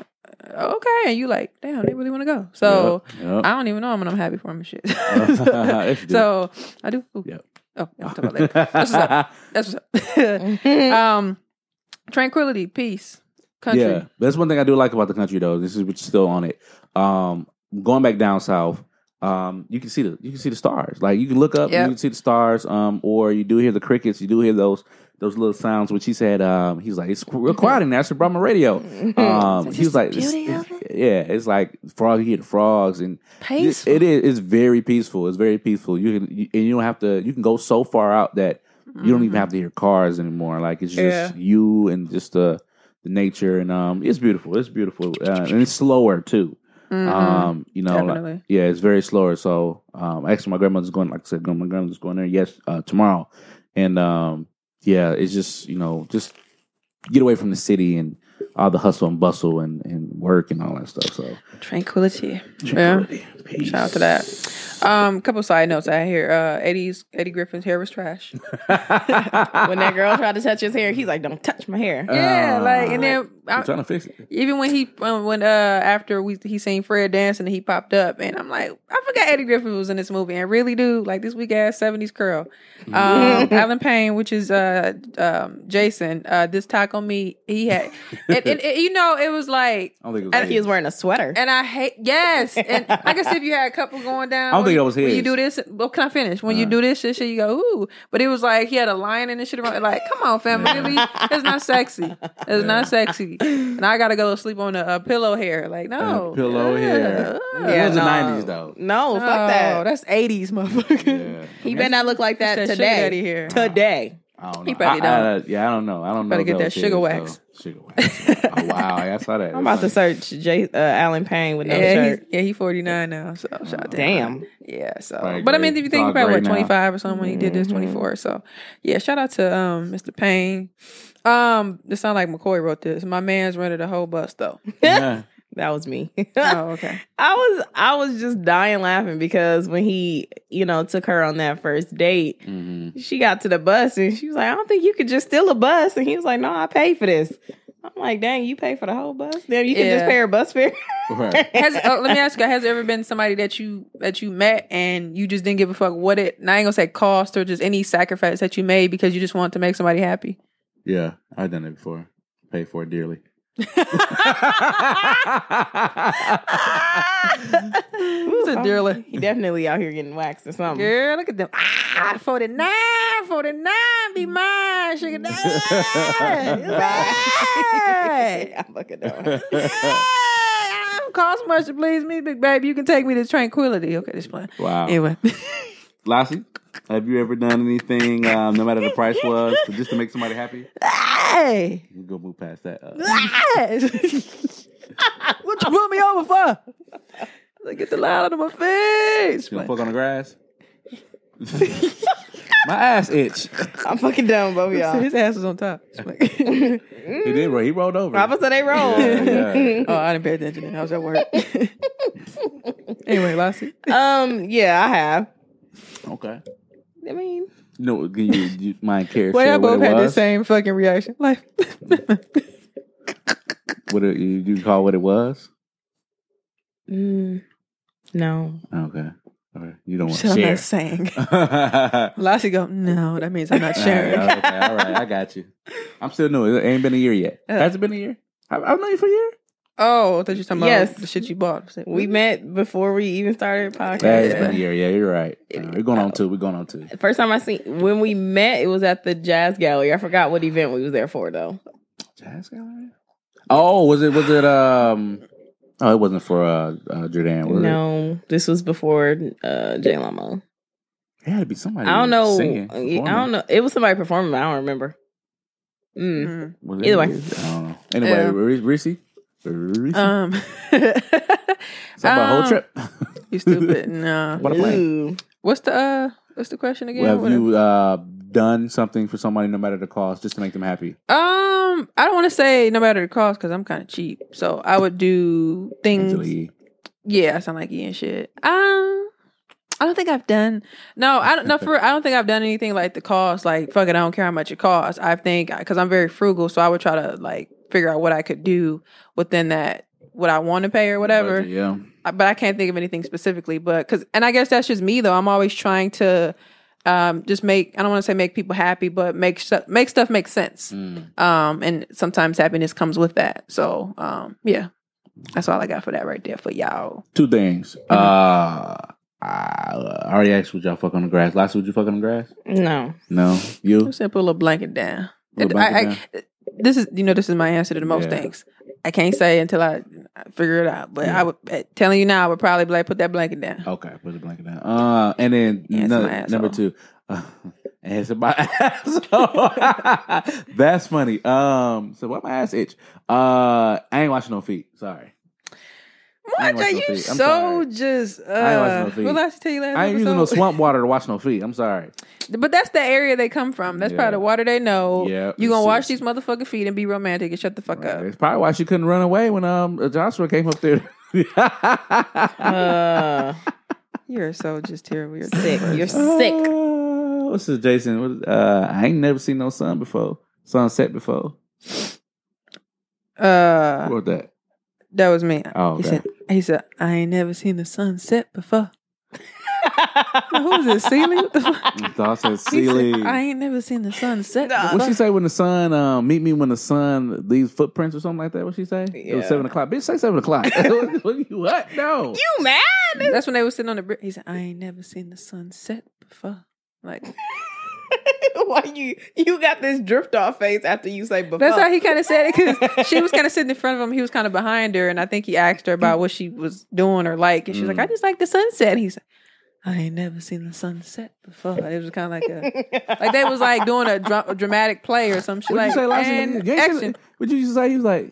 Okay, and you like, damn, they really want to go. So Yep, yep. I don't even know them, and I'm happy for them and shit. Yes, you do. so I do. Ooh. Yep. Oh, yeah, I'll talk about later. That's what's up. That's what's up. um, tranquility, peace, country. Yeah, that's one thing I do like about the country though. This is what's still on it. Um, going back down south, um, you can see the you can see the stars. Like you can look up, Yep. and you can see the stars. Um, or you do hear the crickets. You do hear those those little sounds. Which he said, um, he's like, it's real quiet in there. I should brought my radio. Um, he was like, it's- of it. yeah, it's like frog. You hear the frogs and Peaceful. It is. It's very peaceful. It's very peaceful. You can you, and you don't have to. You can go so far out that you don't even have to hear cars anymore. Like it's just Yeah. you and just the the nature and um. It's beautiful. It's beautiful uh, and it's slower too. Mhm. Um, you know, like- yeah, it's very slower. So um, actually, my grandmother's going. Like I said, my grandmother's going there. Yes, uh, tomorrow, and um, yeah, it's just you know just get away from the city and all the hustle and bustle and, and work and all that stuff. So Tranquility. tranquility, Yeah. Peace. Shout out to that. Um, couple side notes I hear. Uh, Eddie's Eddie Griffin's hair was trash. when that girl tried to touch his hair, he's like, "Don't touch my hair." Yeah, Uh, like and then I'm trying to fix it. even when he um, when uh after we he seen Fred dancing and he popped up and I'm like I forgot Eddie Griffin was in this movie and really do like this weak ass seventies curl. Um, Allen Payne, which is uh um Jason, uh this taco meat he had, and, and, and, you know it was like. I don't think it was. And Like he was wearing a sweater. And I hate yes, and I guess if you had a couple going down, I don't think you- that was When you do this, well, can I finish? When you Uh. do this shit, shit, you go ooh. But it was like he had a lion and this shit around. Like, come on, fam, really? It's not sexy. It's not sexy. And I gotta go sleep on a, a pillow hair. Like, no, Uh, pillow hair. Ugh. Yeah, it was the no. 90s though. No, fuck that. that's eighties, motherfucker. Yeah. He better not look like that, That today. daddy. Today. I don't know. He probably I- I- don't. yeah, I don't know. I don't know. Better if get that that sugar his, wax. though. Sugar wax. oh wow, I saw that. I'm about to search Jay, uh, Allen Payne with no Yeah, shirt. yeah, he forty nine now. So shout out. Damn. Yeah, so Probably but I mean, if you think about great what now. twenty five or something when he did this twenty four, so yeah, shout out to um Mr. Payne. Um, this sound like McCoy wrote this. My man's rented a whole bus though. Yeah. That was me. oh, okay. I was I was just dying laughing because when he, you know, took her on that first date, Mhm. she got to the bus and she was like, I don't think you could just steal a bus. And he was like, No, I pay for this. I'm like, dang, you pay for the whole bus? Damn, you can just pay her bus fare. Right. Has uh, let me ask you, has there ever been somebody that you that you met and you just didn't give a fuck what it? And I ain't gonna say cost or just any sacrifice that you made because you just want to make somebody happy. Yeah, I've done it before. Pay for it dearly. Who's a dearly? He definitely out here getting waxed or something. Girl, look at them. Ah, 49, 49, be mine, sugar daddy. I'm looking at cost much to please me, big baby. You can take me to tranquility. Okay, this plan. wow. Anyway, Lassie, have you ever done anything, um, no matter the price was, to- just to make somebody happy? hey, You go move past that. Uh, what you put me over for? Like, get the light out of my face. you gonna fuck on the grass? My ass itch. I'm fucking down, both of y'all. His ass was on top. He did. roll- He rolled over. Papa said they roll. Yeah, yeah. oh, I didn't pay attention. I was at work. anyway, Lassie. Um, yeah, I have. Okay. I mean, No, can you, you mind care Well, I share what both it had the same fucking reaction. Like, What it, you, you call what it was? mm, no. Okay. Okay. You don't want shit, to I'm not saying. all right, Lassie go, no, that means I'm not sharing. okay, all right, I got you. I'm still new. It ain't been a year yet. Uh. Has it been a year? I, I've known you for a year. Oh, I thought you were talking about Yes. the shit you bought. We met before we even started podcast. That's been year. Yeah, you're right. Uh, we're going on two. We're going on two. First time I seen when we met, it was at the Jazz Gallery. I forgot what event we was there for though. Jazz Gallery. Oh, was it? Was it? Um. Oh, it wasn't for uh, uh Jordan. Was it? No, this was before uh J Lamo. It had to be somebody. I don't know. Singing, I don't know. It was somebody performing. but I don't remember. Mm. Mm. Was? Either way. I don't know. Anyway, Yeah. Reese. Reese? Reese? Um, Something about a whole um, trip. You stupid. no. What a plan. Ooh. What's the uh? What's the question again? Have What- you uh, done something for somebody, no matter the cost, just to make them happy? Um, I don't want to say no matter the cost because I'm kind of cheap. So I would do things. Angela, Yeah, I sound like E and shit. Um, I don't think I've done. No, I don't. No, for I don't think I've done anything like the cost. Like fuck it, I don't care how much it costs. I think because I'm very frugal, so I would try to like figure out what I could do within that what I want to pay or whatever. budget, yeah. But I can't think of anything specifically. But because, and I guess that's just me though. I'm always trying to um, just make. I don't want to say make people happy, but make stuff make stuff make sense. Mm. Um, and sometimes happiness comes with that. So um, yeah, that's all I got for that right there for y'all. Two things. Mm-hmm. Uh, I already asked would y'all fuck on the grass. Last would you fuck on the grass? No. No. You? I'm saying put a little blanket down. Little I- blanket I- this is you know this is my answer to the most Yeah. things. I can't say until I figure it out. But I would eh, telling you now, I would probably like put that blanket down. Okay, put the blanket down. Uh, and then Yeah, no- number two, uh, answer my asshole. That's funny. Um, so why my ass itch? Uh, I ain't washing no feet. Sorry, What are no you feet. So sorry. just? Uh, ain't washing no feet. What last tell you last I ain't using no swamp water to wash no feet. I'm sorry. But that's the area they come from. That's Yeah. probably the water they know. Yeah, you gonna wash these motherfucking feet and be romantic and shut the fuck up. It's probably why she couldn't run away when um Joshua came up there. Uh, You're so just terrible. You're sick. sick. You're sick. Uh, what's this, Jason? What, uh, I ain't never seen no sun before. Sunset before. Uh, What that? that was me. Oh, He okay. Said. He said, "I ain't never seen the sun set before." Who is it? Celie? What the fuck? I thought said He said, Sealy. I ain't never seen the sun set. Nah. What she say when the sun um, meet me when the sun leaves footprints or something like that? What she say? It was seven o'clock. Bitch, say seven o'clock. what? you- what? No. you mad? That's when they were sitting on the bridge. He said, "I ain't never seen the sun set before." Like Why you you got this drift off face after you say before? that's how he kind of said it because she was kind of sitting in front of him. He was kind of behind her, and I think he asked her about what she was doing or like, and she's like, Mm. "I just like the sunset." And he said, "I ain't never seen the sunset before." It was kind of like a like they was like doing a, dra- a dramatic play or some shit. What Like, you say last and week? You ain't action. said- What you say? He was like,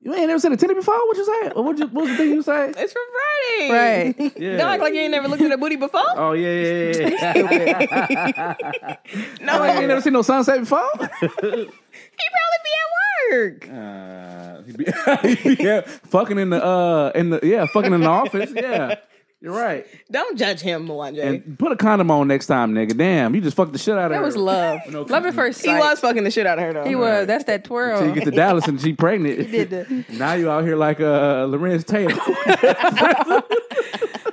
you ain't never seen a titty before? What you say? Or what, you, what was the thing you say? It's from Friday. Right. Yeah. Don't act like you ain't never looked at a booty before. Oh yeah, yeah, yeah. yeah. No, Oh, you ain't never seen no sunset before. he probably be at work. Uh, he be- yeah, fucking in the uh in the yeah, fucking in the office. Yeah, you're right. Don't judge him, Mwanje. And put a condom on next time, nigga. Damn, you just fucked the shit out of That her. That was love. No, love at first sight. he was fucking the shit out of her though. He was. That's that twirl. Till you get to Dallas and she pregnant. He did the- now you out here like uh Lorenz Taylor.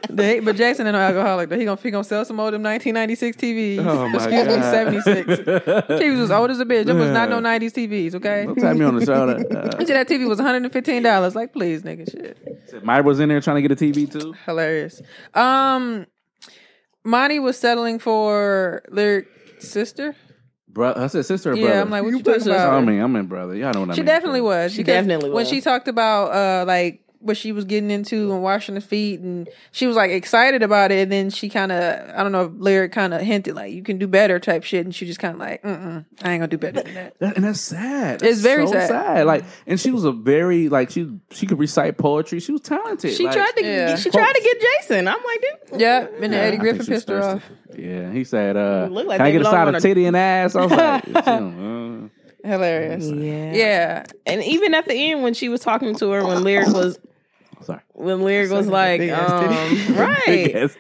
The- but Jackson ain't no alcoholic. Though. He gonna he gonna sell some old them 1996 TVs. Oh, my Excuse me, God. 76. TVs was old as a bitch. Them was not no 90s TVs. Okay. Don't tap me on the shoulder. Uh, that TV was 115 dollars. Like, please, nigga, shit. Mike was in there trying to get a TV too. Hilarious. Um, Monty was settling for Lyric sister. Bro, I said sister or Yeah. I'm like, what you, You put talking about? I mean, I'm in brother. Y'all know what I She mean. She definitely was. She definitely was. When she talked about uh like what she was getting into and washing the feet, and she was like excited about it, and then she kind of I don't know, lyric kind of hinted like you can do better type shit, and she just kind of like, mm mm, I ain't gonna do better than that. That, and that's sad. It's very so sad. Like, and she was a very like she she could recite poetry. She was talented. She Like, tried to Yeah. she tried to get Jason. I'm like, dude. Yeah, and then Yeah, Eddie Griffin think pissed her off. Yeah, he said, uh, It looked like "Can I get a side of a- titty and ass?" I was like, uh, Hilarious. Yeah. Yeah, And even at the end when she was talking to her when Lyric was sorry. when Lyric was like, big ass titty. um, right.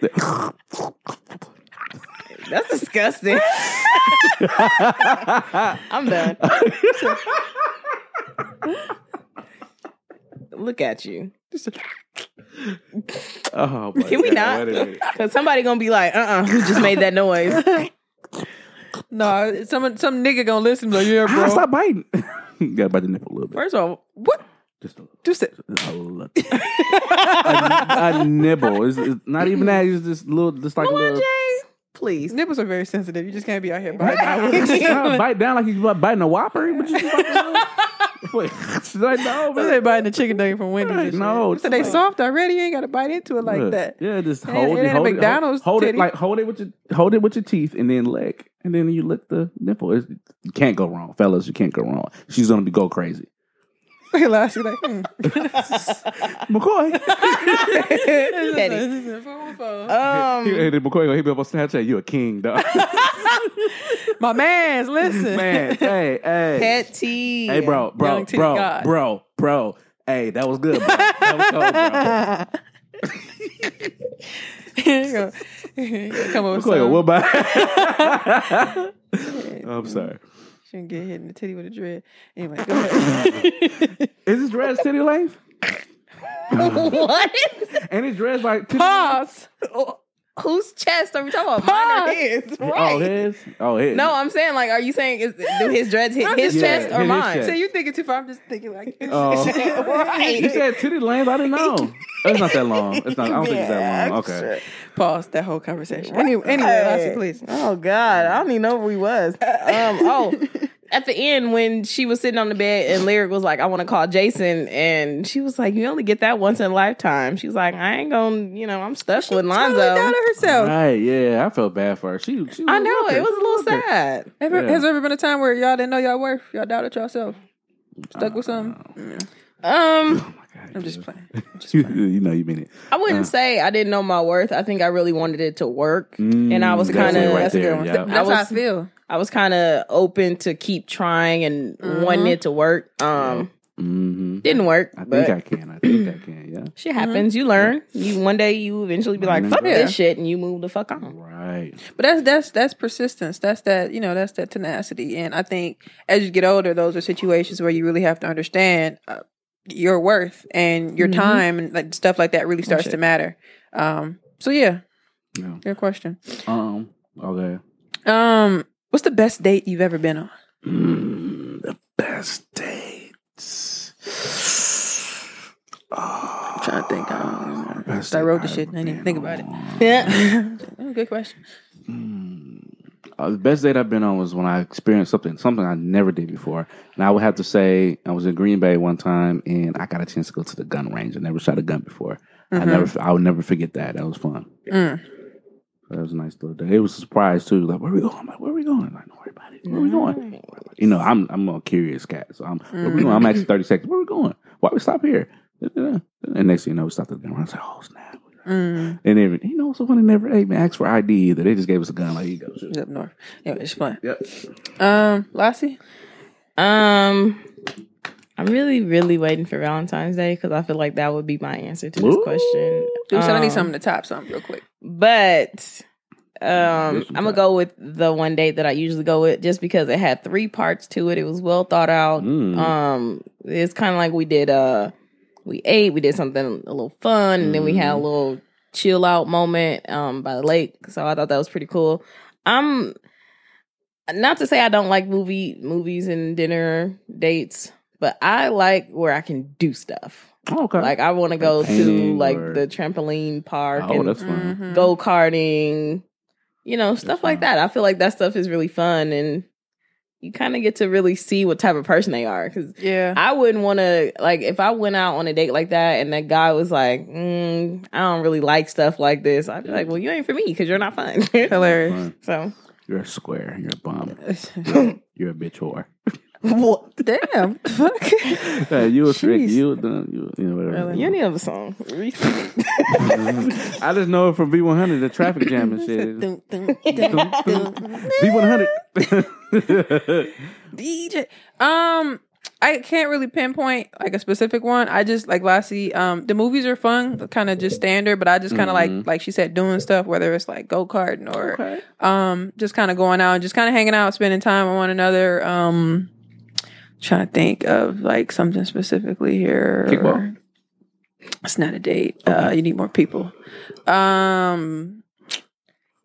That's disgusting. I'm done. Look at you. oh, my Can we God. not? Wait a minute. Because somebody gonna be like, uh uh who just made that noise? no, some some nigga gonna listen. Like, yeah, Ah, bro. stop biting. you gotta bite the nipple a little bit. First of all, What? Just a, Just it. a, little- a, a nibble. It's, it's not even that. It's just little, just like a little. please. Nipples are very sensitive. You just can't be out here biting. out. Nah, bite down like you biting a whopper. What you Wait, she's like, no, They man. biting the chicken nugget from Wendy's. and shit. No, so they it's- soft already. You ain't got to bite into it like Yeah. that. Yeah, just It hold it it. ain't hold McDonald's it, hold, hold it like hold it with your hold it with your teeth and then lick and then you lick the nipple. It's, you can't go wrong, fellas. You can't go wrong. She's gonna be go crazy. Lassie like, hmm. McCoy. Petty. Um, Hey, the McCoy gonna hit me up on Snapchat. You a king, dog. My man's listen. Man, hey, hey. petty. Hey, bro, bro, Young T bro, God. bro, bro. Hey, that was good, bro. That was cold, bro. Here you go. Here you go. Come over. McCoy, son. what about? I'm sorry. Shouldn't get hit in the titty with a dread. Anyway, go ahead. Is his dread titty length? what? And his dress like titty Pause. Whose chest are we talking about? Mine or Pause. his? Oh, his? Oh, his. No, I'm saying like, are you saying is do his dreads hit his Yeah, chest hit or his mine? chest. So you're thinking too far? I'm just thinking like. Oh. right. You said titty length? I didn't know. It's not that long. It's not. I don't think it's that long. Extra. Okay. Pause that whole conversation. Anyway, anyway, Lassie, please. Oh God, I don't even know where we was. Um, oh, at the end when she was sitting on the bed and Lyric was like, "I want to call Jason," and she was like, "You only get that once in a lifetime." She was like, "I ain't gonna, you know, I'm stuck with Lonzo." Totally down to herself. Right. Yeah. I felt bad for her. She. she was I know looking. it was a little looking. sad. Ever, Yeah. Has there ever been a time where y'all didn't know y'all worth? Y'all doubted yourself? Stuck with something? Um, I'm just playing. you, you know you mean it. I wouldn't say I didn't know my worth. I think I really wanted it to work, and I was Mm, that's kind of right That's a there, good one. yeah. That's how I feel. I was kind of open to keep trying and wanting it to work. Um, Mm-hmm. didn't work, I think but I can. I think I can. Yeah. shit happens. You learn. You one day you eventually be like. "Fuck Yeah. this shit," and you move the fuck on. Right. But that's that's that's persistence. That's that you know that's that tenacity. And I think as you get older, those are situations where you really have to understand uh, your worth and your Mhm. time and like stuff like that really starts shit. to matter. Um. So yeah, Yeah. your question. Um. Okay. Um. What's the best date you've ever been on? Mm, the best dates. Oh, I'm trying to think. Best I wrote the shit. I didn't even think about it. Yeah. Good question. Mm. Uh, the best date I've been on was when I experienced something something I never did before. And I would have to say I was in Green Bay one time and I got a chance to go to the gun range. I never shot a gun before. I Mhm. never I would never forget that. That was fun. Mm. That was a nice little day. It was a surprise too. Like, where we going? I'm like, where we going? I'm like, don't worry about it. Where we going? You know, I'm I'm a curious cat. So I'm where we going? I'm actually 30 seconds. Where we going? Why we stop here? And next thing you know, we stopped at the gun. I was like, oh snap. Mm. And then, you know, so funny, never even asked for ID either. They just gave us a gun. Like, you go. shoot. It's up north. Yeah, it's fun. Yep. Um, Lassie. Um, I'm really, really waiting for Valentine's Day because I feel like that would be my answer to this Ooh. question. Dude, so I need something to top something real quick. But um, I'm gonna go with the one date that I usually go with, just because it had three parts to it. It was well thought out. Mm. Um, it's kind of like we did. Uh, we ate, we did something a little fun, and then we had a Mm. little chill out moment um by the lake. So I thought that was pretty cool. I'm not to say I don't like movie movies and dinner dates, but I like where I can do stuff. okay. Like I want to go to like or- the trampoline park oh, and that's fun. Mhm. go karting, you know, stuff like fun. that. I feel like that stuff is really fun and you kind of get to really see what type of person they are. Cause Yeah. I wouldn't want to, like, if I went out on a date like that and that guy was like, mm, I don't really like stuff like this, I'd be like, well, you ain't for me because you're not fun. Hilarious. Fun. so, You're a square. You're a bum. You're a bitch whore. Damn. Fuck. Hey, you a trick. Jeez. You, the, you, you know, whatever. Really? you need another song. I just know it from B100, the traffic jam and shit. Dun, dun, dun, dun. B100. DJ. Um, I can't really pinpoint like a specific one. I just like Lassie. Um, the movies are fun, kind of just standard. But I just kind of Mhm. like like she said, doing stuff whether it's like go karting or okay. um, just kind of going out, and just kind of hanging out, spending time with one another. Um, trying to think of like something specifically here. Kickball. It's not a date. Uh, you need more people. Um,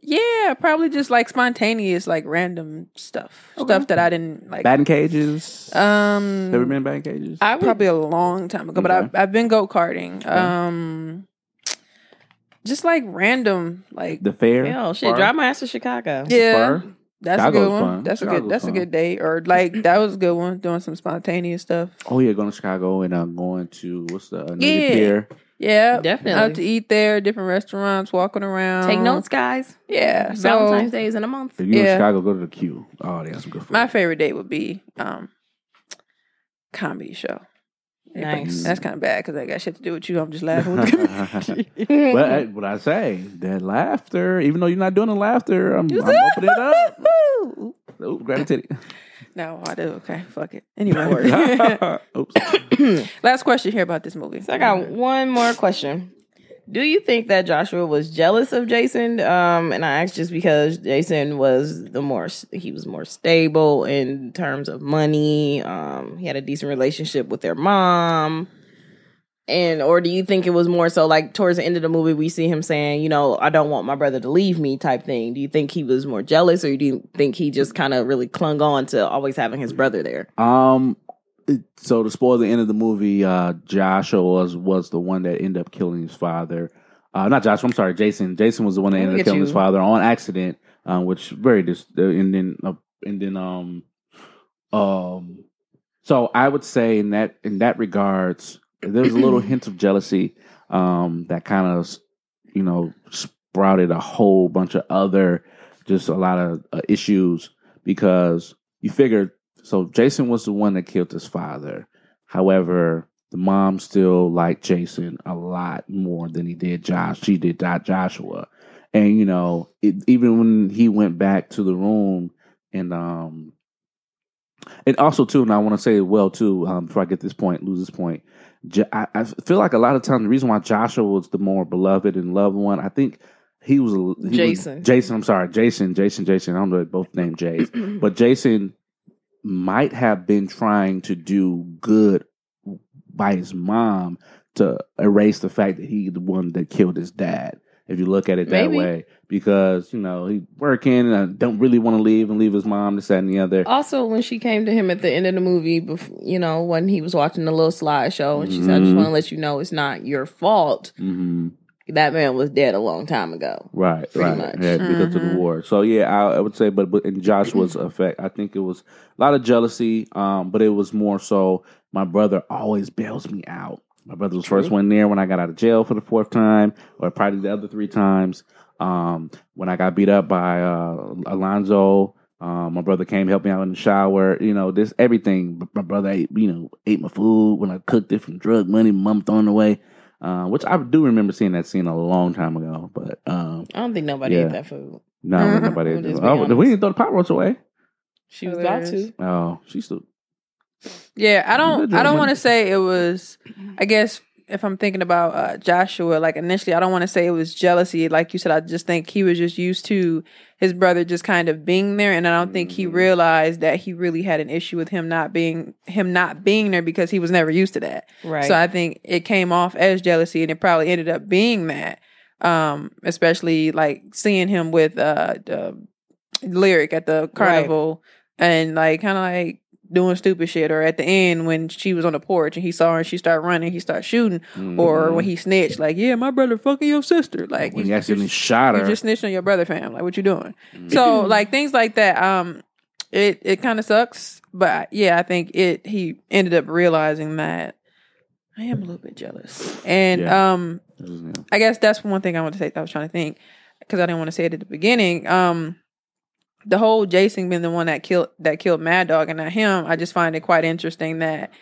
yeah, probably just like spontaneous, like random stuff, Okay. stuff that I didn't like. Batting cages. Um, Never been in batting cages? I probably a long time ago, but I've I've been go karting. Um, just like random, like the fair. hell, shit, Bar? drive my ass to Chicago. yeah, Bar? That's a good one. fun. That's a good. That's fun. a good day. Or like that was a good one. Doing some spontaneous stuff. Oh, yeah, going to Chicago and uh, going to, what's the, uh, Navy Yeah. Pier. Yeah, Definitely. out to eat there, different restaurants, walking around. Take notes, guys. Yeah, so Valentine's Day is in a month. If you're Yeah. in Chicago, go to the Q. Oh, they got some good food. my favorite date would be um comedy show. Nice. That's kind of bad because I got shit to do with you. I'm just laughing with the but what I say, that laughter, even though you're not doing the laughter, I'm, I'm opening it up. Ooh. Ooh, grab a titty. No, I do. Okay, fuck it. Anyway, Oops. last question here about this movie. So I got one more question. Do you think that Joshua was jealous of Jason? Um, and I asked just because Jason was the more he was more stable in terms of money. Um, he had a decent relationship with their mom. And or do you think it was more so like towards the end of the movie we see him saying, you know, I don't want my brother to leave me type thing. Do you think he was more jealous or do you think he just kind of really clung on to always having his brother there? Um. So to spoil the end of the movie, uh, Joshua was was the one that ended up killing his father. Uh, not Joshua. I'm sorry, Jason. Jason was the one that ended up killing you. his father on accident, um, which very dis- uh, and then uh, and then um um. So I would say in that in that regards, there's a little hint of jealousy um, that kind of you know sprouted a whole bunch of other just a lot of uh, issues because you figured so Jason was the one that killed his father. However, the mom still liked Jason a lot more than he did Josh. She did not Joshua, and you know, it, even when he went back to the room and um, and also too, and I want to say well too, um, before I get this point, lose this point. Jo- I, I feel like a lot of times the reason why Joshua was the more beloved and loved one, I think he was, he was Jason. Jason, I'm sorry, Jason, Jason, Jason. I don't know both named Jays, but Jason might have been trying to do good by his mom to erase the fact that he the one that killed his dad. If you look at it that Maybe. way, because you know he working and don't really want to leave and leave his mom, this that and the other. Also, when she came to him at the end of the movie, before, you know, when he was watching the little slideshow, and she said, "I just Mhm. want to let you know it's not your fault." hmm That man was dead a long time ago. Right, Pretty right. much. Yeah, because of the Mhm. war. So yeah, I, I would say, but, but in Joshua's effect, I think it was a lot of jealousy. Um, but it was more so my brother always bails me out. My brother was first one there when I got out of jail for the fourth time, or probably the other three times. Um, when I got beat up by uh, Alonzo, um, my brother came help me out in the shower. You know, this everything. My brother ate, you know, ate my food when I cooked it from drug money. Mom throwing away. Uh, which I do remember seeing that scene a long time ago, but um, I don't think nobody Yeah. ate that food. no, nobody. We'll did. just be Oh, we didn't throw the pot roast away. She was about to. Oh, she still. Yeah, I don't. I don't want to say it was. I guess if I'm thinking about uh, Joshua, like initially, I don't want to say it was jealousy. Like you said, I just think he was just used to his brother just kind of being there, and I don't think he Mhm. realized that he really had an issue with him not being him not being there because he was never used to that. Right. So I think it came off as jealousy, and it probably ended up being that. Um, especially like seeing him with uh the lyric at the carnival, and like kind of like doing stupid shit, or at the end when she was on the porch and he saw her and she started running, he started shooting, or when he snitched, like yeah, my brother fucking your sister, like Mm-hmm. when you he accidentally just- shot her. you just snitched on your brother, fam. Like, what you doing? So, like things like that. Um, it it kind of sucks, but yeah, I think it. He ended up realizing that I am a little bit jealous, and Yeah. um, I guess that's one thing I want to say. That I was trying to think because I didn't want to say it at the beginning. Um, the whole Jason being the one that killed that killed Mad Dog and not him. I just find it quite interesting that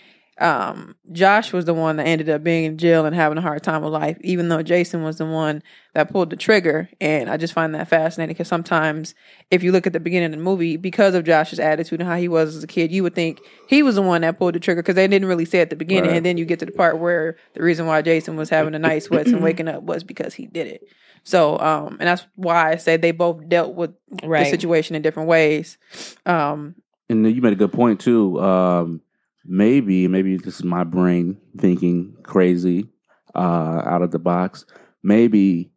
um Josh was the one that ended up being in jail and having a hard time with life, even though Jason was the one that pulled the trigger. And I just find that fascinating because sometimes if you look at the beginning of the movie, because of Josh's attitude and how he was as a kid, you would think he was the one that pulled the trigger because they didn't really say at the beginning. Right. And then you get to the part where the reason why Jason was having the night sweats and waking up was because he did it. So, um, and that's why I say they both dealt with Right. the situation in different ways. Um, And you made a good point too. Um, maybe, maybe this is my brain thinking crazy, uh, out of the box. Maybe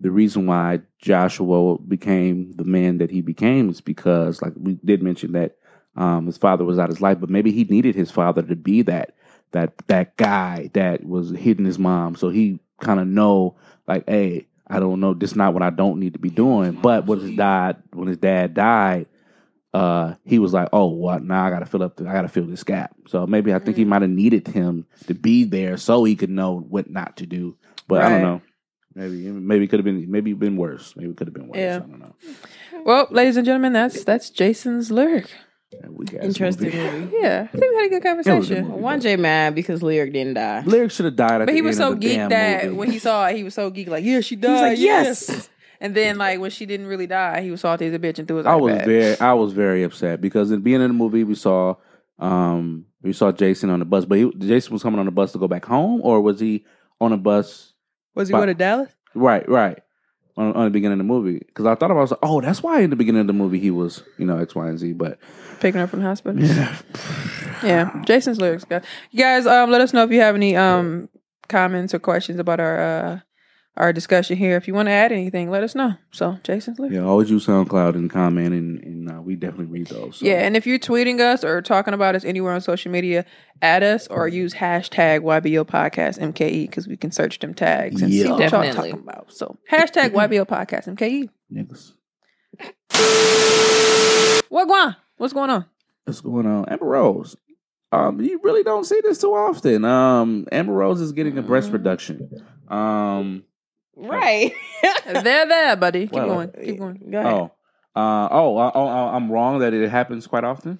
the reason why Joshua became the man that he became is because, like we did mention that um, his father was out of his life, but maybe he needed his father to be that that that guy that was hitting his mom, so he kind of know like, hey, I don't know, this is not what I don't need to be doing. But when his dad, when his dad died, uh, he was like, "Oh, what? Now I got to fill up. The, I got to fill this gap." So maybe I think he might have needed him to be there so he could know what not to do. But I don't Right. know. Maybe maybe it could have been maybe been worse. Maybe it could have been worse. Yeah. I don't know. well, ladies and gentlemen, that's that's Jason's lyric. We got Interesting movie. Yeah, I think we had a good It was a conversation. One J mad because Lyric didn't die. Lyric should have died at But the he was so geeked that movie. when he saw it, he was so geeked, like, yeah, she died. was like, yes. yes. And then, like, when she didn't really die, he was salty as a bitch and threw his I was very, I was very upset because in being in the movie we saw, um, we saw Jason on the bus, but he, Jason was coming on the bus to go back home, or was he on a bus? Was he But- going to Dallas? Right, right. On, on the beginning of the movie, because I thought about, I was like, oh, that's why in the beginning of the movie he was, you know, X, Y, and Z. But Picking up from the hospital. yeah, Yeah, Jason's lyrics, guys. You guys, um, let us know if you have any um comments or questions about our uh our discussion here. If you want to add anything, let us know. So, Jason, lyrics. yeah, always use SoundCloud and comment, and, and uh, we definitely read those. So. Yeah, and if you're tweeting us or talking about us anywhere on social media, add us or use hashtag YBO Podcast MKE because we can search them tags and see Yeah. what y'all Definitely. talking about. So hashtag YBO Podcast MKE. niggas. What going? What's going on? What's going on? Amber Rose. Um, you really don't see this too often. Um, Amber Rose is getting a breast reduction. Um, Right. there, there, buddy. Keep Well, going. Keep going. Go ahead. oh, uh, oh, uh, oh, uh, I'm wrong that it happens quite often.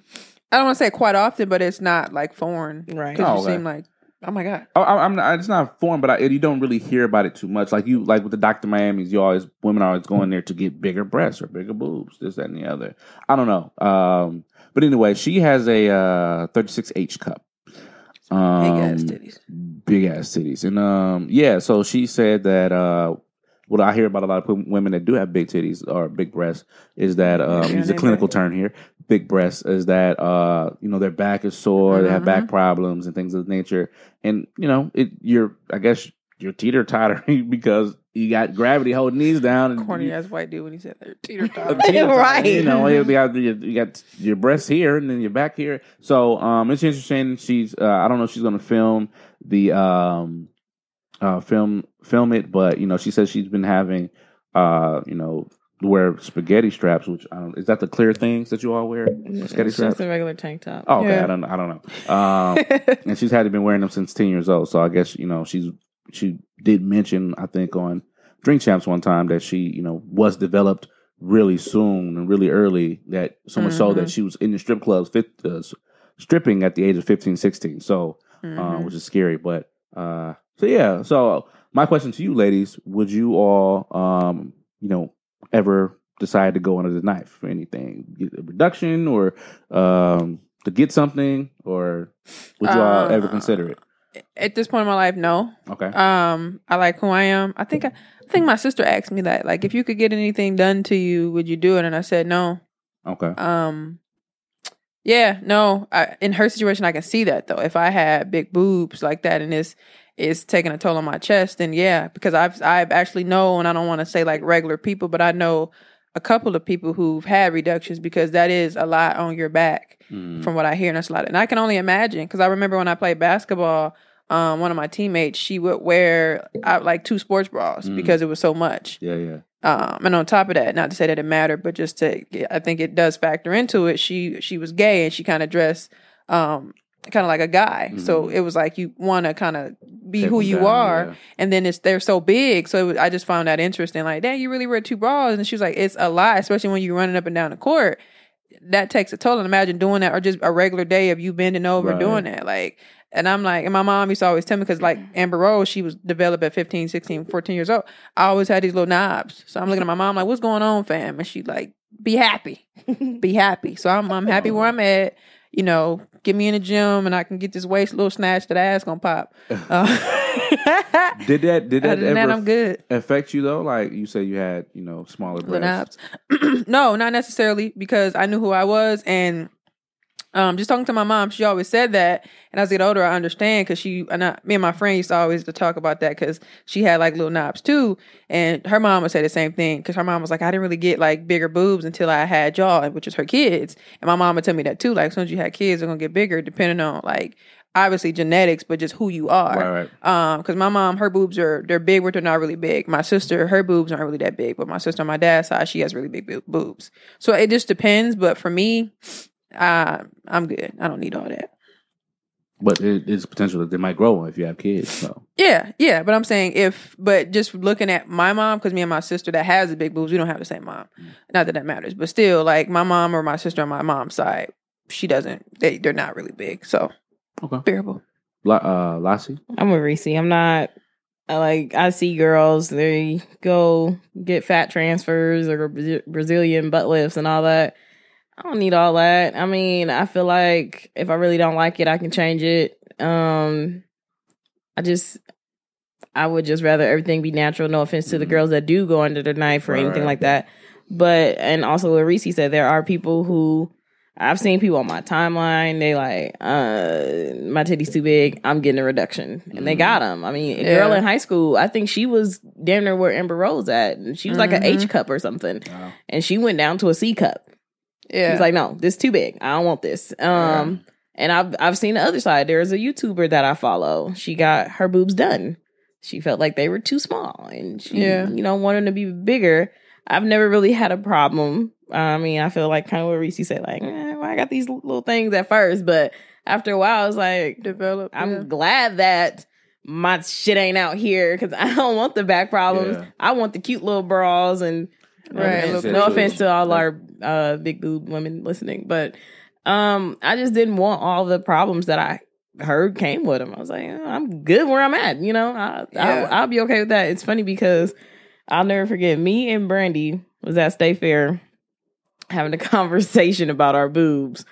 I don't want to say quite often, but it's not like foreign. Right. Because Oh, you okay. seem like, oh my god. Oh, I, I'm not, it's not foreign, but I, you don't really hear about it too much. Like you, like with the Doctor Miami's, you always women are always going there to get bigger breasts or bigger boobs, this, that, and the other. I don't know. Um, but anyway, she has a uh, 36H cup. Um, Big ass titties. Big ass titties. And um, yeah, so she said that uh, what I hear about a lot of women that do have big titties or big breasts is that um, use a clinical term here. Big breasts is that uh, you know their back is sore, they have back Mhm. problems and things of the nature, and you know it. You're I guess you're teeter tottering because you got gravity holding these down. And Corny you, ass white dude when he said that. Teeter totter. teeter-tottering, Right. You know, you got you you got your breasts here and then your back here. So um, it's interesting. She's uh, I don't know if she's going to film the um, uh, film film it, but you know she says she's been having uh, you know wear spaghetti straps. Which I don't, is that the clear things that you all wear? Spaghetti It's straps. just a regular tank top. Oh, okay. Yeah. I don't. I don't know. Um, and she's had to been wearing them since ten years old. So I guess you know she's she did mention I think on Drink Champs one time that she you know was developed really soon and really early that so much so Mm-hmm. that she was in the strip clubs fit, uh, stripping at the age of 15 16 so uh, Mhm. which is scary but uh so yeah so my question to you ladies would you all um you know ever decide to go under the knife for anything get a reduction or um to get something or would you all ever Uh, consider it At this point in my life, no. okay Um, I like who I am. I think I, I think my sister asked me that. Like, if you could get anything done to you, would you do it? And I said no. okay Um, yeah, no. I, in her situation, I can see that though. If I had big boobs like that, and it's it's taking a toll on my chest, then yeah, because I've I've actually know, and I don't want to say like regular people, but I know a couple of people who've had reductions because that is a lot on your back Mm. from what I hear, and that's a lot. And I can only imagine because I remember when I played basketball, um, one of my teammates she would wear uh, like two sports bras Mm. because it was so much. yeah yeah Um, and on top of that, not to say that it mattered, but just to, I think it does factor into it. She she was gay and she kind of dressed, um, kind of like a guy. So it was like you want to kind of be Take who you down, are, yeah. and then it's they're so big. So it was, I just found that interesting. Like, dang, you really wear two bras, and she was like, it's a lot, especially when you're running up and down the court. That takes a toll. And imagine doing that, or just a regular day of you bending over Right. doing that, like. And I'm like, and my mom used to always tell me, because like Amber Rose, she was developed at 15, 16, 14 years old. I always had these little knobs. So I'm looking at my mom like, what's going on, fam? And she like, be happy. be happy. So I'm I'm happy where I'm at. You know, get me in the gym and I can get this waist little snatch that ass gonna pop. Uh, did that did that ever that, I'm good. affect you though like you say you had you know smaller breasts no, not necessarily because I knew who I was and um, just talking to my mom, she always said that. And as I get older, I understand because she and I, me and my friend used to always to talk about that because she had like little knobs too. And her mom would say the same thing because her mom was like, I didn't really get like bigger boobs until I had y'all, which is her kids. And my mom would tell me that too. Like, as soon as you had kids, they're gonna get bigger, depending on like obviously genetics, but just who you are. Right, right. Um, because my mom, her boobs are they're big, but they're not really big. My sister, her boobs aren't really that big, but my sister on my dad's side, she has really big boobs. So it just depends. But for me, uh, I'm good. I don't need all that. But it, it's potential that they might grow if you have kids. So Yeah, yeah. But I'm saying if, but just looking at my mom, because me and my sister that has the big boobs, we don't have the same mom. Not that that matters, but still, like my mom or my sister on my mom's side, she doesn't. They they're not really big, so Okay. bearable. La- uh, Lassie. I'm a Reese. I'm not I like I see girls they go get fat transfers or Bra- Brazilian butt lifts and all that. I don't need all that. I mean, I feel like if I really don't like it, I can change it. Um I just I would just rather everything be natural. No offense to the Mhm. girls that do go under the knife or Right, anything like that. But and also what Reese said, there are people who I've seen people on my timeline. They like, uh, my titty's too big. I'm getting a reduction, and they got them. I mean, a girl in high school, I think she was damn near where Amber Rose at, and she was like an. H cup or something, Wow. and she went down to a C cup. Yeah, She's like, no, this too big. I don't want this. Um, and I've I've seen the other side. There's a YouTuber that I follow. She got her boobs done. She felt like they were too small, and she, Yeah. you know, wanted to be bigger. I've never really had a problem. I mean, I feel like kind of what Reese said, like, eh, well, I got these little things at first, but after a while, I was like, develop. I'm yeah. glad that my shit ain't out here because I don't want the back problems. Yeah. I want the cute little bras and Right, no look no offense to all our uh, big boob women listening, but um, I just didn't want all the problems that I heard came with them. I was like, "Oh, I'm good where I'm at. You know, I, Yeah. I'll, I'll be okay with that. It's funny because I'll never forget me and Brandy was at State Fair having a conversation about our boobs.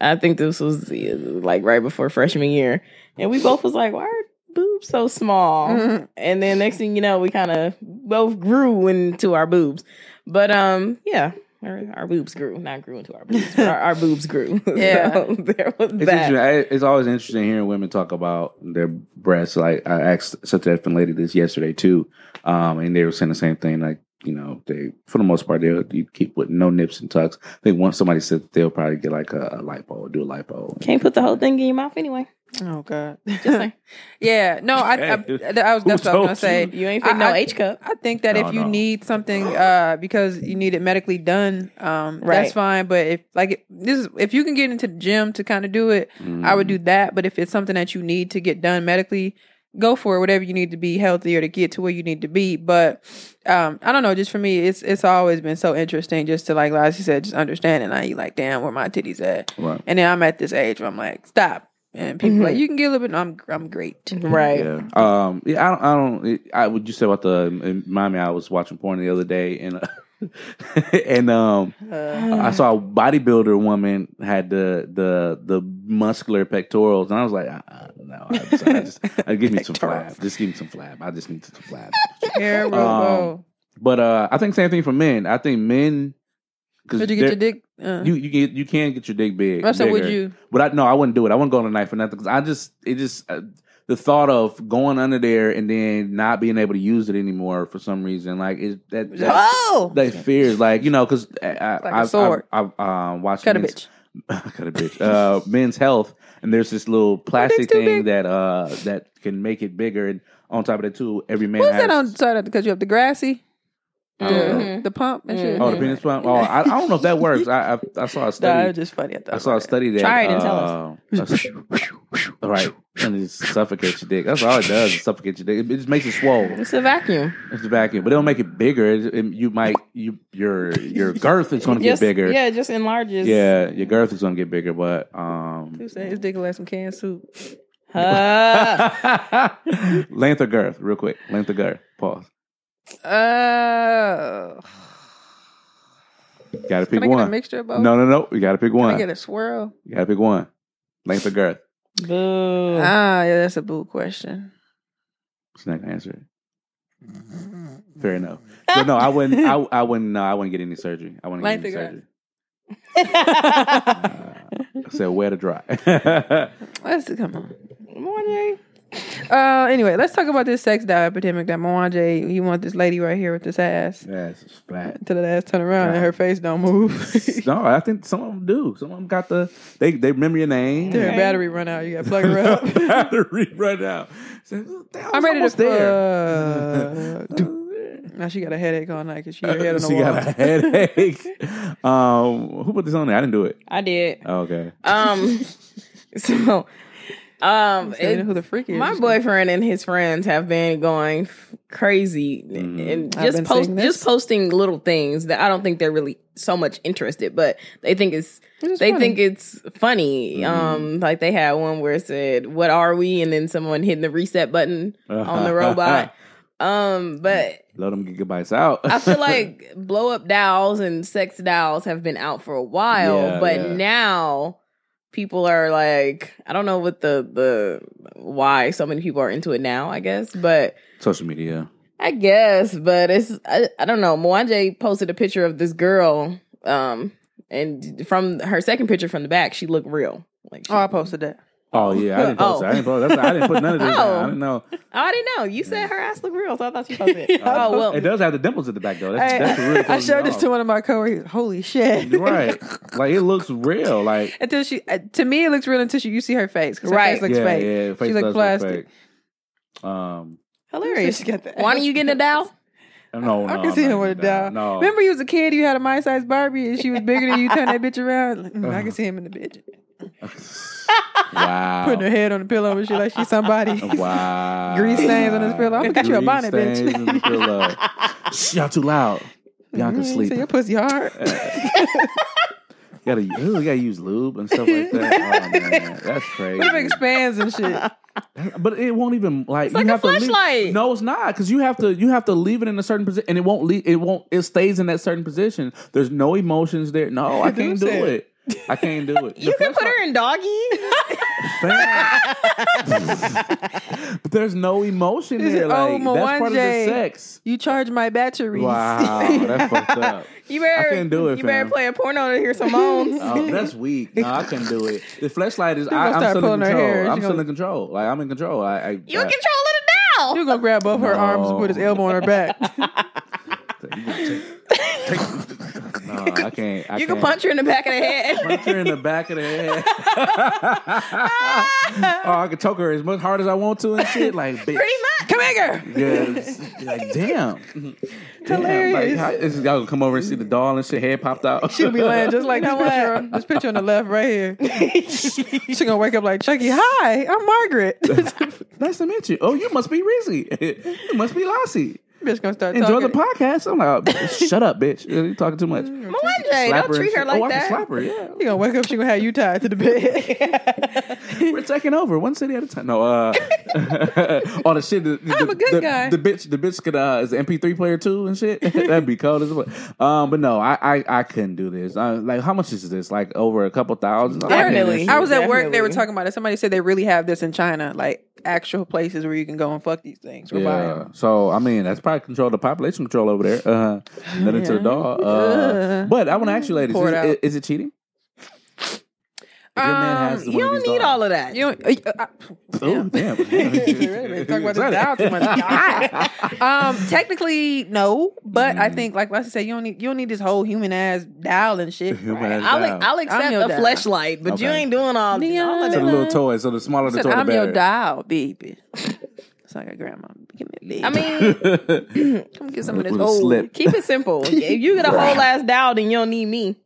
I think this was uh, like right before freshman year, and we both was like, "Why are boobs so small?" Mhm. And then next thing you know, we kind of both grew into our boobs. But um, yeah, our, our boobs grew, not grew into our boobs. but our, our boobs grew. Yeah. so there was It's, that. I- it's always interesting hearing women talk about their breasts. Like I asked such a different lady this yesterday too, um, and they were saying the same thing. Like you know, they for the most part they'll you keep with no nips and tucks. I think once somebody said they'll probably get like a, a lipo or do a lipo. Can't put the whole thing in your mouth anyway. Oh God. Just yeah. No, I, I, I was that's what I was gonna say. You ain't fit no H cup. I think that No, if you no. need something uh because you need it medically done, um Right. that's fine. But if like if, this is if you can get into the gym to kind of do it, I would do that. But if it's something that you need to get done medically, go for it. Whatever you need to be healthier to get to where you need to be. But um I don't know. Just for me, it's it's always been so interesting just to like like you said, just understand it. Now you like, damn, where my titties at? Right. And then I'm at this age where I'm like, stop. And people Mhm. like, you can get a little bit. No, I'm I'm great. Right. Yeah. Um. Yeah. I don't. I don't. It, I would you say about the it reminded me. I was watching porn the other day and. Uh, and um, Uh, I saw a bodybuilder woman had the the the muscular pectorals, and I was like, uh, uh, no, I just, I just uh, give me some flab, just give me some flab. I just need some flab. terrible. Um, But uh, I think same thing for men. I think men because Did you get your dick? Uh, you you get you can get your dick big. I said, would you? But I no, I wouldn't do it. I wouldn't go on a knife for nothing because I just it just uh, the thought of going under there and then not being able to use it anymore for some reason, like it that that, Oh, that fears, like you know, because I, Like a I, sword. I, I, uh, watched cut a men's- bitch. cut a bitch. Uh, men's health, and there's this little plastic thing big. that uh that can make it bigger, and on top of that too, every man What's has. that on? Sorry, because you have the grassy, the, I don't know. Mhm. the pump and shit. Oh, the penis pump. Oh, I, I don't know if that works. I I, I saw a study. it was just funny. I, I saw a study that Try it and tell us. uh, right, and it suffocates your dick. That's all it does. Is suffocate your dick. It just makes it swole. It's a vacuum. It's a vacuum, but it'll make it bigger. It, it- you might you your your girth is going to get bigger. Yeah, it just enlarges. Yeah, your girth is going to get bigger, but um, his dick like some canned soup? Uh, length or girth, real quick. Length or girth. Pause. Uh, Got to pick can I get a one. mixture of both? No, no, no. You got to pick Can I one. get a swirl? You got to pick one. Length or girth. boo. Ah, yeah, that's a boo question. She's not gonna answer it. Fair enough. But no, I wouldn't. I, I wouldn't. No, I wouldn't get any surgery. I wouldn't get Length any or girth? surgery. Uh, I said wet or dry. Let's come on. Morning. Uh, anyway, let's talk about this sex diet epidemic that Mwanje. You want this lady right here with this ass. Yes, it's flat. Until that ass turn around and her face don't move. no, I think some of them do. Some of them got the they they remember your name. Till her Okay. battery run out, you got to plug her up. Battery right now. I'm ready to there. Uh, now she got a headache all night because she her head on the she wall. got a headache. um, who put this on there? I didn't do it. I did. Oh, okay. Um, so Um, it- who the freak is. my boyfriend and his friends have been going f- crazy Mhm. and just post just posting little things that I don't think they're really so much interested, but they think it's It's they funny. think it's funny. Mhm. Um, like they had one where it said, "What are we?" and then someone hitting the reset button on the robot. Um, but Let them gigabytes out. I feel like blow up dolls and sex dolls have been out for a while, Yeah, but yeah. now people are like, I don't know what the the why so many people are into it now. I guess, but social media. I guess, but it's I, I don't know. Mwanje posted a picture of this girl, um, and from her second picture from the back, she looked real. Like, she, Oh, I posted that. Oh yeah, I didn't post Oh. it. I didn't post. That's, I didn't put none of this. Oh. down. I didn't know. oh, I didn't know. You said her ass looked real, so I thought you posted. it. oh well, It does have the dimples at the back though. That's, I, that's the real I showed this off. to one of my coworkers. Holy shit! Right. Like it looks real. Like Until she, uh, to me, it looks real until she, you see her face. 'cause her Right. face looks yeah, fake. yeah. Face She look does plastic. fake. Um, hilarious. She got the Why don't you get in the doll? no, I no, can see I'm him with a even down. doll. No, Remember, you was a kid. You had a my size Barbie, and she was bigger than you. Turn that bitch around. Like, mm, I can see him in the bitch, wow. putting her head on the pillow and shit like she's somebody. Wow. Grease stains on his pillow. I'm gonna get you a bonnet, bitch. stains on the pillow. Shh, y'all too loud. Bianca Mm, sleep. So your pussy hard. You gotta, you gotta use lube and stuff like that. Oh man, that's crazy. what if it expands and shit? But it won't even like It's like you a have to leave- flashlight. No, it's not because you have to you have to leave it in a certain position, and it won't leave. It won't. It stays in that certain position. There's no emotions there. No, I can't do it. I can't do it. You can put her in doggy. but there's no emotion Is there. it- Like, oh, that's part of the sex. You charge my batteries. Wow, that's fucked up. You better. I can't do it, You better play a porno to hear some moans. Oh, that's weak. No, I can't do it. The flashlight is. I, I'm still in control. hair. I'm still gonna- in control. Like I'm in control. I. I you in I, control of the doll. You're gonna grab both her arms and put his elbow on her back. You can take- take- no, I can't. I You can't. punch her in the back of the head. Punch her in the back of the head. oh, I can choke her as much hard as I want to and shit. Like, bitch. Pretty much. Come here. Yeah, like damn. damn. Hilarious. Like, how, is y'all gonna come over and see the doll and shit head popped out? She'll be laying just like this know picture, on, this picture on the left right here. She gonna wake up like Chucky. Hi, I'm Margaret. nice to meet you. Oh, you must be Rizzy. you must be Lassie. Bitch gonna start Enjoy talking. the podcast. I'm like, oh, shut up, bitch. You talking too much. Mwanje, Slap don't treat her like oh, I that. can slap her. Yeah, You gonna wake up? She gonna have you tied to the bed. we're taking over one city at a time. No, uh, all the shit. The, I'm a good the, guy. The bitch, the bitch could uh, is an MP3 player too and shit. That'd be cold as well. Um, but no, I, I, I couldn't do this. I, like, how much is this? Like over a couple thousand. I Definitely. do this I was at work. They were talking about it. Somebody said they really have this in China, like actual places where you can go and fuck these things. Or buy Yeah. So I mean, that's probably control the population control over there. Uh, let into the Yeah. dog. Uh, but I want to ask you, ladies, is, is, is it cheating? If your man has Um, You don't need dogs- all of that. You don't, uh, uh, Oh damn! Really talk about this down too much. Um, technically, no, but I think, like Leslie said, you don't need you don't need this whole human ass doll and shit. Human ass I'll, doll. I'll accept your a dad. fleshlight, but you ain't doing all, Neon. all of So the that. little toy. So the smaller I the said, toy, the I'm your better. doll, baby. It's like a grandma. Give me a baby. I mean, come get some of this old. slip. keep it simple. If you get a whole ass doll, then you don't need me.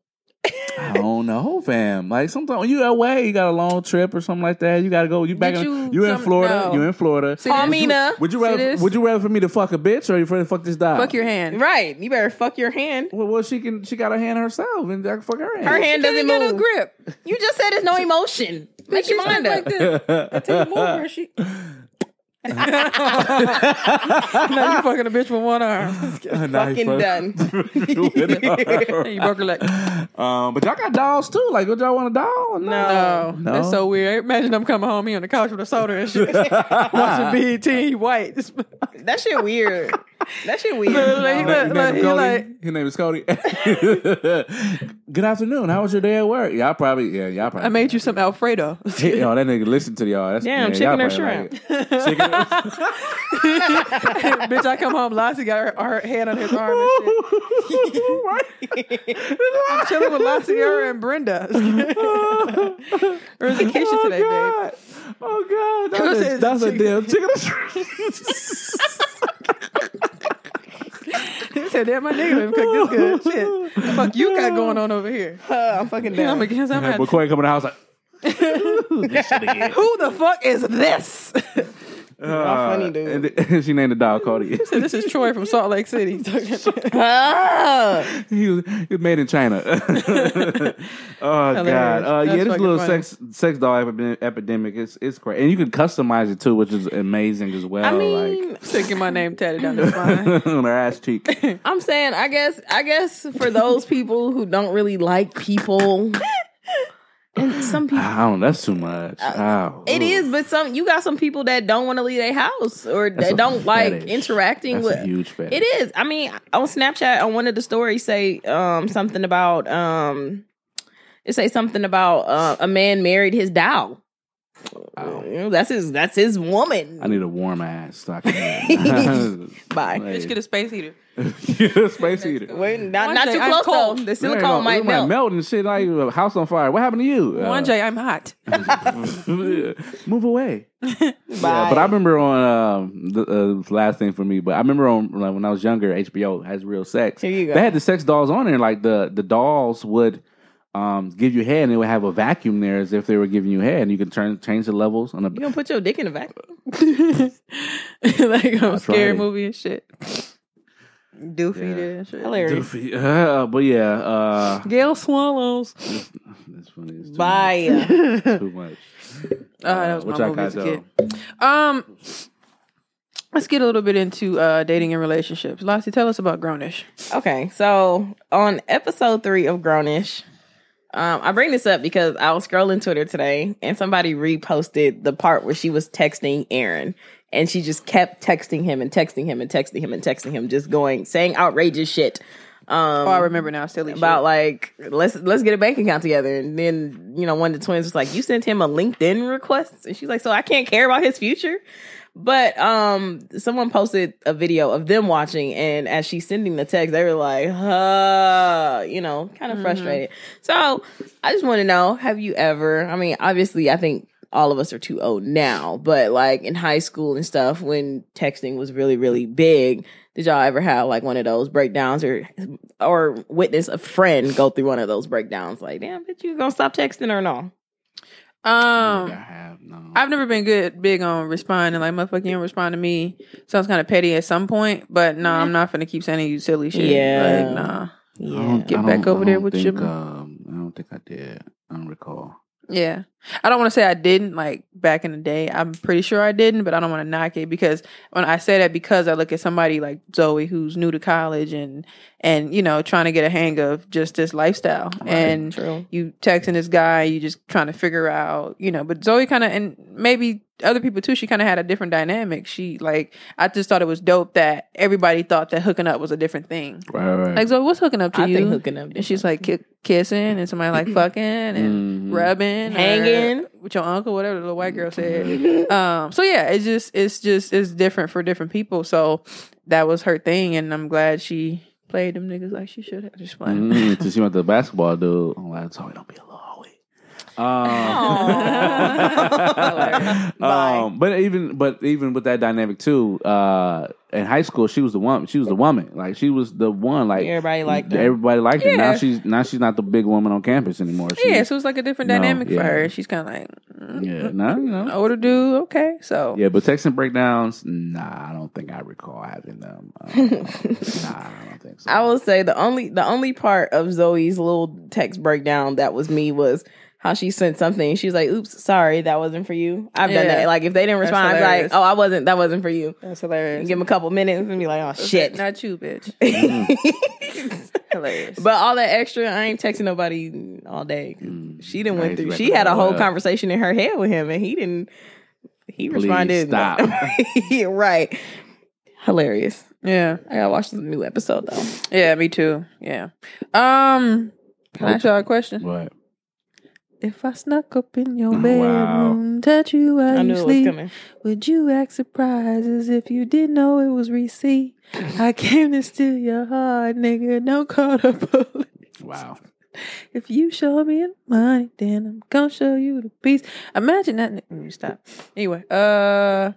I don't know, fam. Like sometimes when you away, you got a long trip or something like that. You got to go. You back. Did in, you you in some- Florida. no. You in Florida. See this? Palmina. Would you See rather? this? Would you rather for me to fuck a bitch or you for to fuck this doll? Fuck your hand. Right. You better fuck your hand. Well, well, she can. She got her hand herself, and I can fuck her hand. Her hand Can't doesn't get a move. grip. You just said there's no emotion. Make your She's mind like up. this. Take him over. She. now you fucking a bitch with one arm. Now Fucking fuck- done. you broke her leg. um, but y'all got dolls too. Like, would y'all want a doll? No, No. that's so weird. Imagine them coming home, he on the couch with a soda and shit, watching BET. He white. That shit weird. That shit weird. Like, he His look- name like, he like- His name is Cody. Good afternoon. How was your day at work? Y'all probably, yeah, y'all probably. I made you some Alfredo. Hey, yo, that nigga listen to y'all. That's, Damn, yeah, chicken y'all or probably shrimp? like it. chicken. Bitch, I come home, Lassie got her, her hand on his arm and shit. I'm chilling with Lassie her and Brenda. or is it Keisha oh, today, babe? God. Oh God, Who that's, a, says that's a chicken? damn chicken. or shrimp. He said, that my nigga done cook this good. Shit. The fuck you got going on over here? Uh, I'm fucking I'm down. against, I'm But at, Corey come in the house like, This shit again. Who the fuck is this? funny, dude. And she named the dog Cody. So this is Troy from Salt Lake City. Ah. he, was, he was made in China. oh god, Hilarious. uh, yeah, That's this little funny. sex sex doll epi- epidemic is it's great, and you can customize it too, which is amazing as well. I mean, like Sticking my name tatted down the spine. on her ass cheek. I'm saying, I guess, I guess for those people who don't really like people, and some people. I don't. That's too much. Oh, It ooh. is, but some you got some people that don't want to leave their house or That's they don't like fetish. interacting That's with. a huge fetish. It is. I mean, on Snapchat, on one of the stories, say um something about um, it say something about uh, a man married his doll. Wow. You know, that's his. That's his woman. I need a warm ass. So I can Bye. Just get a space heater. A space heater. Wait, not, One not day, too close though. The silicone go. might It melt. melt and shit like a house on fire. What happened to you? Uh, One day I'm hot. move away. Bye. Yeah, but I remember on um, the uh, last thing for me. But I remember on like, when I was younger, HBO has real sex. Here you go. They had the sex dolls on there. Like the the dolls would um, give you head, and they would have a vacuum there as if they were giving you head, and you can turn change the levels on the. you gonna put your dick in the vacuum? like a I scary tried it. movie and shit. Doofy Yeah. did shit. Hilarious. Doofy. Uh, but yeah, uh, Gail swallows. that's funny. It's too Bye. much. Too much. Oh, that was what my y'all movie as a kid. Um, let's get a little bit into uh, dating and relationships. Lassie, tell us about Grownish. Okay, so on episode three of Grownish, um, I bring this up because I was scrolling Twitter today and somebody reposted the part where she was texting Aaron and she just kept texting him and texting him and texting him and texting him, just going saying outrageous shit. Um, Oh, I remember now. Silly about shit. like let's let's get a bank account together and then you know one of the twins was like you sent him a linkedin request and she's like so i can't care about his future but um someone posted a video of them watching and as she's sending the text they were like "Huh," you know kind of frustrated so i just want to know have you ever i mean obviously i think all of us are too old now but like in high school and stuff when texting was really really big did y'all ever have like one of those breakdowns or or witness a friend go through one of those breakdowns like damn bitch you gonna stop texting or no I Um, have no. I've never been good big on responding. Like motherfucker, you don't respond to me. Sounds kind of petty at some point, but no, I'm not gonna keep sending you silly shit. Yeah. like, nah. I don't- Get back over there with think, your- Um, I don't think I did. I don't recall. Yeah. I don't want to say I didn't like back in the day. I'm pretty sure I didn't, but I don't want to knock it because when I say that because I look at somebody like Zoe who's new to college and and you know trying to get a hang of just this lifestyle and true you texting this guy, you just trying to figure out, you know, but Zoe kind of and maybe other people too, she kind of had a different dynamic. She like I just thought it was dope that everybody thought that hooking up was a different thing. Right, right. Like Zoe, what's hooking up to i you? hooking up and she's like kissing and somebody like fucking and Mhm. rubbing, or Hanging. with your uncle, whatever the little white girl said. um, so yeah, it's just it's just it's different for different people. So that was her thing, and I'm glad she played them niggas like she should have. Just playing. Mm, she went to the basketball dude. I'm like, sorry, don't be a little hoey. Um, um, but even but even with that dynamic too, uh, in high school she was the one. She was the woman. Like she was the one. Like Everybody liked her. Everybody liked her. Now she's now she's not the big woman on campus anymore. She's, Yeah, so it's like a different No, dynamic yeah. for her. She's kind of like mm, yeah. Now you know. older dude. Okay, so Yeah, but texting breakdowns, nah, I don't think I recall having them. Uh, nah, I don't think so. I will say the only the only part of Zoe's little text breakdown that was me was how she sent something. She was like, "Oops, sorry, that wasn't for you." I've done Yeah. that. Like if they didn't respond, I'd be like, "Oh, I wasn't. That wasn't for you." that's hilarious. Give them a couple minutes and be like, "Oh shit." not you, bitch. hilarious. But all that extra, I ain't texting nobody all day. Mm. She didn't went through. She had a whole up. conversation in her head with him, and he didn't. He Please responded. stop. right. Hilarious. yeah, I gotta watch the new episode though. yeah, me too. Yeah. Um, can I ask y'all a question? What? If I snuck up in your Wow. bedroom, touch you while I you knew it was sleep, would you act surprised as if you didn't know it was receipt? I came to steal your heart, nigga. Don't call the police. Wow. If you show me the money, then I'm gonna show you the piece. Imagine that. Let me stop. Anyway, uh,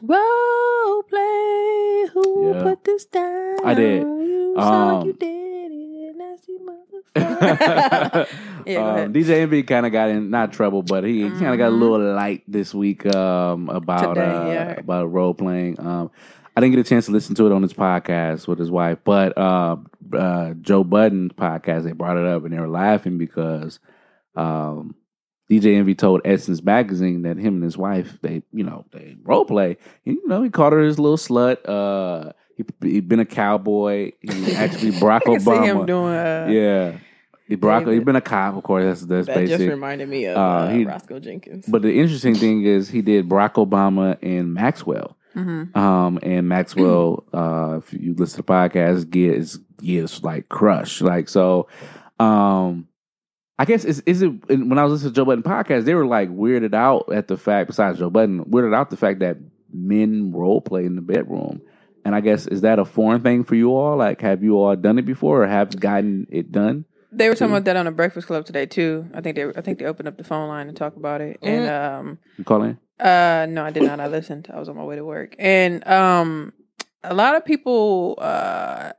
role play. Who Yeah. put this down? I did. You Um, you did it, nasty motherfucker. Yeah, um. DJ Envy kind of got in not trouble, but he kind of got a Mhm. little light this week um, about Today, uh, yeah. about role playing. Um, I didn't get a chance to listen to it on his podcast with his wife, but uh, uh, Joe Budden's podcast they brought it up and they were laughing because um, DJ Envy told Essence Magazine that him and his wife they you know they role play. And, you know he called her his little slut. Uh, he had been a cowboy. He actually Barack I can see him Obama. doing. Uh, Yeah. He Barack, David. he's been a cop, of course. That's that's That just reminded me of Uh, uh, he- Roscoe Jenkins. But the interesting thing is, he did Barack Obama and Maxwell. mhm. Um, and Maxwell, uh, if you listen to the podcast, gets gets like crushed. Like so, um, I guess is is it when I was listening to Joe Budden podcast, they were like weirded out at the fact. Besides Joe Budden, weirded out the fact that men role play in the bedroom. And I guess is that a foreign thing for you all? Like, have you all done it before, or have gotten it done? They were talking about that on the Breakfast Club today too. I think they I think they opened up the phone line and talk about it. And um You call in? uh no, I did not. I listened. I was on my way to work. And um a lot of people uh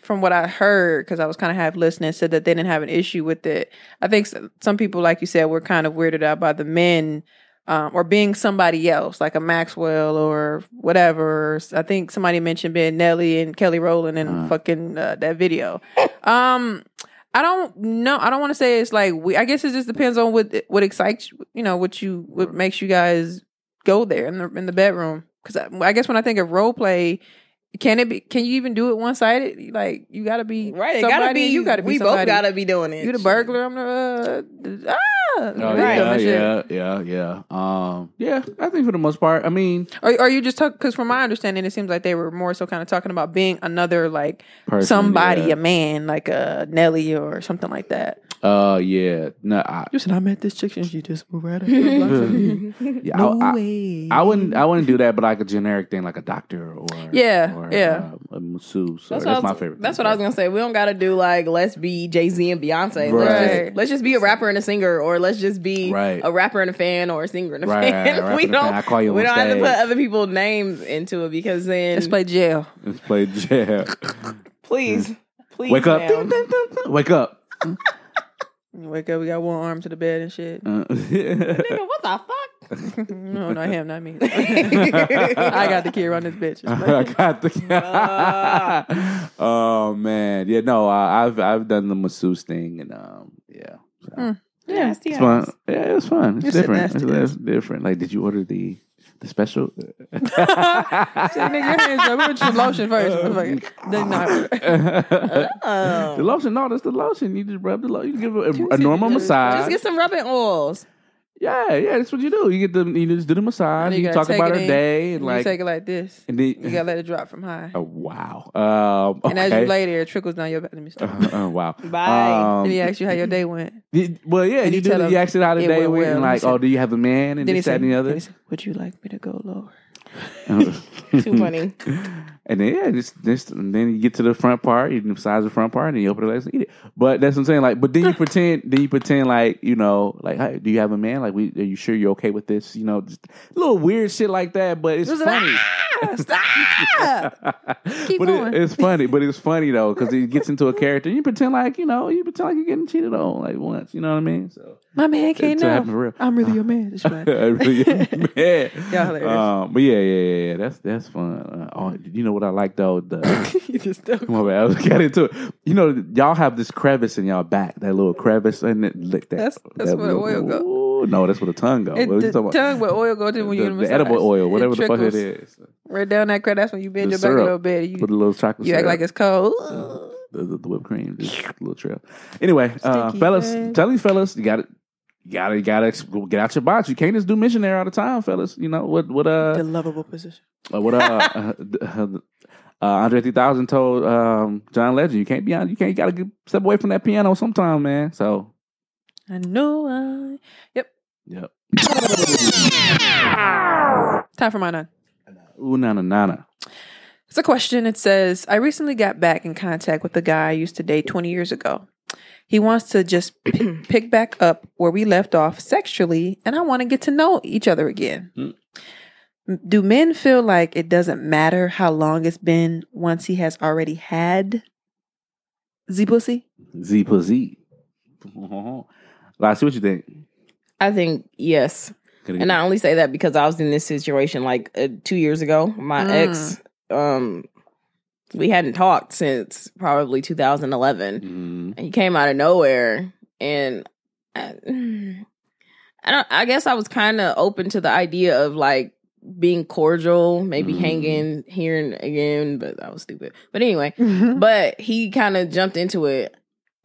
from what I heard, because I was kind of half listening, said that they didn't have an issue with it. I think s- some people, like you said, were kind of weirded out by the men um, or being somebody else, like a Maxwell or whatever. I think somebody mentioned being Nelly and Kelly Rowland in Uh. fucking uh, that video. Um, I don't know. I don't want to say it's like we. I guess it just depends on what what excites you. You know, what you what makes you guys go there in the in the bedroom. Because I, I guess when I think of role play, can it be? Can you even do it one sided? Like you got to be right, it Somebody, gotta be. You got to be. We somebody. both gotta be doing it. You the burglar. I'm the uh, ah. Oh, Right. yeah, yeah, yeah, yeah. Um, yeah, I think for the most part. I mean, Or are you just talking? Because from my understanding, it seems like they were more so kind of talking about being another like person, somebody, Yeah. a man, like a Nelly or something like that. Uh, yeah. No, I, You said I met this chick and she just moved right up the block from me. yeah, No I, I. I wouldn't. I wouldn't do that, but like a generic thing, like a doctor or Yeah, or, yeah. uh, masseuse. So That's, that's, what I my was, favorite. That's thing. what I was gonna say. We don't gotta do like let's be Jay Z and Beyonce. Let's, just, let's just be a rapper and a singer, or let's just be Right. a rapper and a fan, or a singer and a Right, fan. rapper we and a fan. don't. I call you we don't have to put other people's names into it because then Let's play jail. Let's play jail. please, please Wake up! now. Wake up! You Wake up, we got one arm to the bed and shit. Uh, Nigga, what the fuck? No, not him, not me. I got the key on this bitch. I got the. oh man, yeah. No, I, I've I've done the masseuse thing, and um, yeah. So. Mm. Yeah, It's fun. Yeah, it's fun. It's You're different. It's, it's different. Like, did you order the the special? Nigga, your hands up. We went to lotion first. motherfucker. Then not. Oh. the lotion, no, that's the lotion. You just rub the lotion. You give it a, a normal massage. Just get some rubbing oils. Yeah, yeah, that's what you do. You get the you just do the massage. And You, you talk about her in, day and You like, take it like this. and then, You gotta let it drop from high. oh wow, um, And as you lay there, it trickles down your back. Let me stop. Uh, oh wow. Bye. Um, Then he asks you how your day went. well, yeah, And you you do. him You ask it how the it day went went, well. and like, oh, do you have a man and Then he this, that, and the other. said, Would you like me to go lower? Too funny. And then yeah, just, just and then you get to the front part, you massage the front part, and then you open the legs and eat it. But that's what I'm saying. Like, but then you pretend, then you pretend like you know, like, hey, do you have a man? Like, we are you sure you're okay with this? You know, just little weird shit like that. But it's funny. ah, stop. Keep but going. It, it's funny. But it's funny though because he gets into a character. You pretend like you know, you pretend like you're getting cheated on like once. You know what I mean? So My man can't know. I'm really your man. Just like, really, man. Y'all hilarious. Um, but yeah, yeah, yeah, yeah. That's that's fun. Uh, oh, you know what I like though? The you just don't. My bad. I was getting into it. You know, y'all have this crevice in y'all back, that little crevice, and it lick that. That's- that's that where the oil go. Ooh, no, that's where the tongue go. It, What you the tongue where oil go to when you the, the edible oil, whatever the fuck it is. Right down that crack. That's when you bend The your back a little bit. You, put a little chocolate you act like it's cold. the, the, the whipped cream, just a little trail. Anyway, uh, fellas, tell these fellas, you got to, you got to, you got to get out your box. You can't just do missionary all the time, fellas. You know what? What? Uh, the lovable position. Uh, what uh, uh, uh, uh Andre 3000 told um, John Legend, you can't be on, you can't, you gotta get, step away from that piano sometime, man. So, I know I. Yep. yep. Time for my none. Ooh, nana, nana. It's a question. It says, I recently got back in contact with the guy I used to date 20 years ago. He wants to just p- pick back up where we left off sexually, and I want to get to know each other again. Mm. Do men feel like it doesn't matter how long it's been once he has already had Z pussy? Z for Z. Lassie, what you think? I think yes. And I only say that because I was in this situation like uh, two years ago. My Mm. ex, um, we hadn't talked since probably 2011. Mhm. And he came out of nowhere, and I, I don't. I guess I was kind of open to the idea of like being cordial, maybe Mhm. hanging here and again, but that was stupid. But anyway, but he kind of jumped into it.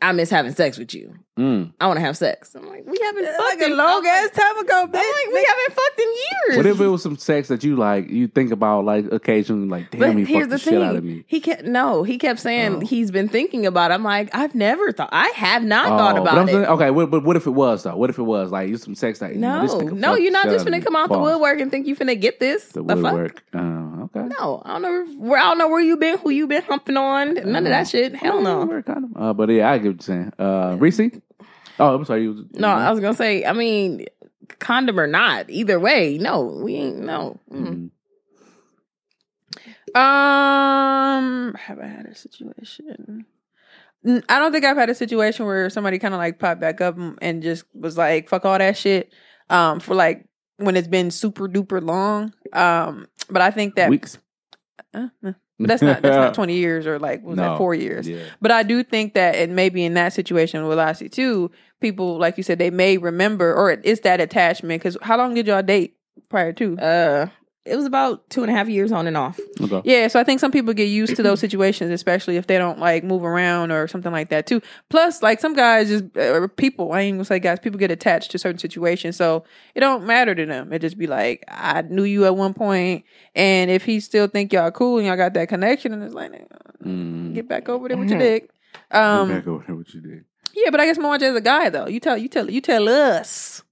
I miss having sex with you. Mm. I want to have sex. I'm like, we haven't fucked like a long ass time ago, I'm like, we haven't fucked in years. What if it was some sex that you like? You think about like occasionally, like, damn, But he here's fucked the, the shit out of thing. me. He kept no. He kept saying Oh. he's been thinking about. It. I'm like, I've never thought. I have not thought Oh, but about I'm it. saying- okay, what, but what if it was though? What if it was like you some sex that you know, no, no, you're not just gonna come me. out the woodwork and think you're finna get this. The The, fuck? woodwork. Oh, okay. No, I don't know. Where I don't know where you been, who you been humping on. None of that shit. Hell no. Woodwork, kind of. Uh, but yeah, I get what you're saying. Uh, Reese. Oh, I'm sorry. You was, No, I was gonna say. I mean, condom or not, either way. No, we ain't. No. Mm. Mhm. Um, have I had a situation? I don't think I've had a situation where somebody kind of like popped back up and- and just was like, "Fuck all that shit." Um, for like when it's been super duper long. Um, but I think that weeks. uh, uh, but that's not that's not twenty years or like was No. that four years. Yeah. But I do think that it may be in that situation with Lassie too. People, like you said, they may remember, or it's that attachment. Because how long did y'all date prior to? Uh, it was about two and a half years on and off. Okay. Yeah, so I think some people get used to those situations, especially if they don't like move around or something like that too. Plus, like some guys just uh, people. I ain't gonna say guys. People get attached to certain situations, so it don't matter to them. It just be like, I knew you at one point, and if he still think y'all cool and y'all got that connection, and it's like, Mm. get back over there with your Mhm. dick. Um, Get back over there what you did. yeah, but I guess more as a guy though. You tell, you tell, you tell us.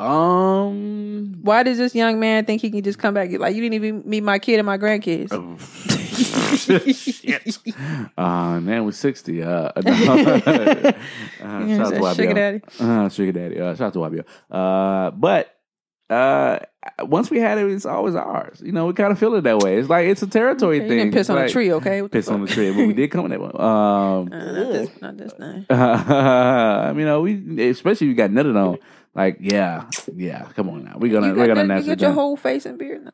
Um. Why does this young man think he can just come back? Like you didn't even meet my kid and my grandkids. Oh, shit. Uh, man, we're 60. Uh, no. uh, shout out to Sugar daddy. Uh, sugar daddy. Uh, shout out to YBL. Uh, but uh, once we had it, it's always ours. You know, we kind of feel it that way. It's like it's a territory You thing. piss on like, a tree, okay? What Piss on the tree, but we did come in that one. Um, Uh, not this, not this thing. I mean, you know, we especially if you got nutted on. Like, yeah, yeah. Come on now, we're gonna you we're gonna that- you got your down. whole face and beard.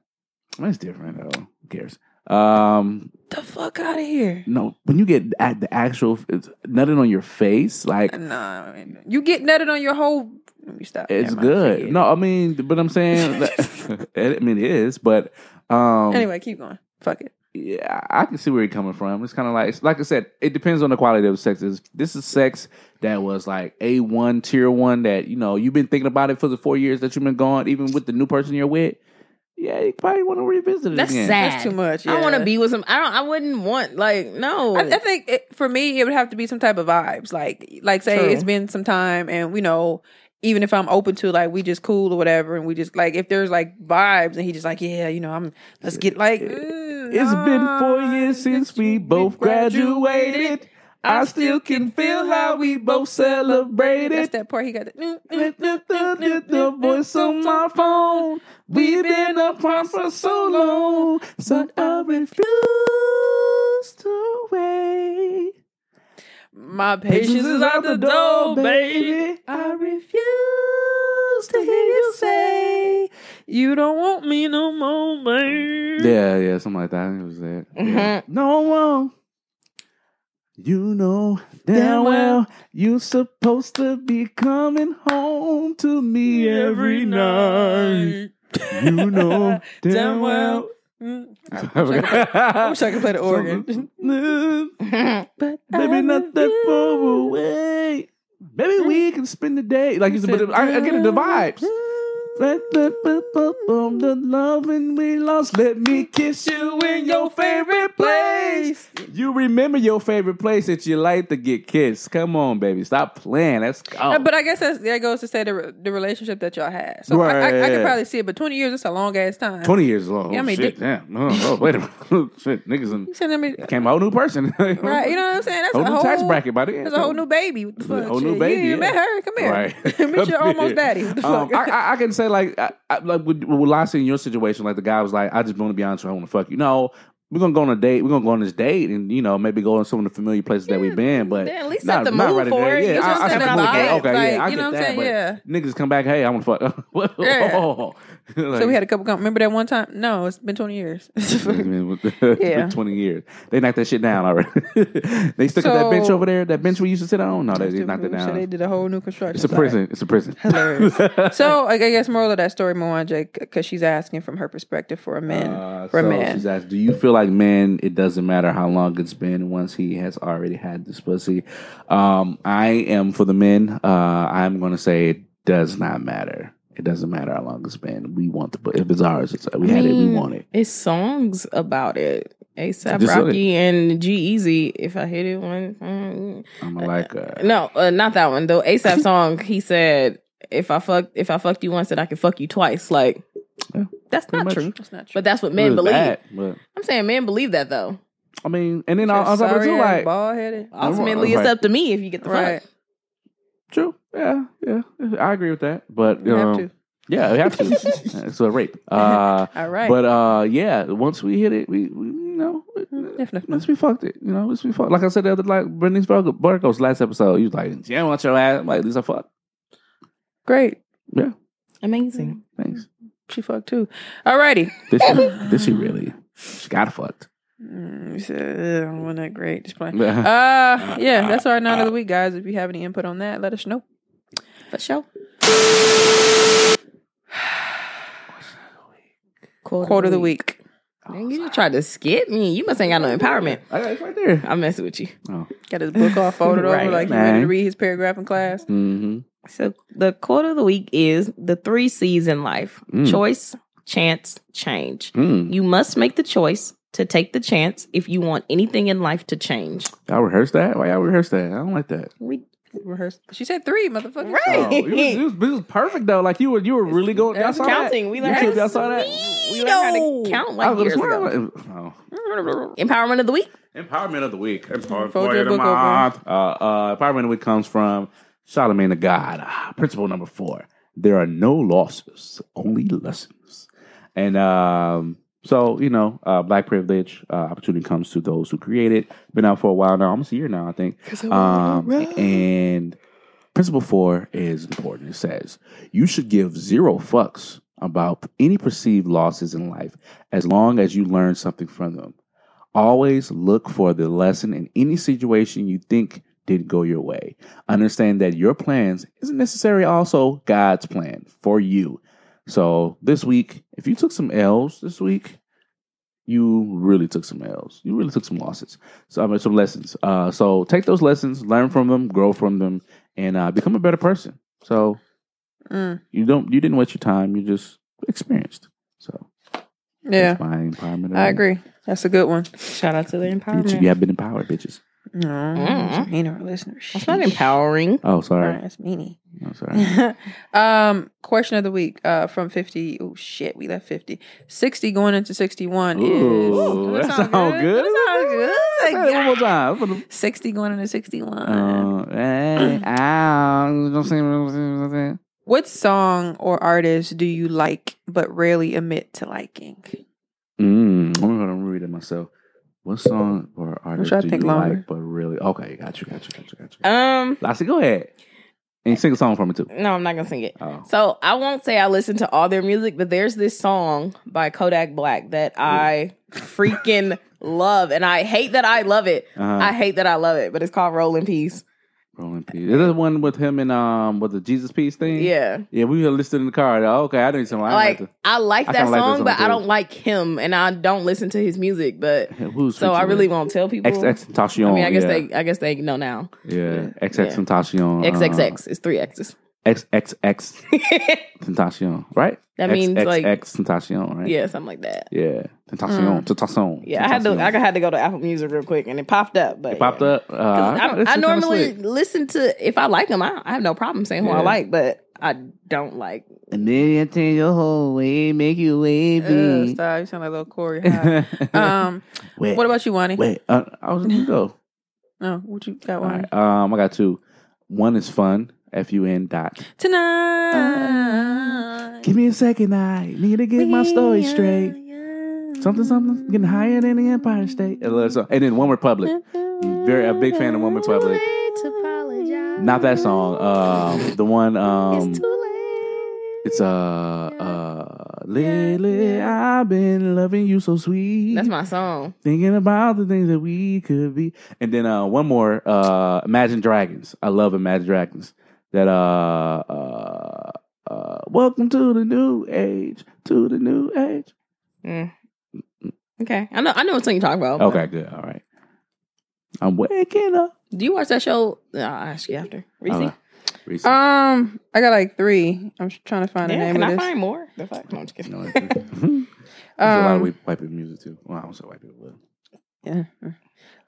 No. It's different though. Who cares? Um, The fuck out of here. no, when you get at the actual it's nutted on your face, like Nah, I mean, you get nutted on your whole. Let me stop. it's Never good. No, I mean, but I'm saying, that, I mean, it is, but um, Anyway, keep going. Fuck it. Yeah, I can see where you're coming from. It's kind of like, like I said, it depends on the quality of the sex. This is sex that was like a one tier one that you know you've been thinking about it for the four years that you've been gone, even with the new person you're with. Yeah, you probably want to revisit it That's again. sad. That's too much. I don't want to be with some. I don't. I wouldn't want like no. I, I think it, for me, it would have to be some type of vibes. Like, like say True. it's been some time, and we know, even if I'm open to like we just cool or whatever, and we just like if there's like vibes, and he just like yeah, you know, I'm let's get like. mm, It's been four years since we both graduated. I still can feel how we both That's celebrated. that part he got. The, mm, mm, The mm, voice on my phone. We've been apart for so long, so I refuse to wait. My patience is out the door, baby. I refuse to hear you say you don't want me no more, baby. Yeah, yeah, something like that. I think it was that. Yeah. Mhm. No one. You know damn well you're supposed to be coming home to me every night. You know damn well. Mm. I wish I could play the organ. But Maybe not that far away. Maybe we can spend the day. Like you said, but I, I get it, the vibes. Let the loving we lost. Let me kiss you in your favorite place. You remember your favorite place that you like to get kissed. Come on, baby. Stop playing. Let's go. Uh, But I guess that's, that goes to say the the relationship that y'all had. So I, I, I can probably see it, but twenty years is a long ass time. 20 years long. Yeah, I mean, shit. Damn. Oh, oh, wait a minute. shit. Niggas in, You said, I mean, came a whole new person. right? You know what I'm saying? That's whole a new tax bracket by the end. That's a whole new baby. What the a fuck? whole new baby, You yeah. met her? Come here. Right. Meet Come your here. almost daddy. Um. I, I, I can say like, I, I, like with, with Lassie in your situation, like the guy was like, I just want to be honest, with you, I want to fuck you. No, we're gonna go on a date. We're gonna go on this date, and you know maybe go on some of the familiar places that we've been. But then at least not, set the not mood right for it. Yeah, You I, I set the vibe. okay, Like, yeah, I you get know what I'm that. saying? but Yeah. niggas come back. Hey, I want to fuck. Yeah. Oh. Like, so we had a couple. Remember that one time? No, it's been twenty years. It's been Yeah. twenty years. They knocked that shit down already. they stuck at that bench over there. That bench we used to sit on. No, they, knocked it down. So they did a whole new construction. It's a prison. It's a prison. Hilarious. so I guess moral of that story, Moana, because she's asking from her perspective for a man. Uh, for so a man. she's asked, "Do you feel like men? It doesn't matter how long it's been once he has already had this pussy." Um, I am for the men. Uh, I'm going to say it does not matter. It doesn't matter how long it's been. We want the book. if it's ours. It's, we had it. We want it. It's songs about it. ASAP Just look Rocky and G-Eazy. If I hit it one, mm, I'm like, uh, no, uh, not that one. The ASAP song. He said, "If I fuck, if I fucked you once, then I can fuck you twice." Like Yeah, that's not much. true. That's not true. But that's what men was believe. bad, but I'm saying men believe that though. I mean, and then on on top of too, like bald headed. Ultimately, it's right. up to me if you get the Right. fuck. true, yeah, yeah, I agree with that. But You have um, to. yeah, we have to. it's a rape. Uh, All right. But uh, yeah, once we hit it, we, we you know, Definitely. once we fucked it, you know, once we fucked. Like I said the other, like Brittany's Burgos last episode, he was like, "Yeah, I want your ass." I'm like, at least I fucked. Great. Yeah, Amazing. thanks. She fucked too. All righty. Did she? did she really? She got fucked. Mm, said, "Ugh, wasn't that great? Just playing. Uh, yeah, that's our nine of the week, guys. If you have any input on that, let us know. For sure. Quote, Quote of the week. Man, you just tried to skip me. You must ain't got no empowerment. I got it right there. I'm messing with you. Oh, Got his book all folded Right. over like you ready to read his paragraph in class. mm-hmm. So the quote of the week is the three C's in life: Mm. choice, chance, change. Mm. You must make the choice to take the chance if you want anything in life to change. Y'all rehearsed that? Why y'all rehearsed that? I don't like that. We Rehearsed. She said three, motherfucker. Right. Oh, it, was, it, was, it was perfect though. Like you were, you were really going. Y'all That's saw counting. That? We learned two, how to y'all saw that. we learned how to count like was years ago. smile. Oh. Empowerment of the week. Empowerment of the week. Empowerment Fold of the book month. Uh, uh, empowerment of the week comes from Charlemagne the God. Ah, Principle number four: There are no losses, only lessons. And um, so, you know, uh, black privilege uh, opportunity comes to those who create it. Been out for a while now, almost a year now, I think. Um, and principle four is important. It says you should give zero fucks about any perceived losses in life as long as you learn something from them. Always look for the lesson in any situation you think didn't go your way. Understand that your plans isn't necessarily also God's plan for you. So this week, if you took some L's this week, you really took some L's. You really took some losses. So I mean some lessons. Uh, so take those lessons, learn from them, grow from them, and uh, become a better person. So Mm, you don't you didn't waste your time. You just experienced. So yeah, that's my empowerment. of I the agree. That's a good one. Shout out to the week. empowerment. You have been empowered, bitches. No, Mm. mean our listeners. That's not empowering. Oh, sorry. That's meanie. Oh, sorry. um, question of the week uh, from 50. Oh, shit. We left 50. 60 going into 61 Ooh, is. that sound good. That sound good. Say it one more time. 60 going into 61. Uh, hey, ow. What I'm saying? You know what I'm saying? what song or artist do you like but rarely admit to liking? Mm, I'm gonna read it myself. What song or artist do think you longer. like, but really? Okay, got you, got you, got you, got you. Um, Lassie, go ahead and sing a song for me too. no, I'm not gonna sing it. Oh, So I won't say I listen to all their music, but there's this song by Kodak Black that I freaking love, and I hate that I love it. uh-huh. I hate that I love it, but it's called Roll in Peace. Rolling Peace. Is that the one with him and um with the Jesus Peace thing? Yeah, yeah. We were listening in the car. Oh, okay, I didn't. I like like I like that kinda like that song, song, but I don't like him, and I don't listen to his music. But who's so I really won't tell people. X Tentacion. I mean, I guess yeah. they, I guess they know now. yeah X Yeah. X Tentacion. uh, XXX is three X's. X X X Tentacion. Right. That means, X, like- X Tentacion. Right. yeah, something like that. Yeah. Tentacion. Mm. Tentacion. Yeah, I had to, I had to go to Apple Music real quick, and it popped up. But It popped yeah. up. Uh, I, I, this I kinda normally listen to if I like them. I, I have no problem saying who Yeah. I like, but I don't like. And then you take your whole way, make you Ugh, wavy. stop. You sound like little Corey. Um, wait, what about you, Wani? wait. Uh, I was gonna go. No, what you got, Wani? right. Um, I got two. One is fun. F U N dot. Tonight. Give me a second. I need to get my story straight. something something getting higher than the Empire State. I love that song. And then One Republic. Very a big fan of One Republic. Not that song. Um, the one. Um, it's uh uh lately I've been loving you so sweet. That's my song. thinking about the things that we could be. And then uh one more, uh Imagine Dragons. I love Imagine Dragons. That uh uh uh Welcome to the new age. To the new age. Mm. Okay, I know. I know what song you're talking about. Okay, good. All right. I'm waking up. Do you watch that show? Uh, I'll ask you after. Reese? Uh, Reese. Um, I got like three. I'm trying to find the yeah, name can of I this. find more? The fuck? No, I'm just kidding. No, it's- There's a lot of Um, white- white people music too. Well, I don't say white people. But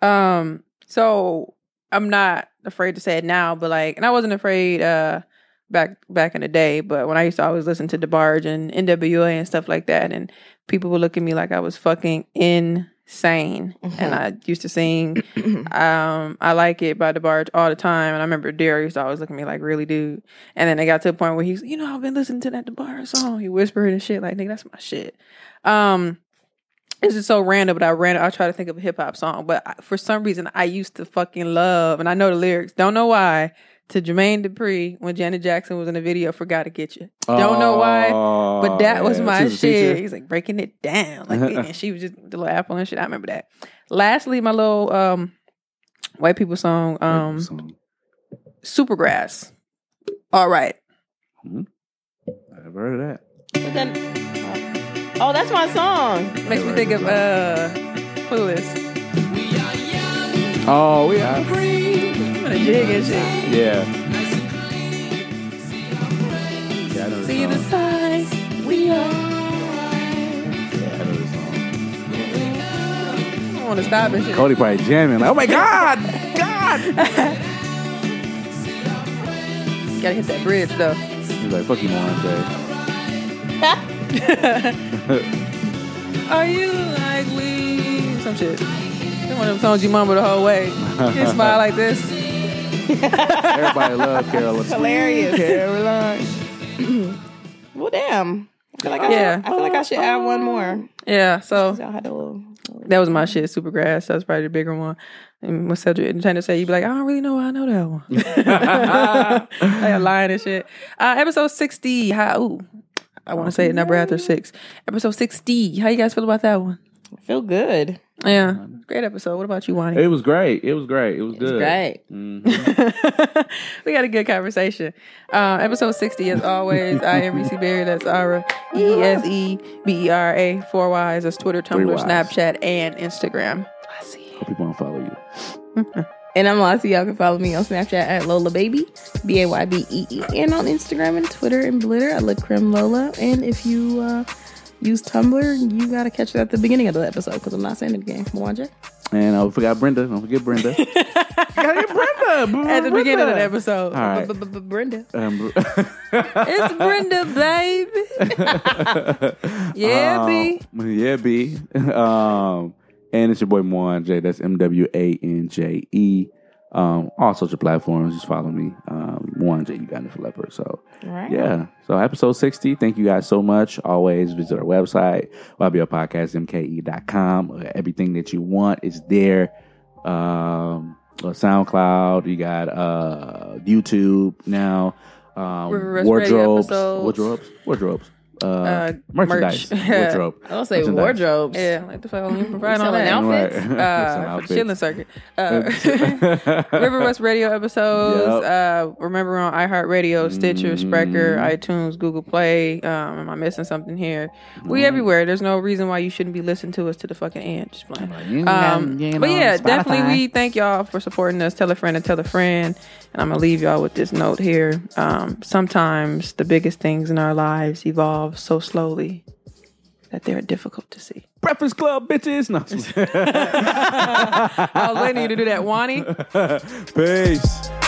Yeah. Um, so I'm not afraid to say it now, but like, and I wasn't afraid uh back back in the day, but when I used to always listen to DeBarge and NWA and stuff like that, and people would look at me like I was fucking insane. And I used to sing um I like it by DeBarge all the time. And I remember Derek used to always look at me like, really, dude. And then it got to a point where he's, you know, I've been listening to that DeBarge song. He whispered and shit, like, nigga, that's my shit. Um this is so random, but I ran. I try to think of a hip hop song, but I, for some reason, I used to fucking love, and I know the lyrics. Don't know why. To Jermaine Dupri when Janet Jackson was in the video for "Gotta Get You." Don't know why, but that was Oh, yeah. my She was a shit. teacher. He's like breaking it down, like, and she was just the little apple and shit. I remember that. Lastly, my little um white people song, um, Song. "Supergrass." All right, I've heard of that. But then, oh, that's my song. makes me think of uh, Clueless. Oh, we are. What a jig and shit. Yeah. Yeah, I know See the the song. signs we are. Yeah, I know the song. I don't want to stop and shit. Cody probably jamming like, oh my god, God. Gotta hit that bridge though. He's like, fuck you, Moran Are you like we? Some shit. It's one of them songs you mumble the whole way. You smile like this. Everybody love Caroline. Hilarious. Caroline. Well, damn. I feel like I, Yeah. should, I feel like I should add one more. Yeah, so Y'all had a little. that was my shit, Supergrass. That was probably the bigger one. And when Cedric Nintendo say, you'd be like, I don't really know why I know that one. like a lying and shit. Uh, episode 60. How, ooh, I want to say a number after six. Episode 60. How you guys feel about that one? I feel good. Yeah, great episode. What about you, Wani? It was great. It was great. It was It's good. great. Mhm. we got a good conversation. Uh, episode 60, as always, I am Reese Berry. That's Ara. E S E B E R A. Four Ys. That's Twitter, Tumblr, Snapchat, and Instagram. I see. Hope people want to follow you. And I'm Lassie. Y'all can follow me on Snapchat at Lola Baby, B A Y B E E, and on Instagram and Twitter and Blitter at La Creme Lola. And if you uh, use Tumblr, you gotta catch it at the beginning of the episode because I'm not saying it again. Mwanje. And I forgot Brenda. Don't forget Brenda. Gotta get Brenda. At the beginning of the episode. All right. Brenda. Um, It's Brenda, baby. Yeah, B. um, Yeah, B. Um, and it's your boy Mwanje. That's M W A N J E. Um, all social platforms. Just follow me. Um, Mwanje. Uganda for Leopard. So right. yeah. So episode 60. Thank you guys so much. Always visit our website, ybopodcastmke.com. Uh, Everything that you want is there. Um, uh, SoundCloud. You got uh, YouTube now. Um, Radio wardrobes, wardrobes, wardrobes, uh, Uh, merchandise, merch. wardrobe. I'll say Merchandise. wardrobes. Yeah, like the fuck you provide on selling that. outfits? Right. Some Uh, for the outfits. chilling circuit. Uh, River West Radio episodes. Uh, remember on iHeartRadio, Stitcher, Spreaker, Mm. iTunes, Google Play. Um, am I missing something here? We Mm. everywhere. There's no reason why you shouldn't be listening to us to the fucking end. Just playing. You Um, know, but yeah, Spotify. definitely we thank y'all for supporting us. Tell a friend and tell a friend. And I'm gonna leave y'all with this note here. Um, sometimes the biggest things in our lives evolve so slowly that they're difficult to see. Breakfast Club, bitches. No. I was waiting for you to do that, Wani. Peace.